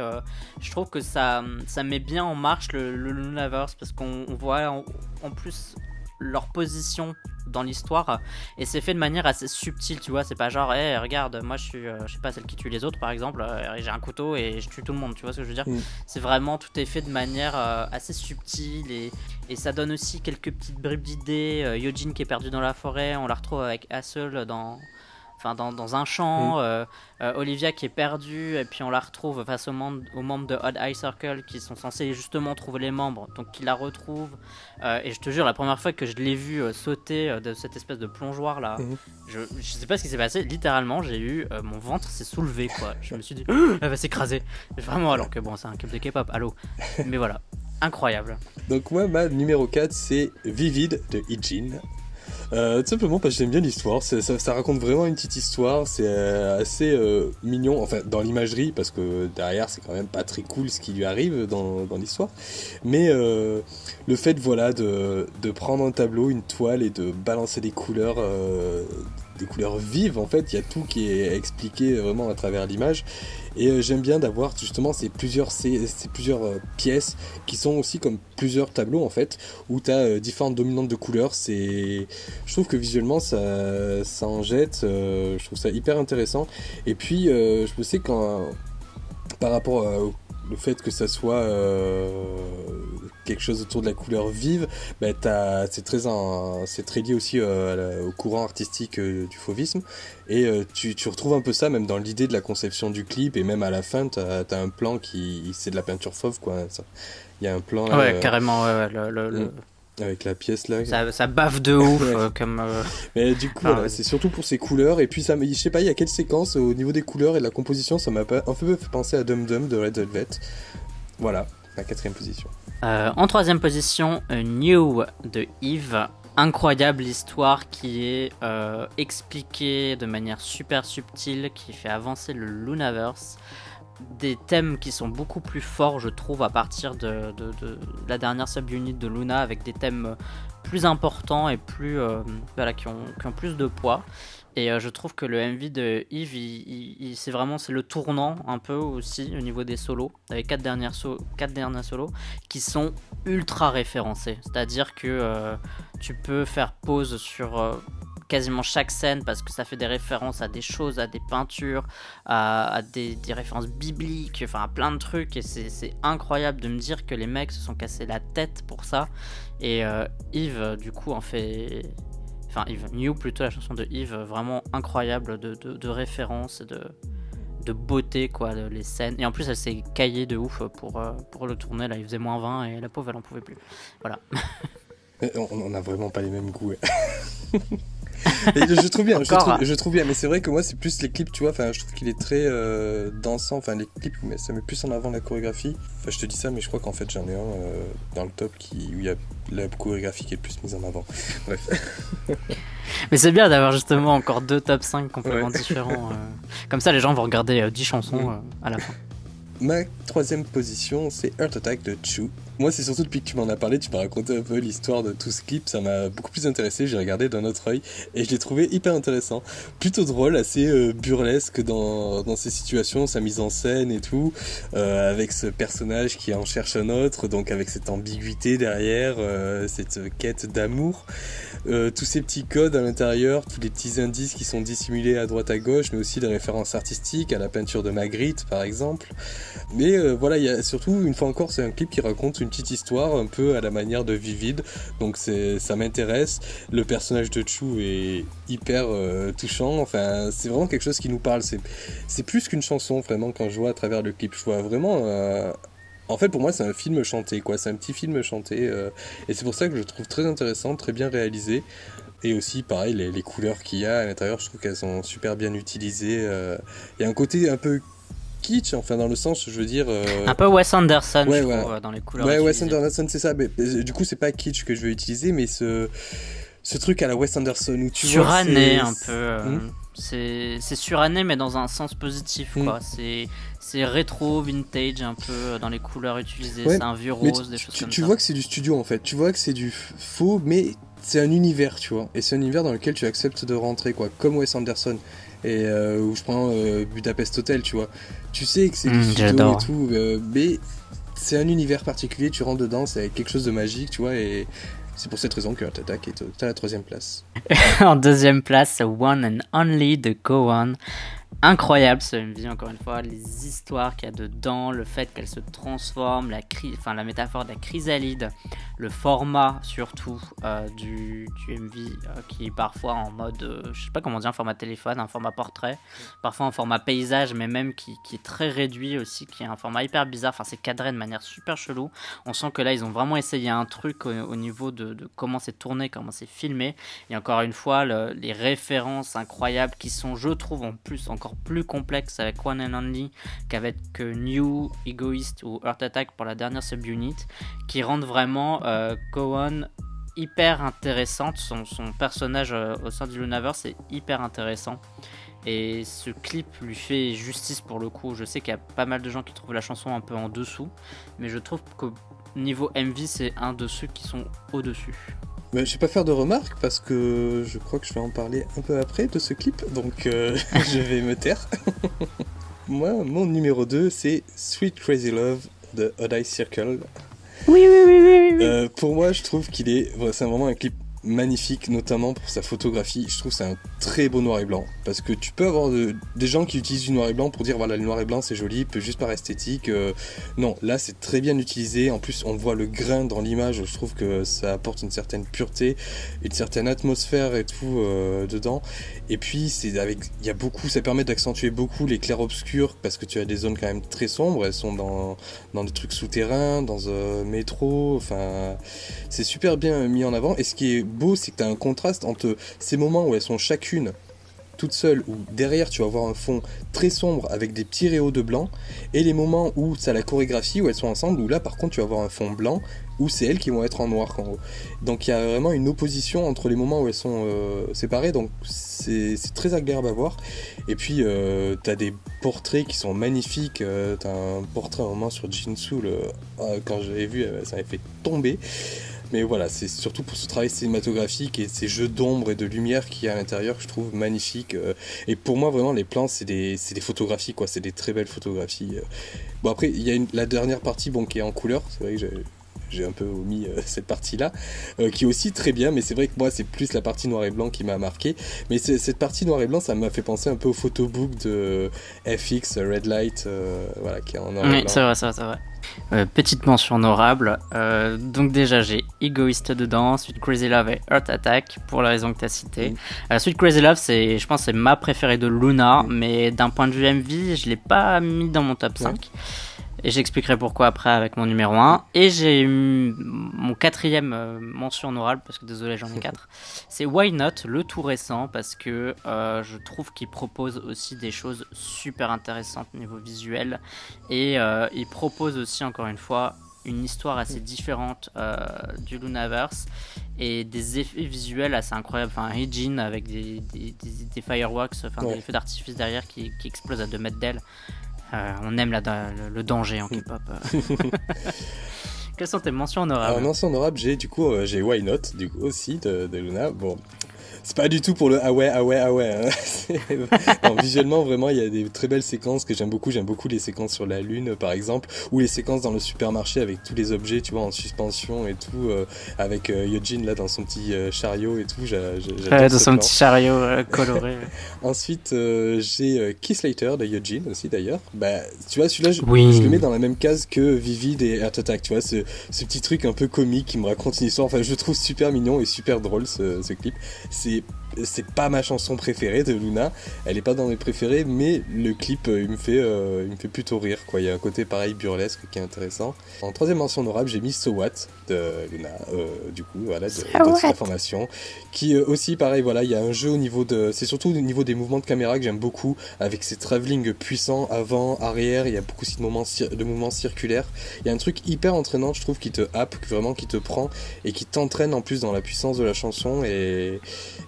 je trouve que ça, ça met bien en marche le, Lunaverse parce qu'on voit en, plus leur position dans l'histoire et c'est fait de manière assez subtile tu vois. C'est pas genre hey, regarde moi je suis euh, je sais pas celle qui tue les autres par exemple euh, j'ai un couteau et je tue tout le monde tu vois ce que je veux dire? Mm. c'est vraiment tout est fait de manière euh, assez subtile et, et ça donne aussi quelques petites bribes d'idées. Yojin qui est perdu dans la forêt on la retrouve avec Hassel dans enfin dans, dans, un champ, mm. euh, euh, Olivia qui est perdue, et puis on la retrouve face aux membres, aux membres de Odd Eye Circle qui sont censés justement trouver les membres, donc qui la retrouvent. Euh, et je te jure, la première fois que je l'ai vue sauter de cette espèce de plongeoir là, mm. je, je sais pas ce qui s'est passé, littéralement j'ai eu mon ventre s'est soulevé quoi. Je me suis dit, elle va s'écraser. Vraiment, alors que bon, c'est un club de K-pop, allô. Mais voilà, incroyable. Donc, moi, ma numéro 4, c'est Vivid de Ijin. Euh, tout simplement parce que j'aime bien l'histoire. Ça, raconte vraiment une petite histoire. C'est euh, assez euh, mignon, enfin dans l'imagerie, parce que derrière c'est quand même pas très cool ce qui lui arrive dans, l'histoire. Mais le fait, voilà, de, de, prendre un tableau, une toile et de balancer des couleurs des couleurs vives en fait, il y a tout qui est expliqué vraiment à travers l'image et euh, j'aime bien d'avoir justement ces plusieurs, ces, plusieurs euh, pièces qui sont aussi comme plusieurs tableaux en fait, où tu as euh, différentes dominantes de couleurs. C'est, je trouve que visuellement ça, ça en jette, je trouve ça hyper intéressant. Et puis je sais quand par rapport au le fait que ça soit euh, quelque chose autour de la couleur vive, bah, c'est très, c'est très lié aussi euh, au courant artistique euh, du fauvisme. Et tu, tu, retrouves un peu ça même dans l'idée de la conception du clip. Et même à la fin, tu as, un plan qui. C'est de la peinture fauve, quoi. Il y a un plan. ouais, carrément, ouais, le, mm. Avec la pièce là. Ça, ça baffe de ouf euh, comme. Euh, Mais du coup, c'est surtout pour ses couleurs. Et puis, ça, je sais pas, il y a quelle séquence au niveau des couleurs et de la composition, ça m'a un peu fait penser à Dum Dum de Red Velvet. Voilà, la quatrième position. Euh, en troisième position, New de Yves. Incroyable histoire qui est expliquée de manière super subtile, qui fait avancer le Lunaverse des thèmes qui sont beaucoup plus forts, je trouve, à partir de, la dernière subunit de Luna, avec des thèmes plus importants et plus, euh, voilà, qui, ont, plus de poids. Et euh, je trouve que le MV de Yves, c'est vraiment c'est le tournant un peu aussi au niveau des solos, avec quatre dernières, quatre dernières solos qui sont ultra référencés. C'est-à-dire que euh, tu peux faire pause sur quasiment chaque scène parce que ça fait des références à des choses, à des peintures, à, des, références bibliques, enfin à plein de trucs. Et c'est incroyable de me dire que les mecs se sont cassés la tête pour ça. Et euh, Yves, du coup, en fait. Enfin, Yves, New plutôt, la chanson de Yves, vraiment incroyable de, de, références, de, de beauté, quoi, les scènes. Et en plus, elle s'est caillée de ouf pour, euh, pour le tourner. Là, il faisait moins 20 et la pauvre, elle en pouvait plus. Voilà. on n'a vraiment pas les mêmes goûts. je trouve bien, je trouve, je trouve, bien, mais c'est vrai que moi c'est plus les clips, tu vois, enfin je trouve qu'il est très euh, dansant, enfin les clips, mais ça met plus en avant la chorégraphie. Enfin je te dis ça, mais je crois qu'en fait j'en ai un euh, dans le top qui, où il y a la chorégraphie qui est plus mise en avant. Bref. mais c'est bien d'avoir justement encore deux top 5 complètement différents. Euh. Comme ça les gens vont regarder 10 chansons mm. à la fin. Ma troisième position, c'est Heart Attack de Chu. Moi, c'est surtout depuis que tu m'en as parlé, tu m'as raconté un peu l'histoire de tout ce clip, ça m'a beaucoup plus intéressé, j'ai regardé d'un autre œil et je l'ai trouvé hyper intéressant. Plutôt drôle, assez euh, burlesque dans, dans ces situations, sa mise en scène et tout, euh, avec ce personnage qui en cherche un autre, donc avec cette ambiguïté derrière, euh, cette quête d'amour. Tous ces petits codes à l'intérieur, tous les petits indices qui sont dissimulés à droite à gauche, mais aussi des références artistiques à la peinture de Magritte par exemple. Mais euh, voilà, il y a surtout, une fois encore, c'est un clip qui raconte une petite histoire un peu à la manière de Vivid. Donc ça m'intéresse. Le personnage de Chu est hyper euh, touchant. Enfin, c'est vraiment quelque chose qui nous parle. C'est plus qu'une chanson, vraiment, quand je vois à travers le clip. Je vois vraiment. Euh, en fait, pour moi, c'est un film chanté, quoi. C'est un petit film chanté. et c'est pour ça que je le trouve très intéressant, très bien réalisé. Et aussi, pareil, les, les couleurs qu'il y a à l'intérieur, je trouve qu'elles sont super bien utilisées. Il y a un côté un peu kitsch, enfin dans le sens, je veux dire. Euh, un peu Wes Anderson, je trouve, dans les couleurs. Ouais, Wes Anderson, c'est ça. Mais, du coup, c'est pas kitsch que je veux utiliser, mais ce, ce truc à la Wes Anderson où tu Suranné un peu. Euh, hmm c'est suranné, mais dans un sens positif, quoi. C'est rétro, vintage, un peu dans les couleurs utilisées. c'est un vieux rose, des choses tu, comme tu ça. vois que c'est du studio en fait. Tu vois que c'est du faux, mais c'est un univers, tu vois. Et c'est un univers dans lequel tu acceptes de rentrer, quoi. Comme Wes Anderson et euh, où je prends euh, Budapest Hotel, tu vois. Tu sais que c'est du mmh, studio et tout, euh, mais c'est un univers particulier, tu rentres dedans, c'est quelque chose de magique, tu vois, et c'est pour cette raison que Attack est à la troisième place. en deuxième place, One and Only de Go On incroyable ce MV encore une fois les histoires qu'il y a dedans le fait qu'elle se transforme la métaphore de la chrysalide le format surtout euh, du, du, MV euh, qui est parfois en mode euh, je sais pas comment dire un format téléphone un format portrait parfois un format paysage mais même qui, est très réduit aussi qui est un format hyper bizarre enfin c'est cadré de manière super chelou. On sent que là ils ont vraiment essayé un truc au, niveau de, comment c'est tourné comment c'est filmé. Et encore une fois les références incroyables qui sont je trouve en plus encore plus complexe avec One and Only qu'avec New, Egoist ou Earth Attack pour la dernière subunit, qui rendent vraiment euh, hyper intéressante. Son, son personnage euh, au sein du Lunaverse est hyper intéressant. Et ce clip lui fait justice pour le coup. Je sais qu'il y a pas mal de gens qui trouvent la chanson un peu en dessous, mais je trouve que niveau MV, c'est un de ceux qui sont au-dessus. Mais je vais pas faire de remarques parce que je crois que je vais en parler un peu après de ce clip, donc euh, je vais me taire. Moi, mon numéro 2, c'est Sweet Crazy Love de Odd Circle. Oui, oui, oui, oui. oui. Euh, pour moi, je trouve qu'il est. C'est vraiment un clip magnifique, notamment pour sa photographie. Je trouve c'est un très beau noir et blanc. Parce que tu peux avoir des gens qui utilisent du noir et blanc pour dire voilà, le noir et blanc c'est joli, juste par esthétique. Euh, non, là c'est très bien utilisé. En plus, on voit le grain dans l'image. Je trouve que ça apporte une certaine pureté, une certaine atmosphère et tout euh, dedans. Et puis, c'est avec, il y a beaucoup, ça permet d'accentuer beaucoup les clairs-obscurs parce que tu as des zones quand même très sombres. Elles sont dans, dans des trucs souterrains, dans un métro. Enfin, c'est super bien mis en avant. Et ce qui est beau, c'est que tu as un contraste entre ces moments où elles sont chacune toutes seules, où derrière tu vas avoir un fond très sombre avec des petits réaux de blanc, et les moments où ça la chorégraphie, où elles sont ensemble, où là par contre tu vas avoir un fond blanc, où c'est elles qui vont être en noir en. Donc il y a vraiment une opposition entre les moments où elles sont euh, séparées, donc c'est très agréable à voir. Et puis euh, tu as des portraits qui sont magnifiques, euh, tu as un portrait à un moment sur Jinsu, quand j'avais vu, ça m'avait fait tomber. Mais voilà, c'est surtout pour ce travail cinématographique et ces jeux d'ombre et de lumière qu'il y a à l'intérieur que je trouve magnifique. Euh. Et pour moi, vraiment, les plans, c'est des, photographies, quoi. C'est des très belles photographies. Euh. Bon, après, il y a la dernière partie bon, qui est en couleur. C'est vrai que j'ai un peu omis euh, cette partie-là, qui est aussi très bien, mais c'est vrai que moi, c'est plus la partie noir et blanc qui m'a marqué. Mais cette partie noir et blanc, ça m'a fait penser un peu au photobook de FX, Red Light, voilà, qui est en noir et blanc. Oui, c'est vrai, c'est vrai. Euh, petite mention honorable. Euh, donc déjà j'ai Egoist dedans, Sweet Crazy Love et Earth Attack pour la raison que tu as cité. Euh, Sweet Crazy Love c'est je pense c'est ma préférée de Luna, mais d'un point de vue MV je l'ai pas mis dans mon top 5. Et j'expliquerai pourquoi après avec mon numéro 1. Et j'ai mon quatrième euh, mention honorable, parce que désolé j'en ai quatre. C'est Why Not, le tout récent, parce que euh, je trouve qu'il propose aussi des choses super intéressantes au niveau visuel. Et euh, il propose aussi, encore une fois, une histoire assez différente du Lunaverse et des effets visuels assez incroyables. Enfin, Hygiene avec des, des, fireworks, enfin des feux d'artifice derrière qui, qui explosent à 2 mètres d'elle. Euh, on aime le, danger en K-pop. Quelles sont tes mentions honorables En mention honorable, j'ai du coup euh, j'ai Why Not du coup aussi de, de Luna. Bon, c'est pas du tout pour le ah ouais, ah ouais, ah ouais. Hein. visuellement, vraiment, il y a des très belles séquences que j'aime beaucoup. J'aime beaucoup les séquences sur la Lune, par exemple, ou les séquences dans le supermarché avec tous les objets, tu vois, en suspension et tout, euh, avec euh, Yojin là dans son petit euh, chariot et tout. Dans son petit chariot coloré. Ensuite, j'ai Kiss Later de Yojin aussi d'ailleurs. Bah, tu vois, celui-là, je, le mets dans la même case que Vivid et Heart Attack. Tu vois, ce, ce, petit truc un peu comique qui me raconte une histoire. Enfin, je le trouve super mignon et super drôle ce, ce clip. C'est deep c'est pas ma chanson préférée de Luna, elle est pas dans mes préférés, mais le clip euh, il me fait, euh, il me fait plutôt rire quoi. Il y a un côté pareil burlesque qui est intéressant. En troisième mention honorable, j'ai mis So What de Luna, euh, du coup voilà, de, la formation, qui aussi pareil voilà, il y a un jeu au niveau de, c'est surtout au niveau des mouvements de caméra que j'aime beaucoup, avec ces travelling puissants avant, arrière, il y a beaucoup aussi de moments, de mouvements circulaires. Il y a un truc hyper entraînant, je trouve, qui te happe, vraiment qui te prend et qui t'entraîne en plus dans la puissance de la chanson et,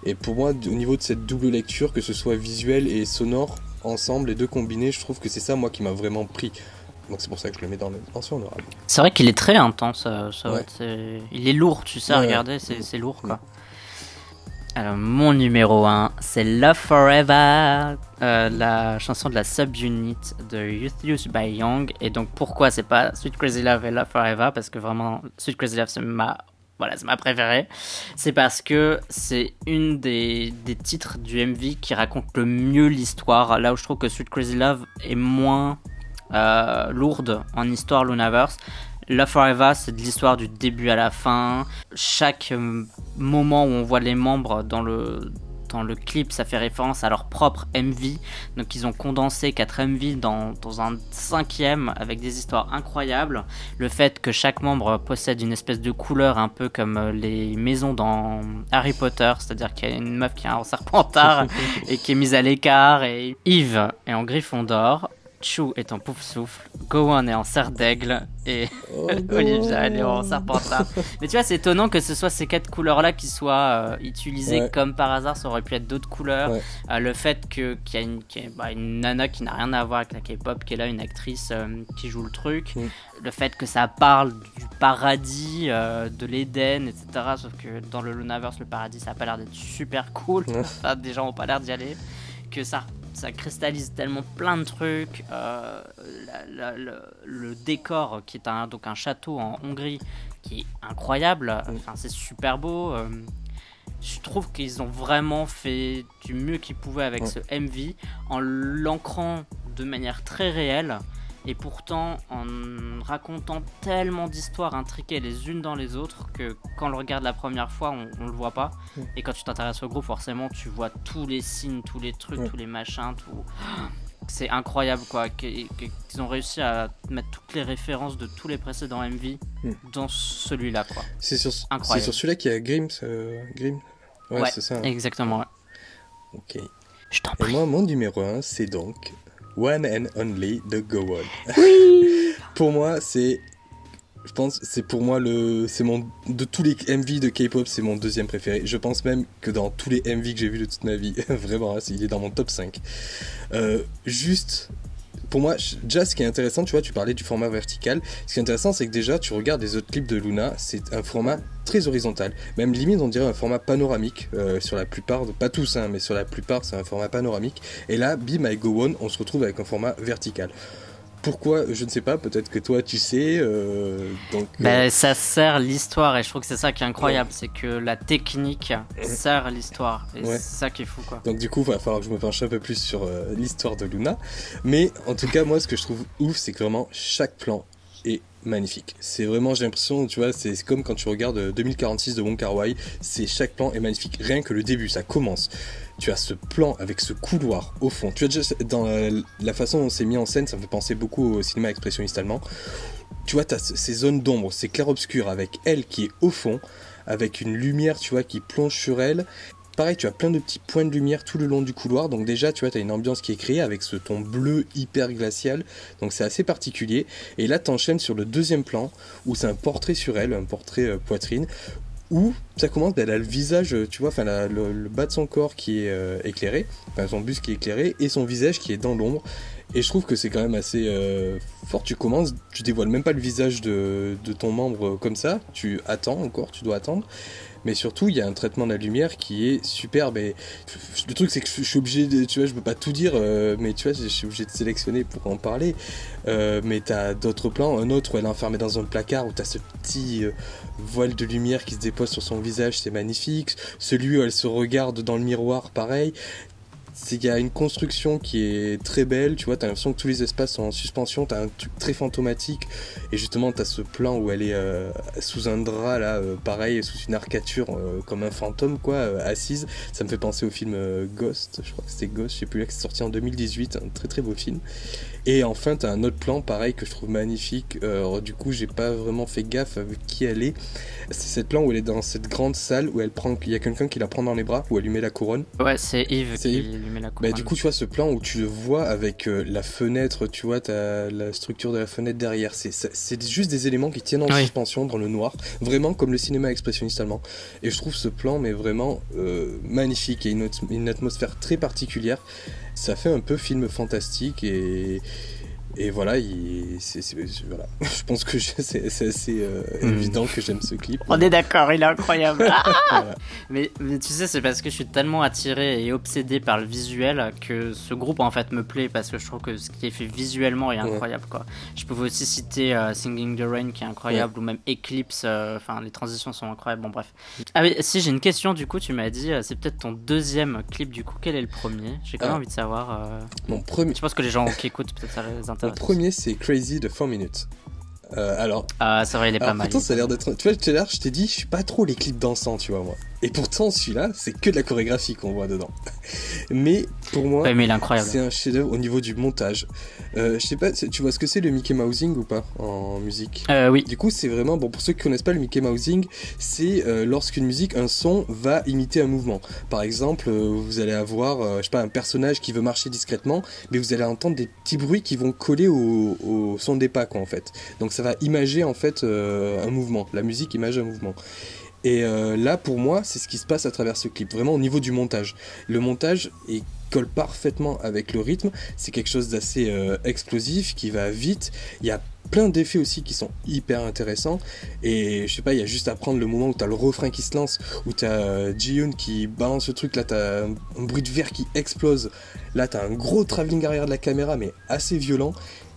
et pour moi, au niveau de cette double lecture, que ce soit visuel et sonore, ensemble, les deux combinés, je trouve que c'est ça, moi, qui m'a vraiment pris. Donc c'est pour ça que je le mets dans le mention honorable. C'est vrai qu'il est très intense, euh, ça, il est lourd, tu sais, regardez, c'est lourd quoi. Alors mon numéro 1, c'est Love Forever, euh, la chanson de la subunit de Youth Youth by Young. Et donc pourquoi c'est pas Sweet Crazy Love et Love Forever? Parce que vraiment, Sweet Crazy Love c'est ma voilà, c'est ma préférée. C'est parce que c'est une des, titres du MV qui raconte le mieux l'histoire. Là où je trouve que Sweet Crazy Love est moins euh, lourde en histoire Lunaverse. Love Forever, c'est de l'histoire du début à la fin. Chaque euh, moment où on voit les membres dans le dans le clip, ça fait référence à leur propre MV. Donc ils ont condensé 4 MV dans, dans, un cinquième avec des histoires incroyables. Le fait que chaque membre possède une espèce de couleur un peu comme euh, les maisons dans Harry Potter, c'est-à-dire qu'il y a une meuf qui a un serpentard et qui est mise à l'écart et Yves est en griffon d'or. Chou est en pouf souffle, Gowan est en serre d'aigle et oh Olivia est en serpentard. Mais tu vois, c'est étonnant que ce soit ces quatre couleurs-là qui soient euh, utilisées comme par hasard. Ça aurait pu être d'autres couleurs. Euh, le fait qu'il y a, une, bah, une nana qui n'a rien à voir avec la K-pop, qui est là, une actrice euh, qui joue le truc. Mm. Le fait que ça parle du paradis, de l'Éden, etc. Sauf que dans le Lunaverse, le paradis, ça a pas l'air d'être super cool. des gens ont pas l'air d'y aller. Que ça ça cristallise tellement plein de trucs. Euh, le, décor, qui est un, donc un château en Hongrie, qui est incroyable. Enfin, c'est super beau. Euh, je trouve qu'ils ont vraiment fait du mieux qu'ils pouvaient avec ce MV en l'ancrant de manière très réelle et pourtant en racontant tellement d'histoires intriquées les unes dans les autres que quand on le regarde la première fois, on, on le voit pas. Et quand tu t'intéresses au groupe, forcément, tu vois tous les signes, tous les trucs, tous les machins, tout. C'est incroyable quoi, qu'ils ont réussi à mettre toutes les références de tous les précédents MV dans celui-là quoi. C'est sur, C'est sur celui-là qu'il y a Grimm, Grimm? Ouais, c'est ça. Hein. Exactement. Ok. Je t'en prie. Et moi, mon numéro 1, c'est donc One and Only de Go On. Oui pour moi, c'est. Je pense c'est pour moi le c'est mon de tous les MV de K-pop c'est mon deuxième préféré. Je pense même que dans tous les MV que j'ai vu de toute ma vie, vraiment, il est dans mon top 5. Euh, juste pour moi, déjà, ce qui est intéressant, tu vois, tu parlais du format vertical. Ce qui est intéressant, c'est que déjà, tu regardes les autres clips de Luna, c'est un format très horizontal. Même limite, on dirait un format panoramique euh, sur la plupart, pas tous, hein, mais sur la plupart, c'est un format panoramique. Et là, Be My Go On, on se retrouve avec un format vertical. Pourquoi Je ne sais pas, peut-être que toi tu sais. Euh, donc, ben, Ça sert l'histoire et je trouve que c'est ça qui est incroyable, c'est que la technique sert l'histoire et c'est ça qui est fou quoi. Donc du coup, il va falloir que je me penche un peu plus sur l'histoire de Luna. Mais en tout cas, moi ce que je trouve ouf, c'est que vraiment chaque plan est magnifique. C'est vraiment, j'ai l'impression, tu vois, c'est comme quand tu regardes 2046 de Wong Kar Wai, c'est chaque plan est magnifique. Rien que le début, ça commence tu as ce plan avec ce couloir au fond. Tu as déjà, dans la, façon dont c'est mis en scène, ça me fait penser beaucoup au cinéma expressionniste allemand. Tu vois, tu as ces zones d'ombre, ces clairs-obscurs avec elle qui est au fond, avec une lumière, tu vois, qui plonge sur elle. Pareil, tu as plein de petits points de lumière tout le long du couloir. Donc déjà, tu vois, tu as une ambiance qui est créée avec ce ton bleu hyper glacial. Donc c'est assez particulier. Et là, tu enchaînes sur le deuxième plan, où c'est un portrait sur elle, un portrait euh, poitrine, où ça commence, elle a le visage, tu vois, enfin le, bas de son corps qui est euh, éclairé, enfin son buste qui est éclairé, et son visage qui est dans l'ombre. Et je trouve que c'est quand même assez euh, fort. Tu commences, tu dévoiles même pas le visage de, ton membre comme ça, tu attends encore, tu dois attendre mais surtout il y a un traitement de la lumière qui est superbe et le truc c'est que je suis obligé de tu vois je peux pas tout dire euh, mais tu vois je suis obligé de sélectionner pour en parler. Euh, mais t'as d'autres plans. Un autre où elle est enfermée dans un placard où t'as ce petit euh, voile de lumière qui se dépose sur son visage c'est magnifique. Celui où elle se regarde dans le miroir pareil il y a une construction qui est très belle, tu vois, t'as l'impression que tous les espaces sont en suspension, t'as un truc très fantomatique, et justement t'as ce plan où elle est euh, sous un drap, là, euh, pareil, sous une arcature, euh, comme un fantôme, quoi, assise. Ça me fait penser au film Ghost, je crois que c'était Ghost, je sais plus là, qui sorti en 2018, un très très beau film. Et enfin, t'as un autre plan, pareil, que je trouve magnifique. du coup, j'ai pas vraiment fait gaffe avec qui elle est. C'est cette plan où elle est dans cette grande salle où elle prend, il y a quelqu'un qui la prend dans les bras, où elle lui met la couronne. Ouais, c'est Yves qui lui met la couronne. Bah, du coup, tu vois ce plan où tu le vois avec euh, la fenêtre, tu vois, t'as la structure de la fenêtre derrière. C'est juste des éléments qui tiennent en suspension dans le noir, vraiment comme le cinéma expressionniste allemand. Et je trouve ce plan, mais vraiment euh, magnifique et une, une atmosphère très particulière. Ça fait un peu film fantastique et et voilà, voilà. je pense que c'est assez euh, hmm. évident que j'aime ce clip. On est d'accord, il est incroyable. Ah mais, mais, tu sais, c'est parce que je suis tellement attiré et obsédé par le visuel que ce groupe en fait me plaît parce que je trouve que ce qui est fait visuellement est incroyable. Quoi. Je pouvais aussi citer euh, Singing the Rain qui est incroyable ou même Eclipse, euh, enfin les transitions sont incroyables. Bon, bref. Ah oui, si j'ai une question du coup, tu m'as dit, c'est peut-être ton deuxième clip du coup, quel est le premier? J'ai quand même ah. envie de savoir. Mon premier. Je pense que les gens qui écoutent, peut-être ça les intéresse. Le premier, c'est Crazy de 4 Minutes. Euh, alors. Ah, ça va, il est pas mal. Pourtant, ça a l'air d'être. Tu vois, tout à l'heure, je t'ai dit, je suis pas trop les clips dansants, tu vois, moi. Et pourtant, celui-là, c'est que de la chorégraphie qu'on voit dedans. mais pour moi, c'est un chef-d'œuvre au niveau du montage. Euh, je sais pas, tu vois ce que c'est le Mickey Mousing ou pas en musique? Euh, Oui. Du coup, c'est vraiment, bon, pour ceux qui connaissent pas le Mickey Mousing, c'est euh, lorsqu'une musique, un son va imiter un mouvement. Par exemple, vous allez avoir, je sais pas, un personnage qui veut marcher discrètement, mais vous allez entendre des petits bruits qui vont coller au, au son des pas, quoi, en fait. Donc ça va imager, en fait, un mouvement. La musique image un mouvement. Et euh, là, pour moi, c'est ce qui se passe à travers ce clip, vraiment au niveau du montage. Le montage il colle parfaitement avec le rythme, c'est quelque chose d'assez euh, explosif, qui va vite. Il y a plein d'effets aussi qui sont hyper intéressants. Et je sais pas, il y a juste à prendre le moment où tu as le refrain qui se lance, où tu as euh, Ji-Yoon qui balance ce truc, là tu as un, bruit de verre qui explose, là tu as un gros travelling arrière de la caméra, mais assez violent.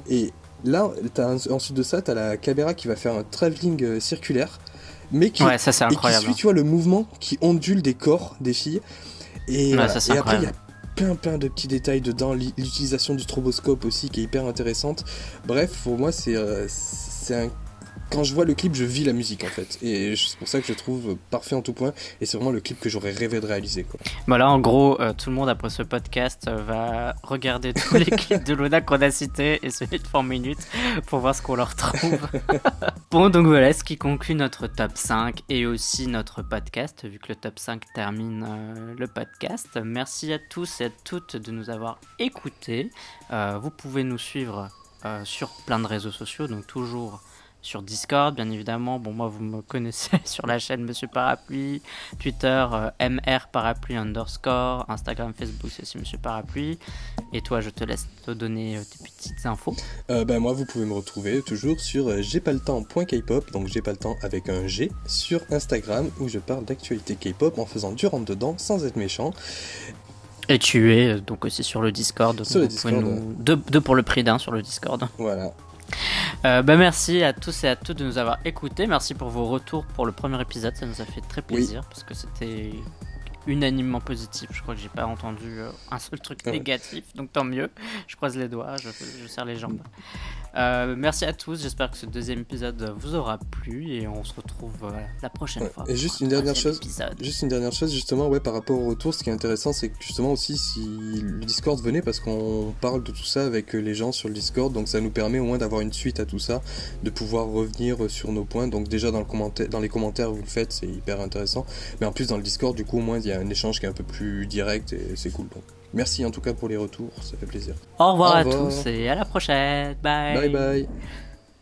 Et là, as, ensuite de ça, tu as la caméra qui va faire un travelling circulaire mais qui, ouais, ça, c'est incroyable. Et qui suit, tu vois, le mouvement qui ondule des corps des filles. Et, ouais, ça, et après, il y a plein plein de petits détails dedans, l'utilisation du stroboscope aussi qui est hyper intéressante. Bref, pour moi, c'est euh, c'est un quand je vois le clip, je vis la musique en fait. Et c'est pour ça que je trouve parfait en tout point. Et c'est vraiment le clip que j'aurais rêvé de réaliser. Quoi. Voilà, en gros, euh, tout le monde après ce podcast euh, va regarder tous les clips de Luna qu'on a cités et celui de 4 minutes pour voir ce qu'on leur trouve. bon, donc voilà ce qui conclut notre top 5 et aussi notre podcast, vu que le top 5 termine euh, le podcast. Merci à tous et à toutes de nous avoir écoutés. vous pouvez nous suivre sur plein de réseaux sociaux, donc toujours sur Discord, bien évidemment. Bon, moi, vous me connaissez sur la chaîne Monsieur Parapluie, Twitter, euh, MR Parapluie underscore, Instagram, Facebook, c'est aussi Monsieur Parapluie. Et toi, je te laisse te donner euh, tes petites infos. Euh, ben, moi, vous pouvez me retrouver toujours sur j'ai pas le temps.kpop, donc j'ai pas le temps avec un G, sur Instagram, où je parle d'actualité K-pop en faisant du rentre dedans sans être méchant. Et tu es donc aussi sur le Discord. Sur le Discord. Nous... Deux, deux, pour le prix d'un sur le Discord. Voilà. Euh, bah merci à tous et à toutes de nous avoir écoutés. Merci pour vos retours pour le premier épisode. Ça nous a fait très plaisir parce que c'était unanimement positif. Je crois que j'ai pas entendu euh, un seul truc négatif, donc tant mieux. Je croise les doigts, je, je serre les jambes. Euh, merci à tous, j'espère que ce deuxième épisode vous aura plu et on se retrouve euh, la prochaine fois. Et juste une dernière chose, juste une dernière chose justement, ouais, par rapport au retour, ce qui est intéressant, c'est que justement aussi si le Discord venait, parce qu'on parle de tout ça avec les gens sur le Discord, donc ça nous permet au moins d'avoir une suite à tout ça, de pouvoir revenir sur nos points. Donc déjà dans, le commentaire, dans les commentaires vous le faites, c'est hyper intéressant, mais en plus dans le Discord, du coup au moins il y a un échange qui est un peu plus direct et c'est cool. Donc. Merci en tout cas pour les retours, ça fait plaisir. Au revoir, à tous et à la prochaine. Bye. Bye bye.